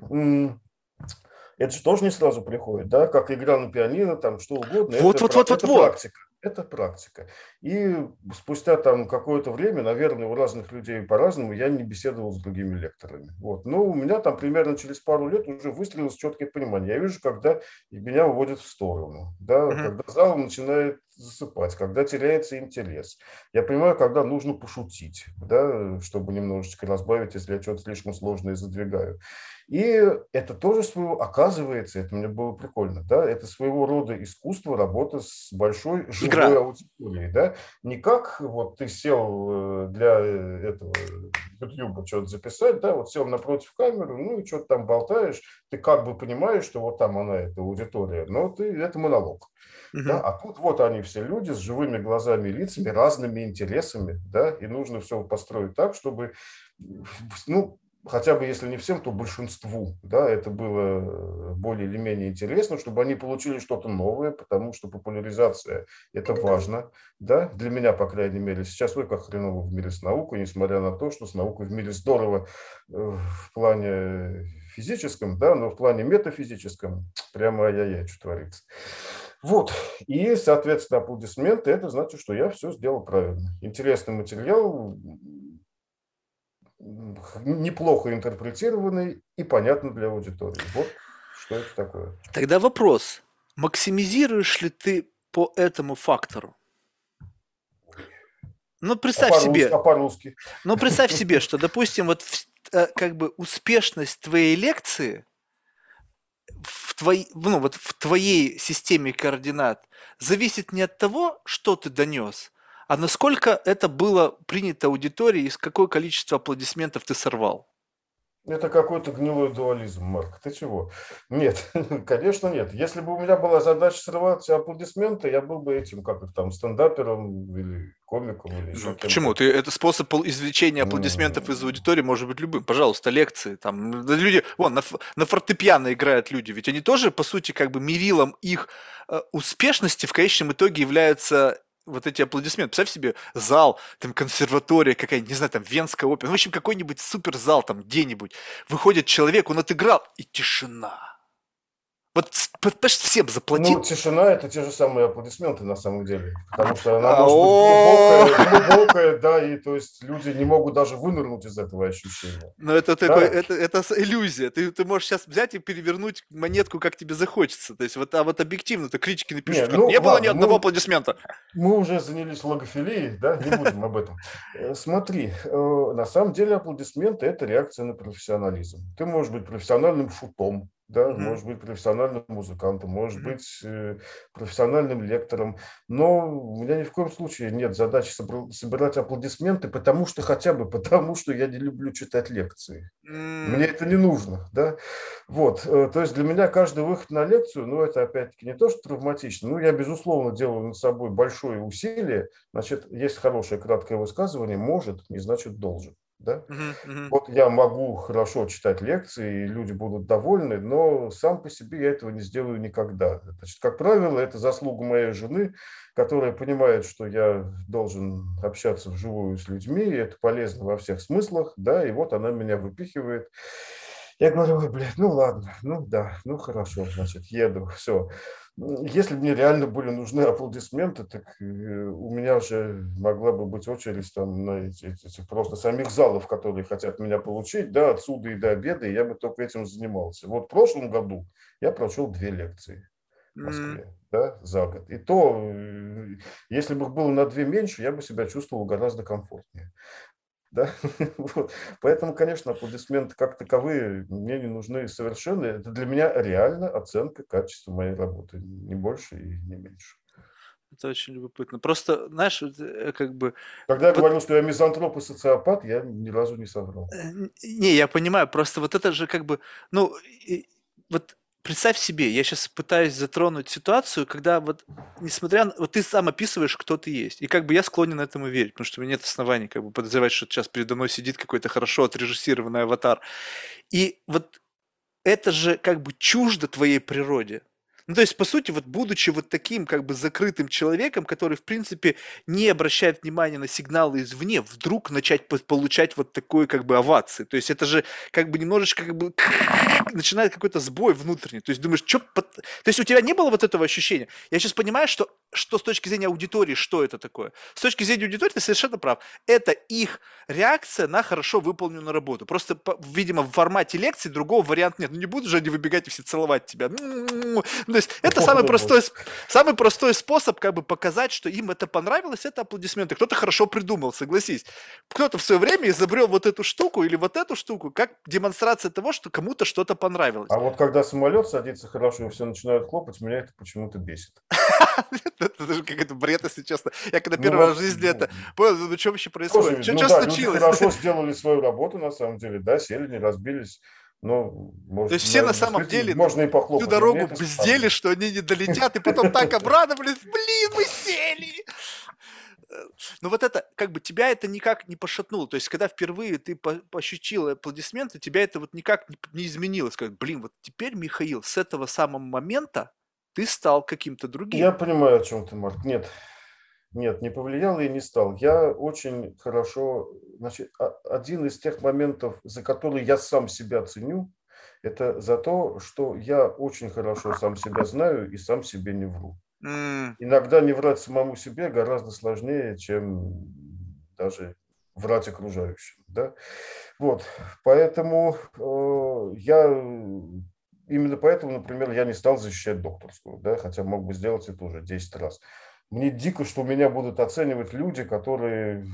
это же тоже не сразу приходит, да, как игра на пианино, там что угодно. Вот, это, вот, вот, это вот, практика. Это практика. И спустя там какое-то время, наверное, у разных людей по-разному, я не беседовал с другими лекторами. Вот. Но у меня там примерно через пару лет уже выстрелилось четкое понимание. Я вижу, когда меня уводят в сторону, да, uh-huh. когда зал начинает засыпать, когда теряется интерес. Я понимаю, когда нужно пошутить, да, чтобы немножечко разбавить, если я что-то слишком сложное задвигаю. И это тоже своего, оказывается, это мне было прикольно, да, это своего рода искусство работы с большой живой Игра. аудиторией, да, не как вот ты сел э, для этого YouTube что-то записать, да, вот сел напротив камеры, ну и что-то там болтаешь, ты как бы понимаешь, что вот там она, эта аудитория, но ты, это монолог. Uh-huh. Да? А тут вот они все люди с живыми глазами и лицами, разными интересами, да, и нужно все построить так, чтобы, ну, хотя бы если не всем, то большинству, да, это было более или менее интересно, чтобы они получили что-то новое, потому что популяризация – это важно, да, для меня, по крайней мере. Сейчас ой, как хреново в мире с наукой, несмотря на то, что с наукой в мире здорово э, в плане физическом, да, но в плане метафизическом прямо ай-яй-яй, что творится. Вот, и, соответственно, аплодисменты, это значит, что я все сделал правильно. Интересный материал, неплохо интерпретированный и понятный для аудитории. Вот что это такое. Тогда вопрос. Максимизируешь ли ты по этому фактору? Ну, представь а себе. А по-русски. Ну, представь себе, что, допустим, вот э, как бы успешность твоей лекции в, твоей, ну, вот в твоей системе координат зависит не от того, что ты донес, а насколько это было принято аудиторией, и с какое количество аплодисментов ты сорвал? Это какой-то гнилой дуализм, Марк. Ты чего? Нет, конечно нет. Если бы у меня была задача срывать аплодисменты, я был бы этим, как их там, стендапером или комиком. Или ну, почему? Ты, это способ извлечения аплодисментов из аудитории может быть любым. Пожалуйста, лекции. Там, люди, вон, на, на фортепиано играют люди. Ведь они тоже, по сути, как бы мерилом их э, успешности в конечном итоге являются вот эти аплодисменты. Представь себе зал, там консерватория какая-нибудь, не знаю, там Венская опера, ну, в общем, какой-нибудь суперзал там где-нибудь. Выходит человек, он отыграл, и тишина. Вот, понимаешь, всем заплатил. Ну, тишина – это те же самые аплодисменты на самом деле. Потому что она может быть глубокая, глубокая, да, и то есть люди не могут даже вынырнуть из этого ощущения. Но это, да? такой, это, это иллюзия. Ты, ты можешь сейчас взять и перевернуть монетку, как тебе захочется. То есть вот, а вот объективно-то критики напишут, не, ну, не было ни одного мы, аплодисмента. Мы уже занялись логофилией, да, не будем об этом. Э, смотри, э, на самом деле аплодисменты – это реакция на профессионализм. Ты можешь быть профессиональным шутом, да, mm-hmm. может быть профессиональным музыкантом, может mm-hmm. быть э, профессиональным лектором, но у меня ни в коем случае нет задачи собирать аплодисменты, потому что хотя бы потому, что я не люблю читать лекции. Mm-hmm. Мне это не нужно, да. Вот, э, то есть для меня каждый выход на лекцию, ну это опять-таки не то, что травматично, ну я безусловно делаю над собой большое усилие, значит, есть хорошее краткое высказывание, может, не значит должен. Да? Uh-huh, uh-huh. Вот я могу хорошо читать лекции, и люди будут довольны, но сам по себе я этого не сделаю никогда. Значит, как правило, это заслуга моей жены, которая понимает, что я должен общаться вживую с людьми, и это полезно во всех смыслах, да, и вот она меня выпихивает. Я говорю, ой, блядь, ну ладно, ну да, ну хорошо, значит, еду, все. Если бы мне реально были нужны аплодисменты, так э, у меня же могла бы быть очередь там на эти, эти просто самих залов, которые хотят меня получить, да, отсюда и до обеда, и я бы только этим занимался. Вот в прошлом году я прочел две лекции в Москве, mm. да, за год. И то, э, если бы было на две меньше, я бы себя чувствовал гораздо комфортнее. Да? Вот. Поэтому, конечно, аплодисменты как таковые мне не нужны совершенно. Это для меня реально оценка качества моей работы. Не больше и не меньше. Это очень любопытно. Просто, знаешь, э, как бы... Когда я вот... говорил, что я мизантроп и социопат, я ни разу не соврал. Э, не, я понимаю, просто вот это же как бы, ну, вот представь себе, я сейчас пытаюсь затронуть ситуацию, когда вот, несмотря на... Вот ты сам описываешь, кто ты есть. И как бы я склонен этому верить, потому что у меня нет оснований как бы подозревать, что сейчас передо мной сидит какой-то хорошо отрежиссированный аватар. И вот это же как бы чуждо твоей природе. Ну, то есть, по сути, вот будучи вот таким как бы закрытым человеком, который, в принципе, не обращает внимания на сигналы извне, вдруг начать получать вот такой как бы овации. То есть, это же как бы немножечко как бы начинает какой-то сбой внутренний. То есть, думаешь, что... То есть, у тебя не было вот этого ощущения? Я сейчас понимаю, что, что с точки зрения аудитории, что это такое? С точки зрения аудитории ты совершенно прав. Это их реакция на хорошо выполненную работу. Просто, видимо, в формате лекции другого варианта нет. Ну, не будут же они выбегать и все целовать тебя. То есть это самый простой, самый простой способ как бы показать, что им это понравилось, это аплодисменты. Кто-то хорошо придумал, согласись. Кто-то в свое время изобрел вот эту штуку или вот эту штуку, как демонстрация того, что кому-то что-то понравилось. А вот когда самолет садится хорошо и все начинают хлопать, меня это почему-то бесит. Это даже какой-то бред, если честно. Я когда ну первый раз в жизни это понял, ну что вообще происходит? Что ну случилось? хорошо сделали свою работу, на самом деле, да, сели, не разбились. Ну, может, То есть все на самом деле можно и похлопать. всю дорогу бздели, что они не долетят, и потом так обрадовались, блин, мы сели. ну вот это, как бы тебя это никак не пошатнуло. То есть, когда впервые ты ощутил аплодисменты, тебя это вот никак не, не изменило. Сказать, блин, вот теперь, Михаил, с этого самого момента ты стал каким-то другим. Я понимаю, о чем ты, Марк. Нет, нет, не повлиял и не стал. Я очень хорошо... Значит, один из тех моментов, за которые я сам себя ценю, это за то, что я очень хорошо сам себя знаю и сам себе не вру. Mm. Иногда не врать самому себе гораздо сложнее, чем даже врать окружающим. Да? Вот, поэтому э, я именно поэтому, например, я не стал защищать докторскую, да, хотя мог бы сделать это уже 10 раз. Мне дико, что меня будут оценивать люди, которые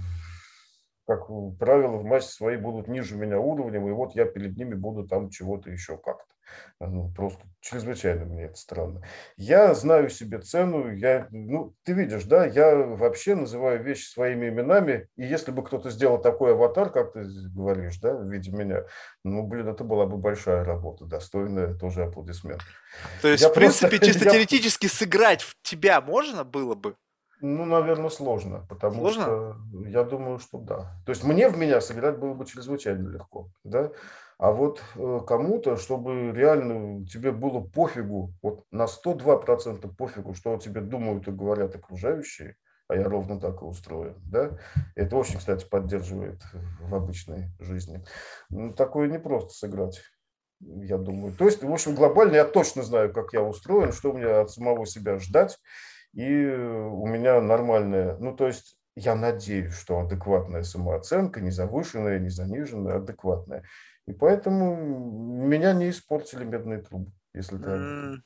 как правило, в массе своей будут ниже меня уровнем, и вот я перед ними буду там чего-то еще как-то. Ну, просто чрезвычайно мне это странно. Я знаю себе цену, я, ну, ты видишь, да, я вообще называю вещи своими именами, и если бы кто-то сделал такой аватар, как ты говоришь, да, в виде меня, ну, блин, это была бы большая работа, достойная тоже аплодисментов. То есть, я в принципе, просто, чисто я... теоретически сыграть в тебя можно было бы? Ну, наверное, сложно, потому сложно? что я думаю, что да. То есть мне в меня сыграть было бы чрезвычайно легко, да. А вот э, кому-то, чтобы реально тебе было пофигу, вот на 102% пофигу, что о тебе думают и говорят окружающие, а я ровно так и устроен, да. Это очень, кстати, поддерживает в обычной жизни. Ну, такое не просто сыграть я думаю. То есть, в общем, глобально я точно знаю, как я устроен, что мне от самого себя ждать, и у меня нормальная, ну то есть я надеюсь, что адекватная самооценка, не завышенная, не заниженная, адекватная. И поэтому меня не испортили медные трубы, если так. Mm,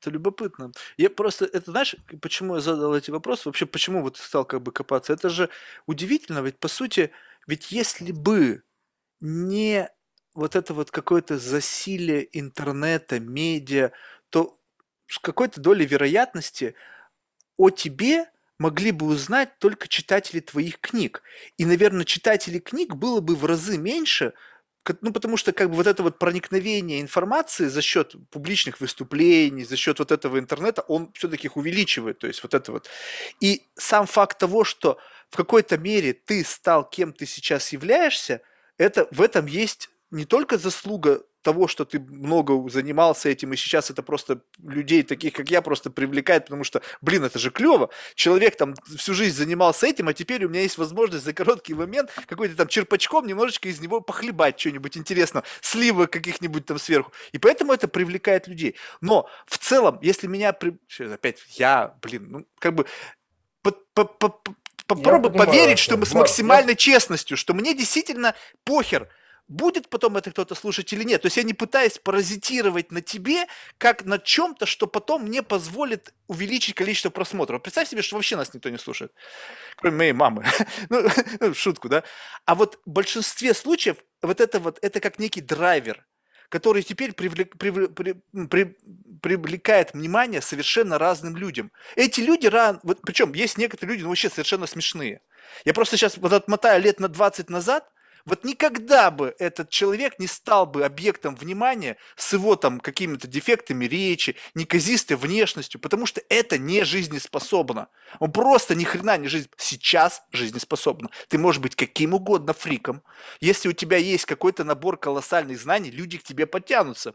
это любопытно. Я просто, это знаешь, почему я задал эти вопросы? Вообще, почему вот стал как бы копаться? Это же удивительно, ведь по сути, ведь если бы не вот это вот какое-то засилие интернета, медиа, то с какой-то долей вероятности о тебе могли бы узнать только читатели твоих книг. И, наверное, читателей книг было бы в разы меньше, ну, потому что как бы вот это вот проникновение информации за счет публичных выступлений, за счет вот этого интернета, он все-таки их увеличивает, то есть вот это вот. И сам факт того, что в какой-то мере ты стал кем ты сейчас являешься, это в этом есть не только заслуга того, что ты много занимался этим, и сейчас это просто людей, таких как я, просто привлекает, потому что, блин, это же клево. Человек там всю жизнь занимался этим, а теперь у меня есть возможность за короткий момент какой-то там черпачком немножечко из него похлебать что-нибудь интересного, сливы каких-нибудь там сверху. И поэтому это привлекает людей. Но в целом, если меня... При... Опять, я, блин, ну, как бы попробуй поверить, что мы с максимальной честностью, что мне действительно похер, будет потом это кто-то слушать или нет. То есть я не пытаюсь паразитировать на тебе, как на чем-то, что потом мне позволит увеличить количество просмотров. Представь себе, что вообще нас никто не слушает, кроме моей мамы. ну, ну шутку, да? А вот в большинстве случаев вот это вот, это как некий драйвер, который теперь привлек, привлек, при, при, привлекает внимание совершенно разным людям. Эти люди, ран, вот, причем есть некоторые люди ну, вообще совершенно смешные. Я просто сейчас вот отмотаю лет на 20 назад, вот никогда бы этот человек не стал бы объектом внимания с его там какими-то дефектами речи, неказистой внешностью, потому что это не жизнеспособно. Он просто ни хрена не жизнь. Сейчас жизнеспособно. Ты можешь быть каким угодно фриком. Если у тебя есть какой-то набор колоссальных знаний, люди к тебе подтянутся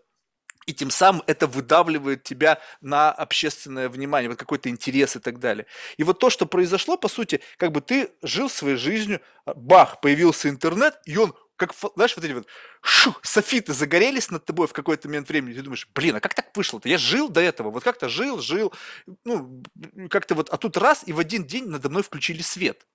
и тем самым это выдавливает тебя на общественное внимание, вот какой-то интерес и так далее. И вот то, что произошло, по сути, как бы ты жил своей жизнью, а, бах, появился интернет, и он как, знаешь, вот эти вот шу, софиты загорелись над тобой в какой-то момент времени, ты думаешь, блин, а как так вышло-то? Я жил до этого, вот как-то жил, жил, ну, как-то вот, а тут раз, и в один день надо мной включили свет.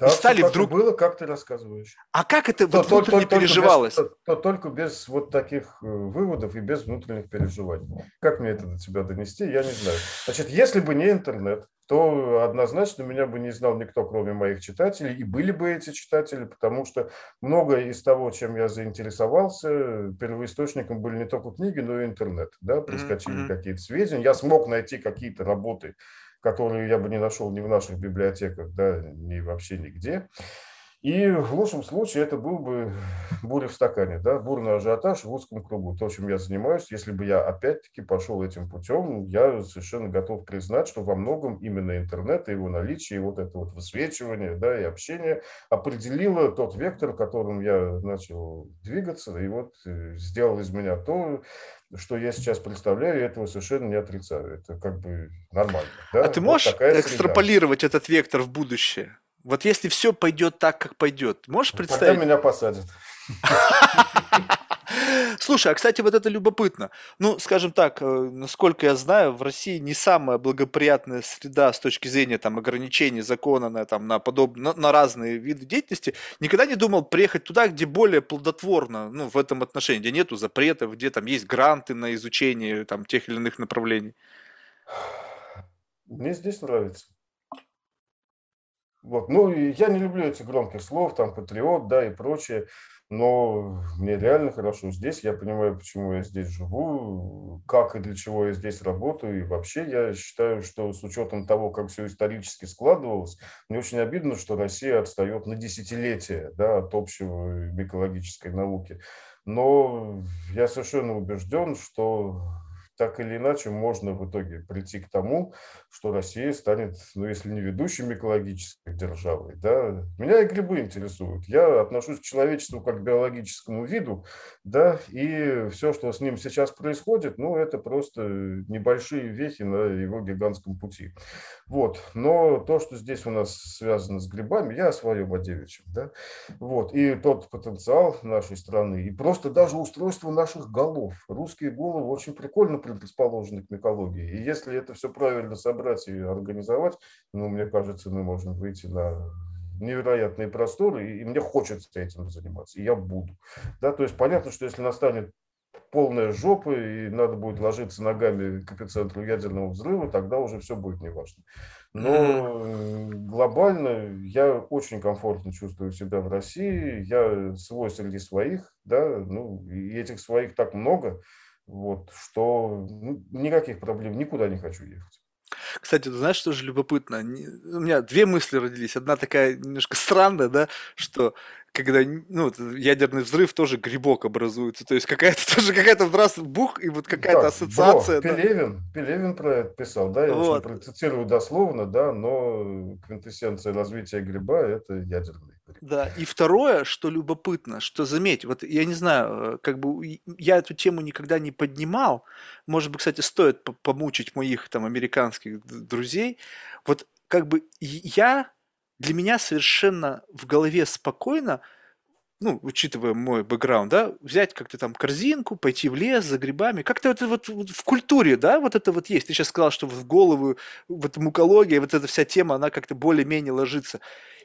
Да, и стали вдруг... было, как ты рассказываешь. А как это то, вот то, внутренне то, переживалось? Без, то, то, только без вот таких э, выводов и без внутренних переживаний. Как мне это до тебя донести, я не знаю. Значит, если бы не интернет, то однозначно меня бы не знал никто, кроме моих читателей, и были бы эти читатели, потому что многое из того, чем я заинтересовался, первоисточником были не только книги, но и интернет. Да? Прискочили mm-hmm. какие-то сведения, я смог найти какие-то работы, которую я бы не нашел ни в наших библиотеках, да, ни вообще нигде. И в лучшем случае это был бы буря в стакане, да, бурный ажиотаж в узком кругу. То, чем я занимаюсь, если бы я опять-таки пошел этим путем, я совершенно готов признать, что во многом именно интернет и его наличие, и вот это вот высвечивание, да, и общение определило тот вектор, которым я начал двигаться, и вот э, сделал из меня то, что я сейчас представляю, и этого совершенно не отрицаю. Это как бы нормально. Да? А ты можешь вот экстраполировать среда. этот вектор в будущее? Вот если все пойдет так, как пойдет, можешь представить? Тогда меня посадят. Слушай, а кстати, вот это любопытно. Ну, скажем так, э, насколько я знаю, в России не самая благоприятная среда с точки зрения там ограничений закона на там на подобные на, на разные виды деятельности. Никогда не думал приехать туда, где более плодотворно, ну, в этом отношении, где нету запретов, где там есть гранты на изучение там тех или иных направлений. Мне здесь нравится. Вот. Ну, я не люблю этих громких слов, там, патриот, да, и прочее, но мне реально хорошо здесь, я понимаю, почему я здесь живу, как и для чего я здесь работаю, и вообще я считаю, что с учетом того, как все исторически складывалось, мне очень обидно, что Россия отстает на десятилетия, да, от общего экологической науки. Но я совершенно убежден, что так или иначе можно в итоге прийти к тому, что Россия станет, ну, если не ведущей экологической державой, да, меня и грибы интересуют. Я отношусь к человечеству как к биологическому виду, да, и все, что с ним сейчас происходит, ну, это просто небольшие вехи на его гигантском пути. Вот, но то, что здесь у нас связано с грибами, я о своем, о девичьем, да, вот, и тот потенциал нашей страны, и просто даже устройство наших голов. Русские головы очень прикольно предрасположены к микологии. И если это все правильно собрать и организовать, ну, мне кажется, мы можем выйти на невероятные просторы, и мне хочется этим заниматься, и я буду. Да, то есть понятно, что если настанет полная жопа, и надо будет ложиться ногами к эпицентру ядерного взрыва, тогда уже все будет неважно. Но глобально я очень комфортно чувствую себя в России, я свой среди своих, да, ну, и этих своих так много, вот, что ну, никаких проблем, никуда не хочу ехать. Кстати, ты знаешь, что же любопытно? У меня две мысли родились. Одна такая немножко странная, да, что когда ну, ядерный взрыв тоже грибок образуется. То есть какая-то тоже какая-то раз бух, и вот какая-то да, ассоциация. Бро, Пелевин, Пелевин про это писал, да, я вот. процитирую дословно, да, но квинтэссенция развития гриба – это ядерный гриб. Да, и второе, что любопытно, что заметь, вот я не знаю, э, как бы я эту тему никогда не поднимал, может быть, кстати, стоит помучить моих там американских друзей, вот как бы я для меня совершенно в голове спокойно, ну, учитывая мой бэкграунд, да, взять как-то там корзинку, пойти в лес за грибами. Как-то это вот, в культуре, да, вот это вот есть. Ты сейчас сказал, что в голову, вот мукология, вот эта вся тема, она как-то более-менее ложится.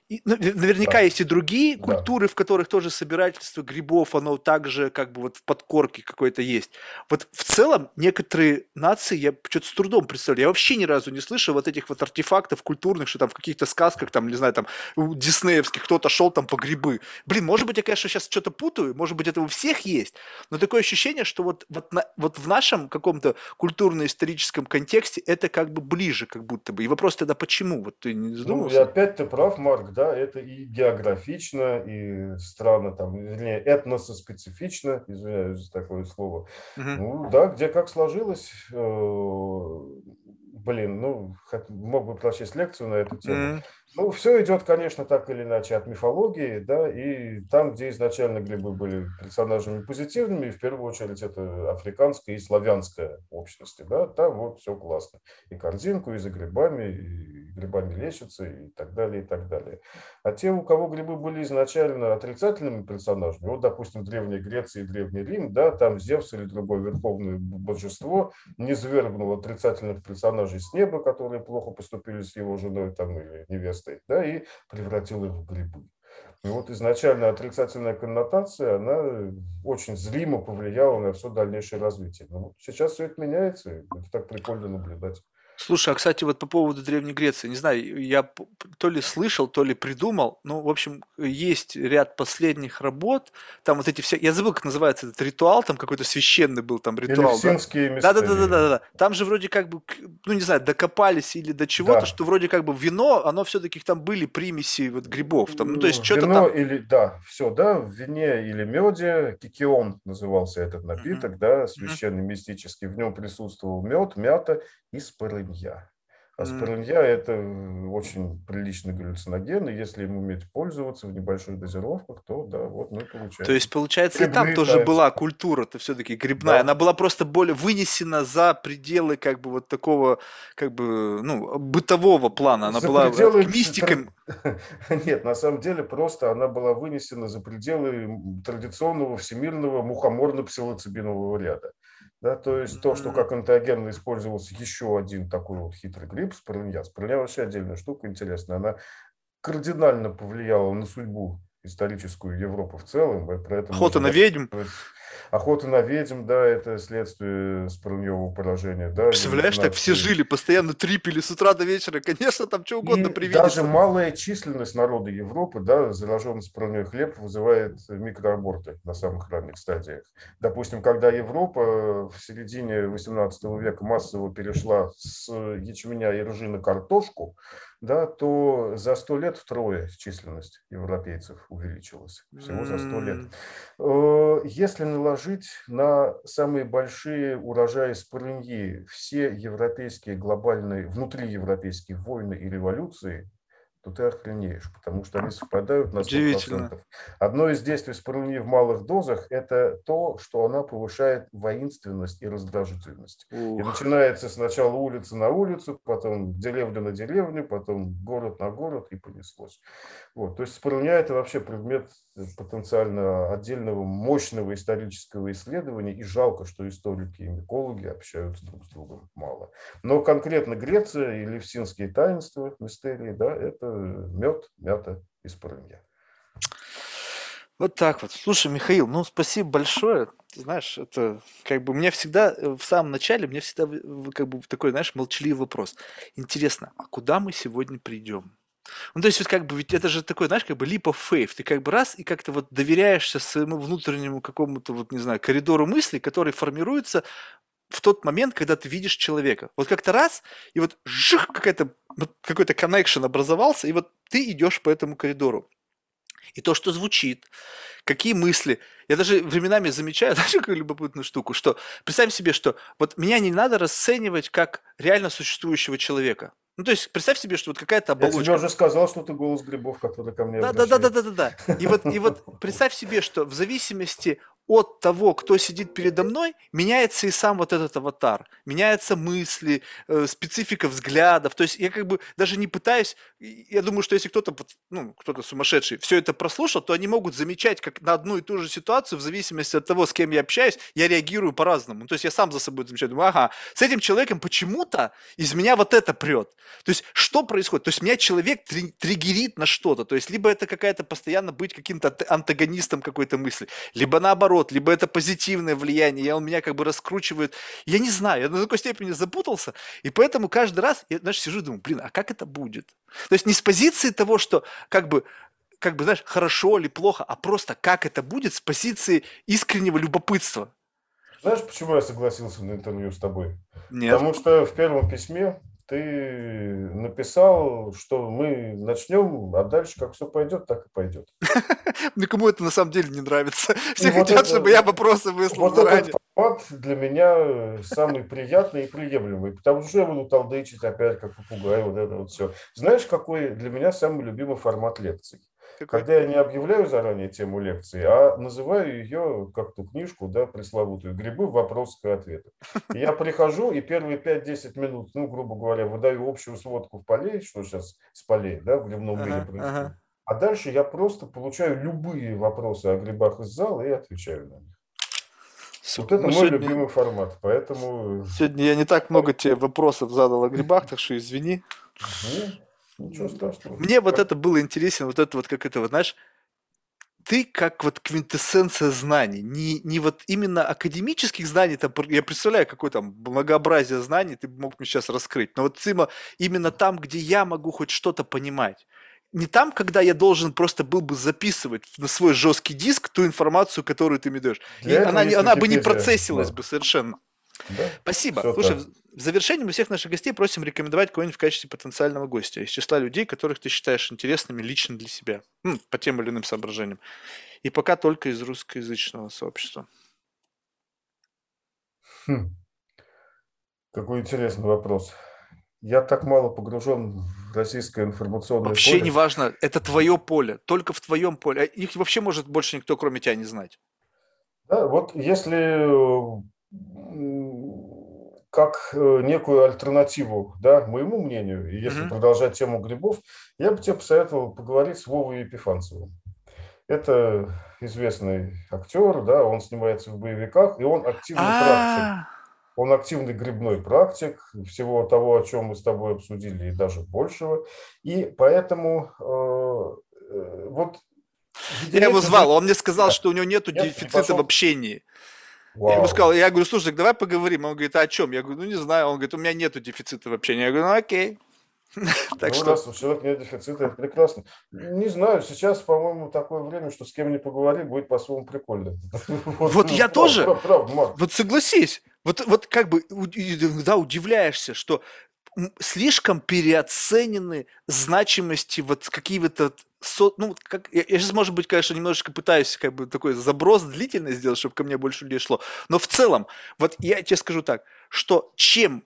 И, ну, наверняка да. есть и другие да. культуры, в которых тоже собирательство грибов, оно также как бы вот в подкорке какой-то есть. Вот в целом некоторые нации я что-то с трудом представляю. Я вообще ни разу не слышал вот этих вот артефактов культурных, что там в каких-то сказках, там, не знаю, там, у диснеевских кто-то шел там по грибы. Блин, может быть, я, конечно, сейчас что-то путаю, может быть, это у всех есть, но такое ощущение, что вот, вот, на, вот в нашем каком-то культурно-историческом контексте это как бы ближе, как будто бы. И вопрос тогда, почему? Вот ты не задумывался? Ну, и опять ты прав, Марк, да, это и географично, и страна там, вернее, этнососпецифично, извиняюсь за такое слово. Uh-huh. Ну, да, где как сложилось, э, блин, ну, мог бы прочесть лекцию на эту тему. Mm-hmm. Ну, все идет, конечно, так или иначе от мифологии, да, и там, где изначально грибы были персонажами позитивными, в первую очередь это африканская и славянская общности, да, там вот все классно. И корзинку, и за грибами, и грибами лечатся, и так далее, и так далее. А те, у кого грибы были изначально отрицательными персонажами, вот, допустим, Древняя Греция и Древний Рим, да, там Зевс или другое верховное божество не свергнул отрицательных персонажей с неба, которые плохо поступили с его женой там, или невестой, да, и превратил их в грибы. И вот изначально отрицательная коннотация, она очень зримо повлияла на все дальнейшее развитие. Но сейчас все это меняется, это так прикольно наблюдать. Слушай, а кстати, вот по поводу Древней Греции, не знаю, я то ли слышал, то ли придумал, ну, в общем, есть ряд последних работ, там вот эти все, я забыл, как называется этот ритуал, там какой-то священный был там ритуал. Элевсинские да? Да, да, да, да, да, Там же вроде как бы, ну, не знаю, докопались или до чего-то, да. что вроде как бы вино, оно все-таки там были примеси вот грибов, там, ну, то есть что-то там... или, да, все, да, в вине или меде, кикион назывался этот напиток, mm-hmm. да, священный, mm-hmm. мистический, в нем присутствовал мед, мята и спорынья. Аспиринья – это очень приличный галлюциноген, и если им уметь пользоваться в небольших дозировках, то да, вот мы получаем. То есть, получается, Грибные и там тоже таинства. была культура-то все-таки грибная, да. она была просто более вынесена за пределы как бы вот такого, как бы, ну, бытового плана, она за была пределы... мистиком. Нет, на самом деле просто она была вынесена за пределы традиционного всемирного мухоморно-псилоцибинового ряда. Да, то есть то, что как антиогенно использовался еще один такой вот хитрый гриб, спорынья. Спорынья вообще отдельная штука интересная. Она кардинально повлияла на судьбу историческую Европы в целом. Про это Охота на ведьм. Охота на ведьм, да, это следствие спорыньевого поражения. Да, Представляешь, так все жили, постоянно трипели с утра до вечера, конечно, там что угодно привидится. даже малая численность народа Европы, да, зараженный спорыньевый хлеб вызывает микроаборты на самых ранних стадиях. Допустим, когда Европа в середине 18 века массово перешла с ячменя и ржи на картошку, да, то за сто лет втрое численность европейцев увеличилась. Всего за сто лет. Э, если наложить на самые большие урожаи спорыньи все европейские глобальные, внутриевропейские войны и революции, то ты охренеешь, потому что они совпадают на 100%. Одно из действий спирулини в малых дозах – это то, что она повышает воинственность и раздражительность. Ух. И начинается сначала улица на улицу, потом деревня на деревню, потом город на город и понеслось. Вот. То есть спирулиня – это вообще предмет потенциально отдельного мощного исторического исследования, и жалко, что историки и микологи общаются друг с другом мало. Но конкретно Греция и левсинские таинства, мистерии, да, это мед, мята и спорынья. Вот так вот. Слушай, Михаил, ну спасибо большое. Ты знаешь, это как бы мне всегда э, в самом начале, мне всегда как бы такой, знаешь, молчаливый вопрос. Интересно, а куда мы сегодня придем? Ну, то есть, вот как бы, ведь это же такой, знаешь, как бы leap of faith. Ты как бы раз и как-то вот доверяешься своему внутреннему какому-то, вот, не знаю, коридору мысли, который формируется в тот момент, когда ты видишь человека. Вот как-то раз, и вот жих, какая-то, какой-то connection образовался, и вот ты идешь по этому коридору. И то, что звучит, какие мысли. Я даже временами замечаю, знаешь, какую любопытную штуку, что представим себе, что вот меня не надо расценивать как реально существующего человека. Ну, то есть, представь себе, что вот какая-то оболочка. Я тебе уже сказал, что ты голос грибов, который ко мне да, да, да, да, да, да, да. И вот, и вот представь себе, что в зависимости от того, кто сидит передо мной, меняется и сам вот этот аватар, меняются мысли, э, специфика взглядов. То есть я как бы даже не пытаюсь, я думаю, что если кто-то, ну, кто-то сумасшедший все это прослушал, то они могут замечать, как на одну и ту же ситуацию, в зависимости от того, с кем я общаюсь, я реагирую по-разному. То есть я сам за собой замечаю, думаю, ага, с этим человеком почему-то из меня вот это прет. То есть что происходит? То есть меня человек триггерит на что-то. То есть либо это какая-то постоянно быть каким-то антагонистом какой-то мысли, либо наоборот, наоборот, либо это позитивное влияние, и он меня как бы раскручивает. Я не знаю, я до такой степени запутался, и поэтому каждый раз я, знаешь, сижу и думаю, блин, а как это будет? То есть не с позиции того, что как бы как бы, знаешь, хорошо или плохо, а просто как это будет с позиции искреннего любопытства. Знаешь, почему я согласился на интервью с тобой? Нет. Потому что в первом письме ты написал, что мы начнем, а дальше как все пойдет, так и пойдет. Никому это на самом деле не нравится. Все хотят, чтобы я вопросы выслал вот заранее. Этот формат для меня самый приятный и приемлемый, потому что я буду толдычить опять, как попугай, вот это вот все. Знаешь, какой для меня самый любимый формат лекций? Какой? Когда я не объявляю заранее тему лекции, а называю ее, как ту книжку, да, пресловутую, «Грибы, вопросы и ответы». я прихожу и первые 5-10 минут, ну, грубо говоря, выдаю общую сводку в полей, что сейчас с полей, да, в грибном мире ага, происходит. Ага. А дальше я просто получаю любые вопросы о грибах из зала и отвечаю на них. Вот это ну, мой сегодня... любимый формат, поэтому... Сегодня я не так много тебе вопросов задал о грибах, так что извини. Ничего страшного. Мне вот это было интересно, вот это вот, как это вот, знаешь, ты как вот квинтэссенция знаний, не, не вот именно академических знаний, там, я представляю, какое там многообразие знаний ты мог мне сейчас раскрыть, но вот именно, именно там, где я могу хоть что-то понимать. Не там, когда я должен просто был бы записывать на свой жесткий диск ту информацию, которую ты мне даешь. И она, она бы не процессилась да. бы совершенно. Да? Спасибо. Все Слушай, так. в завершении мы всех наших гостей просим рекомендовать кого-нибудь в качестве потенциального гостя из числа людей, которых ты считаешь интересными лично для себя, ну, по тем или иным соображениям. И пока только из русскоязычного сообщества. Хм. Какой интересный вопрос. Я так мало погружен в российское информационное вообще поле. Вообще не важно, это твое поле, только в твоем поле. А их вообще может больше никто, кроме тебя, не знать. Да, вот если как э, некую альтернативу да, моему мнению, и если mm-hmm. продолжать тему грибов, я бы тебе посоветовал поговорить с Вовой Епифанцевым. Это известный актер, да, он снимается в боевиках, и он активный практик. Он активный грибной практик всего того, о чем мы с тобой обсудили, и даже большего. И поэтому э, э вот... Я его звал, он мне сказал, да. что у него нет дефицита в общении. Вау. Я ему сказал, я говорю, слушай, давай поговорим. Он говорит, а о чем? Я говорю, ну не знаю. Он говорит, у меня нету дефицита в общении. Я говорю, ну окей. так ну, что... раз у человека нет дефицита, это прекрасно. Не знаю, сейчас, по-моему, такое время, что с кем не поговори, будет по-своему прикольно. Вот я тоже. Вот согласись. Вот, вот как бы, да, удивляешься, что слишком переоценены значимости вот какие-то со, ну, как, я, я сейчас, может быть, конечно, немножечко пытаюсь как бы такой заброс длительный сделать, чтобы ко мне больше людей шло, но в целом, вот я тебе скажу так, что чем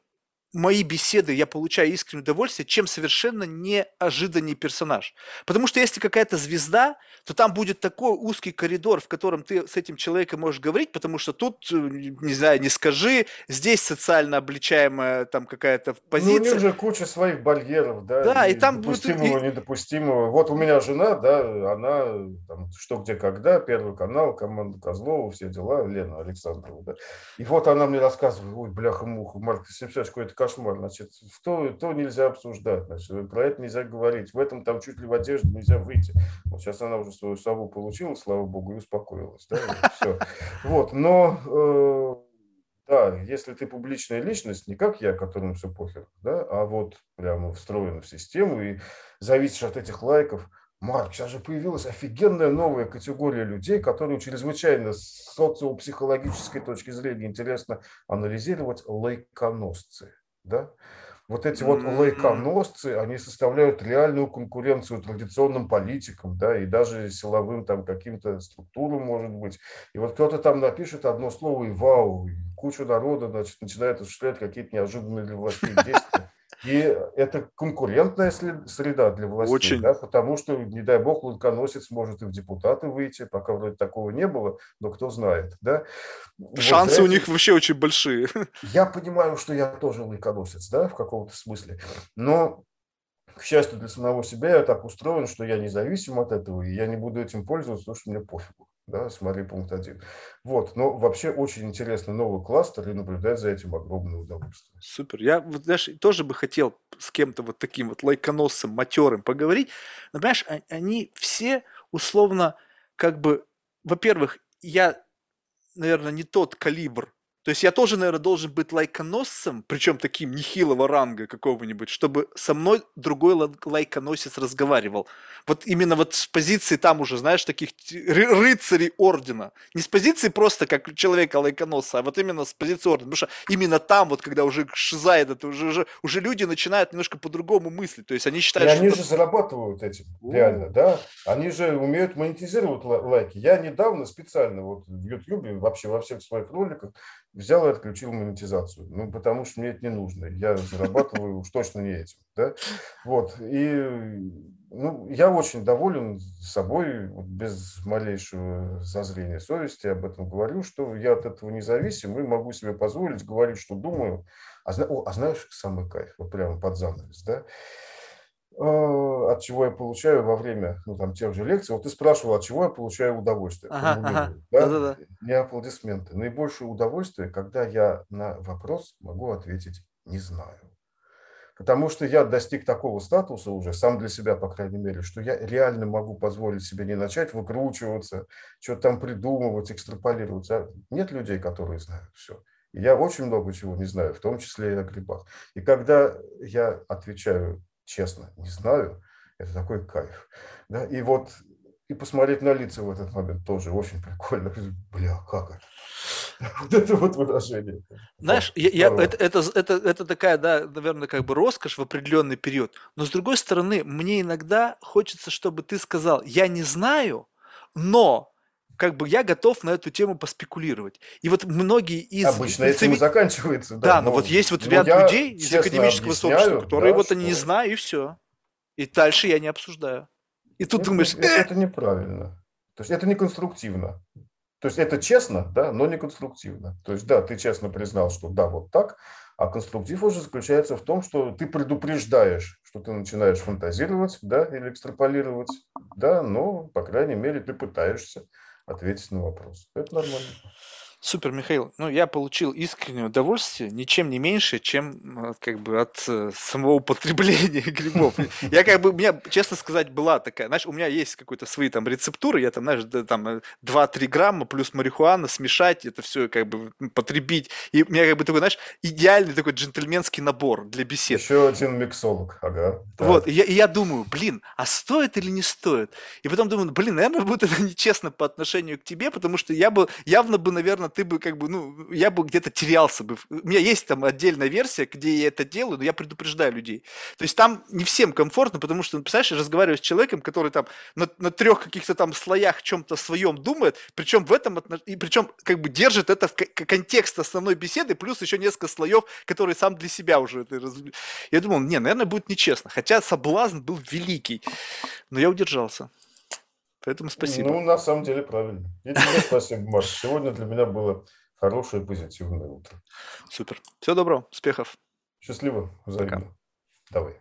мои беседы я получаю искреннее удовольствие, чем совершенно неожиданный персонаж. Потому что если какая-то звезда, то там будет такой узкий коридор, в котором ты с этим человеком можешь говорить, потому что тут, э, не знаю, не скажи, здесь социально обличаемая там какая-то позиция. Ну, у них же куча своих барьеров, да, да и, и там допустимого, и... недопустимого. Вот у меня жена, да, она там, что, где, когда, Первый канал, команда Козлова, все дела, Лена Александрова, да. И вот она мне рассказывает, ой, бляха-муха, Марк, себе какой-то кошмар. Значит, то, то нельзя обсуждать, значит, про это нельзя говорить. В этом там чуть ли в одежде нельзя выйти. Вот сейчас она уже свою сову получила, слава богу, и успокоилась. Да, и все. Вот, но э, да, если ты публичная личность, не как я, которому все похер, да, а вот прямо встроена в систему и зависишь от этих лайков, Марк, сейчас же появилась офигенная новая категория людей, которым чрезвычайно с социопсихологической точки зрения интересно анализировать лайконосцы да, вот эти вот лайконосцы, они составляют реальную конкуренцию традиционным политикам, да, и даже силовым там каким-то структурам, может быть. И вот кто-то там напишет одно слово и вау, и куча народа, значит, начинает осуществлять какие-то неожиданные для властей действия. И это конкурентная среда для властей, Очень. Да, потому что, не дай бог, лунконосец может и в депутаты выйти, пока вроде такого не было, но кто знает. Да? Шансы вот у них вообще очень большие. Я понимаю, что я тоже лунконосец, да, в каком-то смысле, но к счастью для самого себя, я так устроен, что я независим от этого, и я не буду этим пользоваться, потому что мне пофигу. Да, смотри пункт один. Вот, но вообще очень интересный новый кластер и наблюдать за этим огромное удовольствие. Супер. Я, вот, знаешь, тоже бы хотел с кем-то вот таким вот лайконосцем, матерым поговорить. Но, понимаешь, а, они все условно как бы, во-первых, я, наверное, не тот калибр то есть я тоже, наверное, должен быть лайконосцем, причем таким нехилого ранга какого-нибудь, чтобы со мной другой лайконосец разговаривал. Вот именно вот с позиции там уже, знаешь, таких рыцарей ордена. Не с позиции просто как человека лайконосца, а вот именно с позиции ордена. Потому что именно там, вот когда уже шизает это, уже, уже, уже люди начинают немножко по-другому мыслить. То есть они считают, И что... они же зарабатывают этим, реально, да? Они же умеют монетизировать лайки. Я недавно специально вот в Ютьюбе, вообще во всех своих роликах взял и отключил монетизацию. Ну, потому что мне это не нужно. Я зарабатываю уж точно не этим. Да? Вот. И ну, я очень доволен собой, без малейшего зазрения совести об этом говорю, что я от этого независим и могу себе позволить говорить, что думаю. А, о, а знаешь, самый кайф, вот прямо под занавес, да? А, от чего я получаю во время ну, там, тех же лекций. Вот ты спрашивал, от чего я получаю удовольствие. Ага, ага. Да? Да, да, Не аплодисменты. Наибольшее удовольствие, когда я на вопрос могу ответить «не знаю». Потому что я достиг такого статуса уже, сам для себя, по крайней мере, что я реально могу позволить себе не начать выкручиваться, что-то там придумывать, экстраполировать. А нет людей, которые знают все. И я очень много чего не знаю, в том числе и о грибах. И когда я отвечаю честно, не знаю, это такой кайф. Да? И вот и посмотреть на лица в этот момент тоже очень прикольно. Бля, как это? Вот это вот выражение. Знаешь, я, я, это, это, это, это такая, да, наверное, как бы роскошь в определенный период. Но с другой стороны, мне иногда хочется, чтобы ты сказал, я не знаю, но как бы я готов на эту тему поспекулировать. И вот многие из... Обычно этим и заканчивается. Да, да но, но вот есть вот ряд людей из академического сообщества, которые да, вот они не знают, и все. И дальше я не обсуждаю. И тут это, думаешь... Это, это неправильно. То есть это не конструктивно. То есть это честно, да, но не конструктивно. То есть да, ты честно признал, что да, вот так, а конструктив уже заключается в том, что ты предупреждаешь, что ты начинаешь фантазировать, да, или экстраполировать, да, но, по крайней мере, ты пытаешься ответить на вопрос. Это нормально. Супер, Михаил. Ну, я получил искреннее удовольствие, ничем не меньше, чем как бы от э, самого употребления грибов. Я как бы, у меня, честно сказать, была такая, знаешь, у меня есть какой-то свои там рецептуры, я там, знаешь, там 2-3 грамма плюс марихуана смешать, это все как бы потребить. И у меня как бы такой, знаешь, идеальный такой джентльменский набор для бесед. Еще один миксолог, ага. Вот, и я, и я думаю, блин, а стоит или не стоит? И потом думаю, блин, наверное, будет это нечестно по отношению к тебе, потому что я бы, явно бы, наверное, ты бы как бы, ну, я бы где-то терялся бы. У меня есть там отдельная версия, где я это делаю, но я предупреждаю людей. То есть там не всем комфортно, потому что, ну, представляешь, я разговариваю с человеком, который там на, на трех каких-то там слоях чем-то своем думает, причем в этом, и причем как бы держит это в контекст основной беседы, плюс еще несколько слоев, которые сам для себя уже это раз... Я думал, не, наверное, будет нечестно. Хотя соблазн был великий, но я удержался. Поэтому спасибо. Ну, на самом деле, правильно. И тебе спасибо, Марк. Сегодня для меня было хорошее позитивное утро. Супер. Всего доброго. Успехов. Счастливо. Взаимно. Пока. Давай.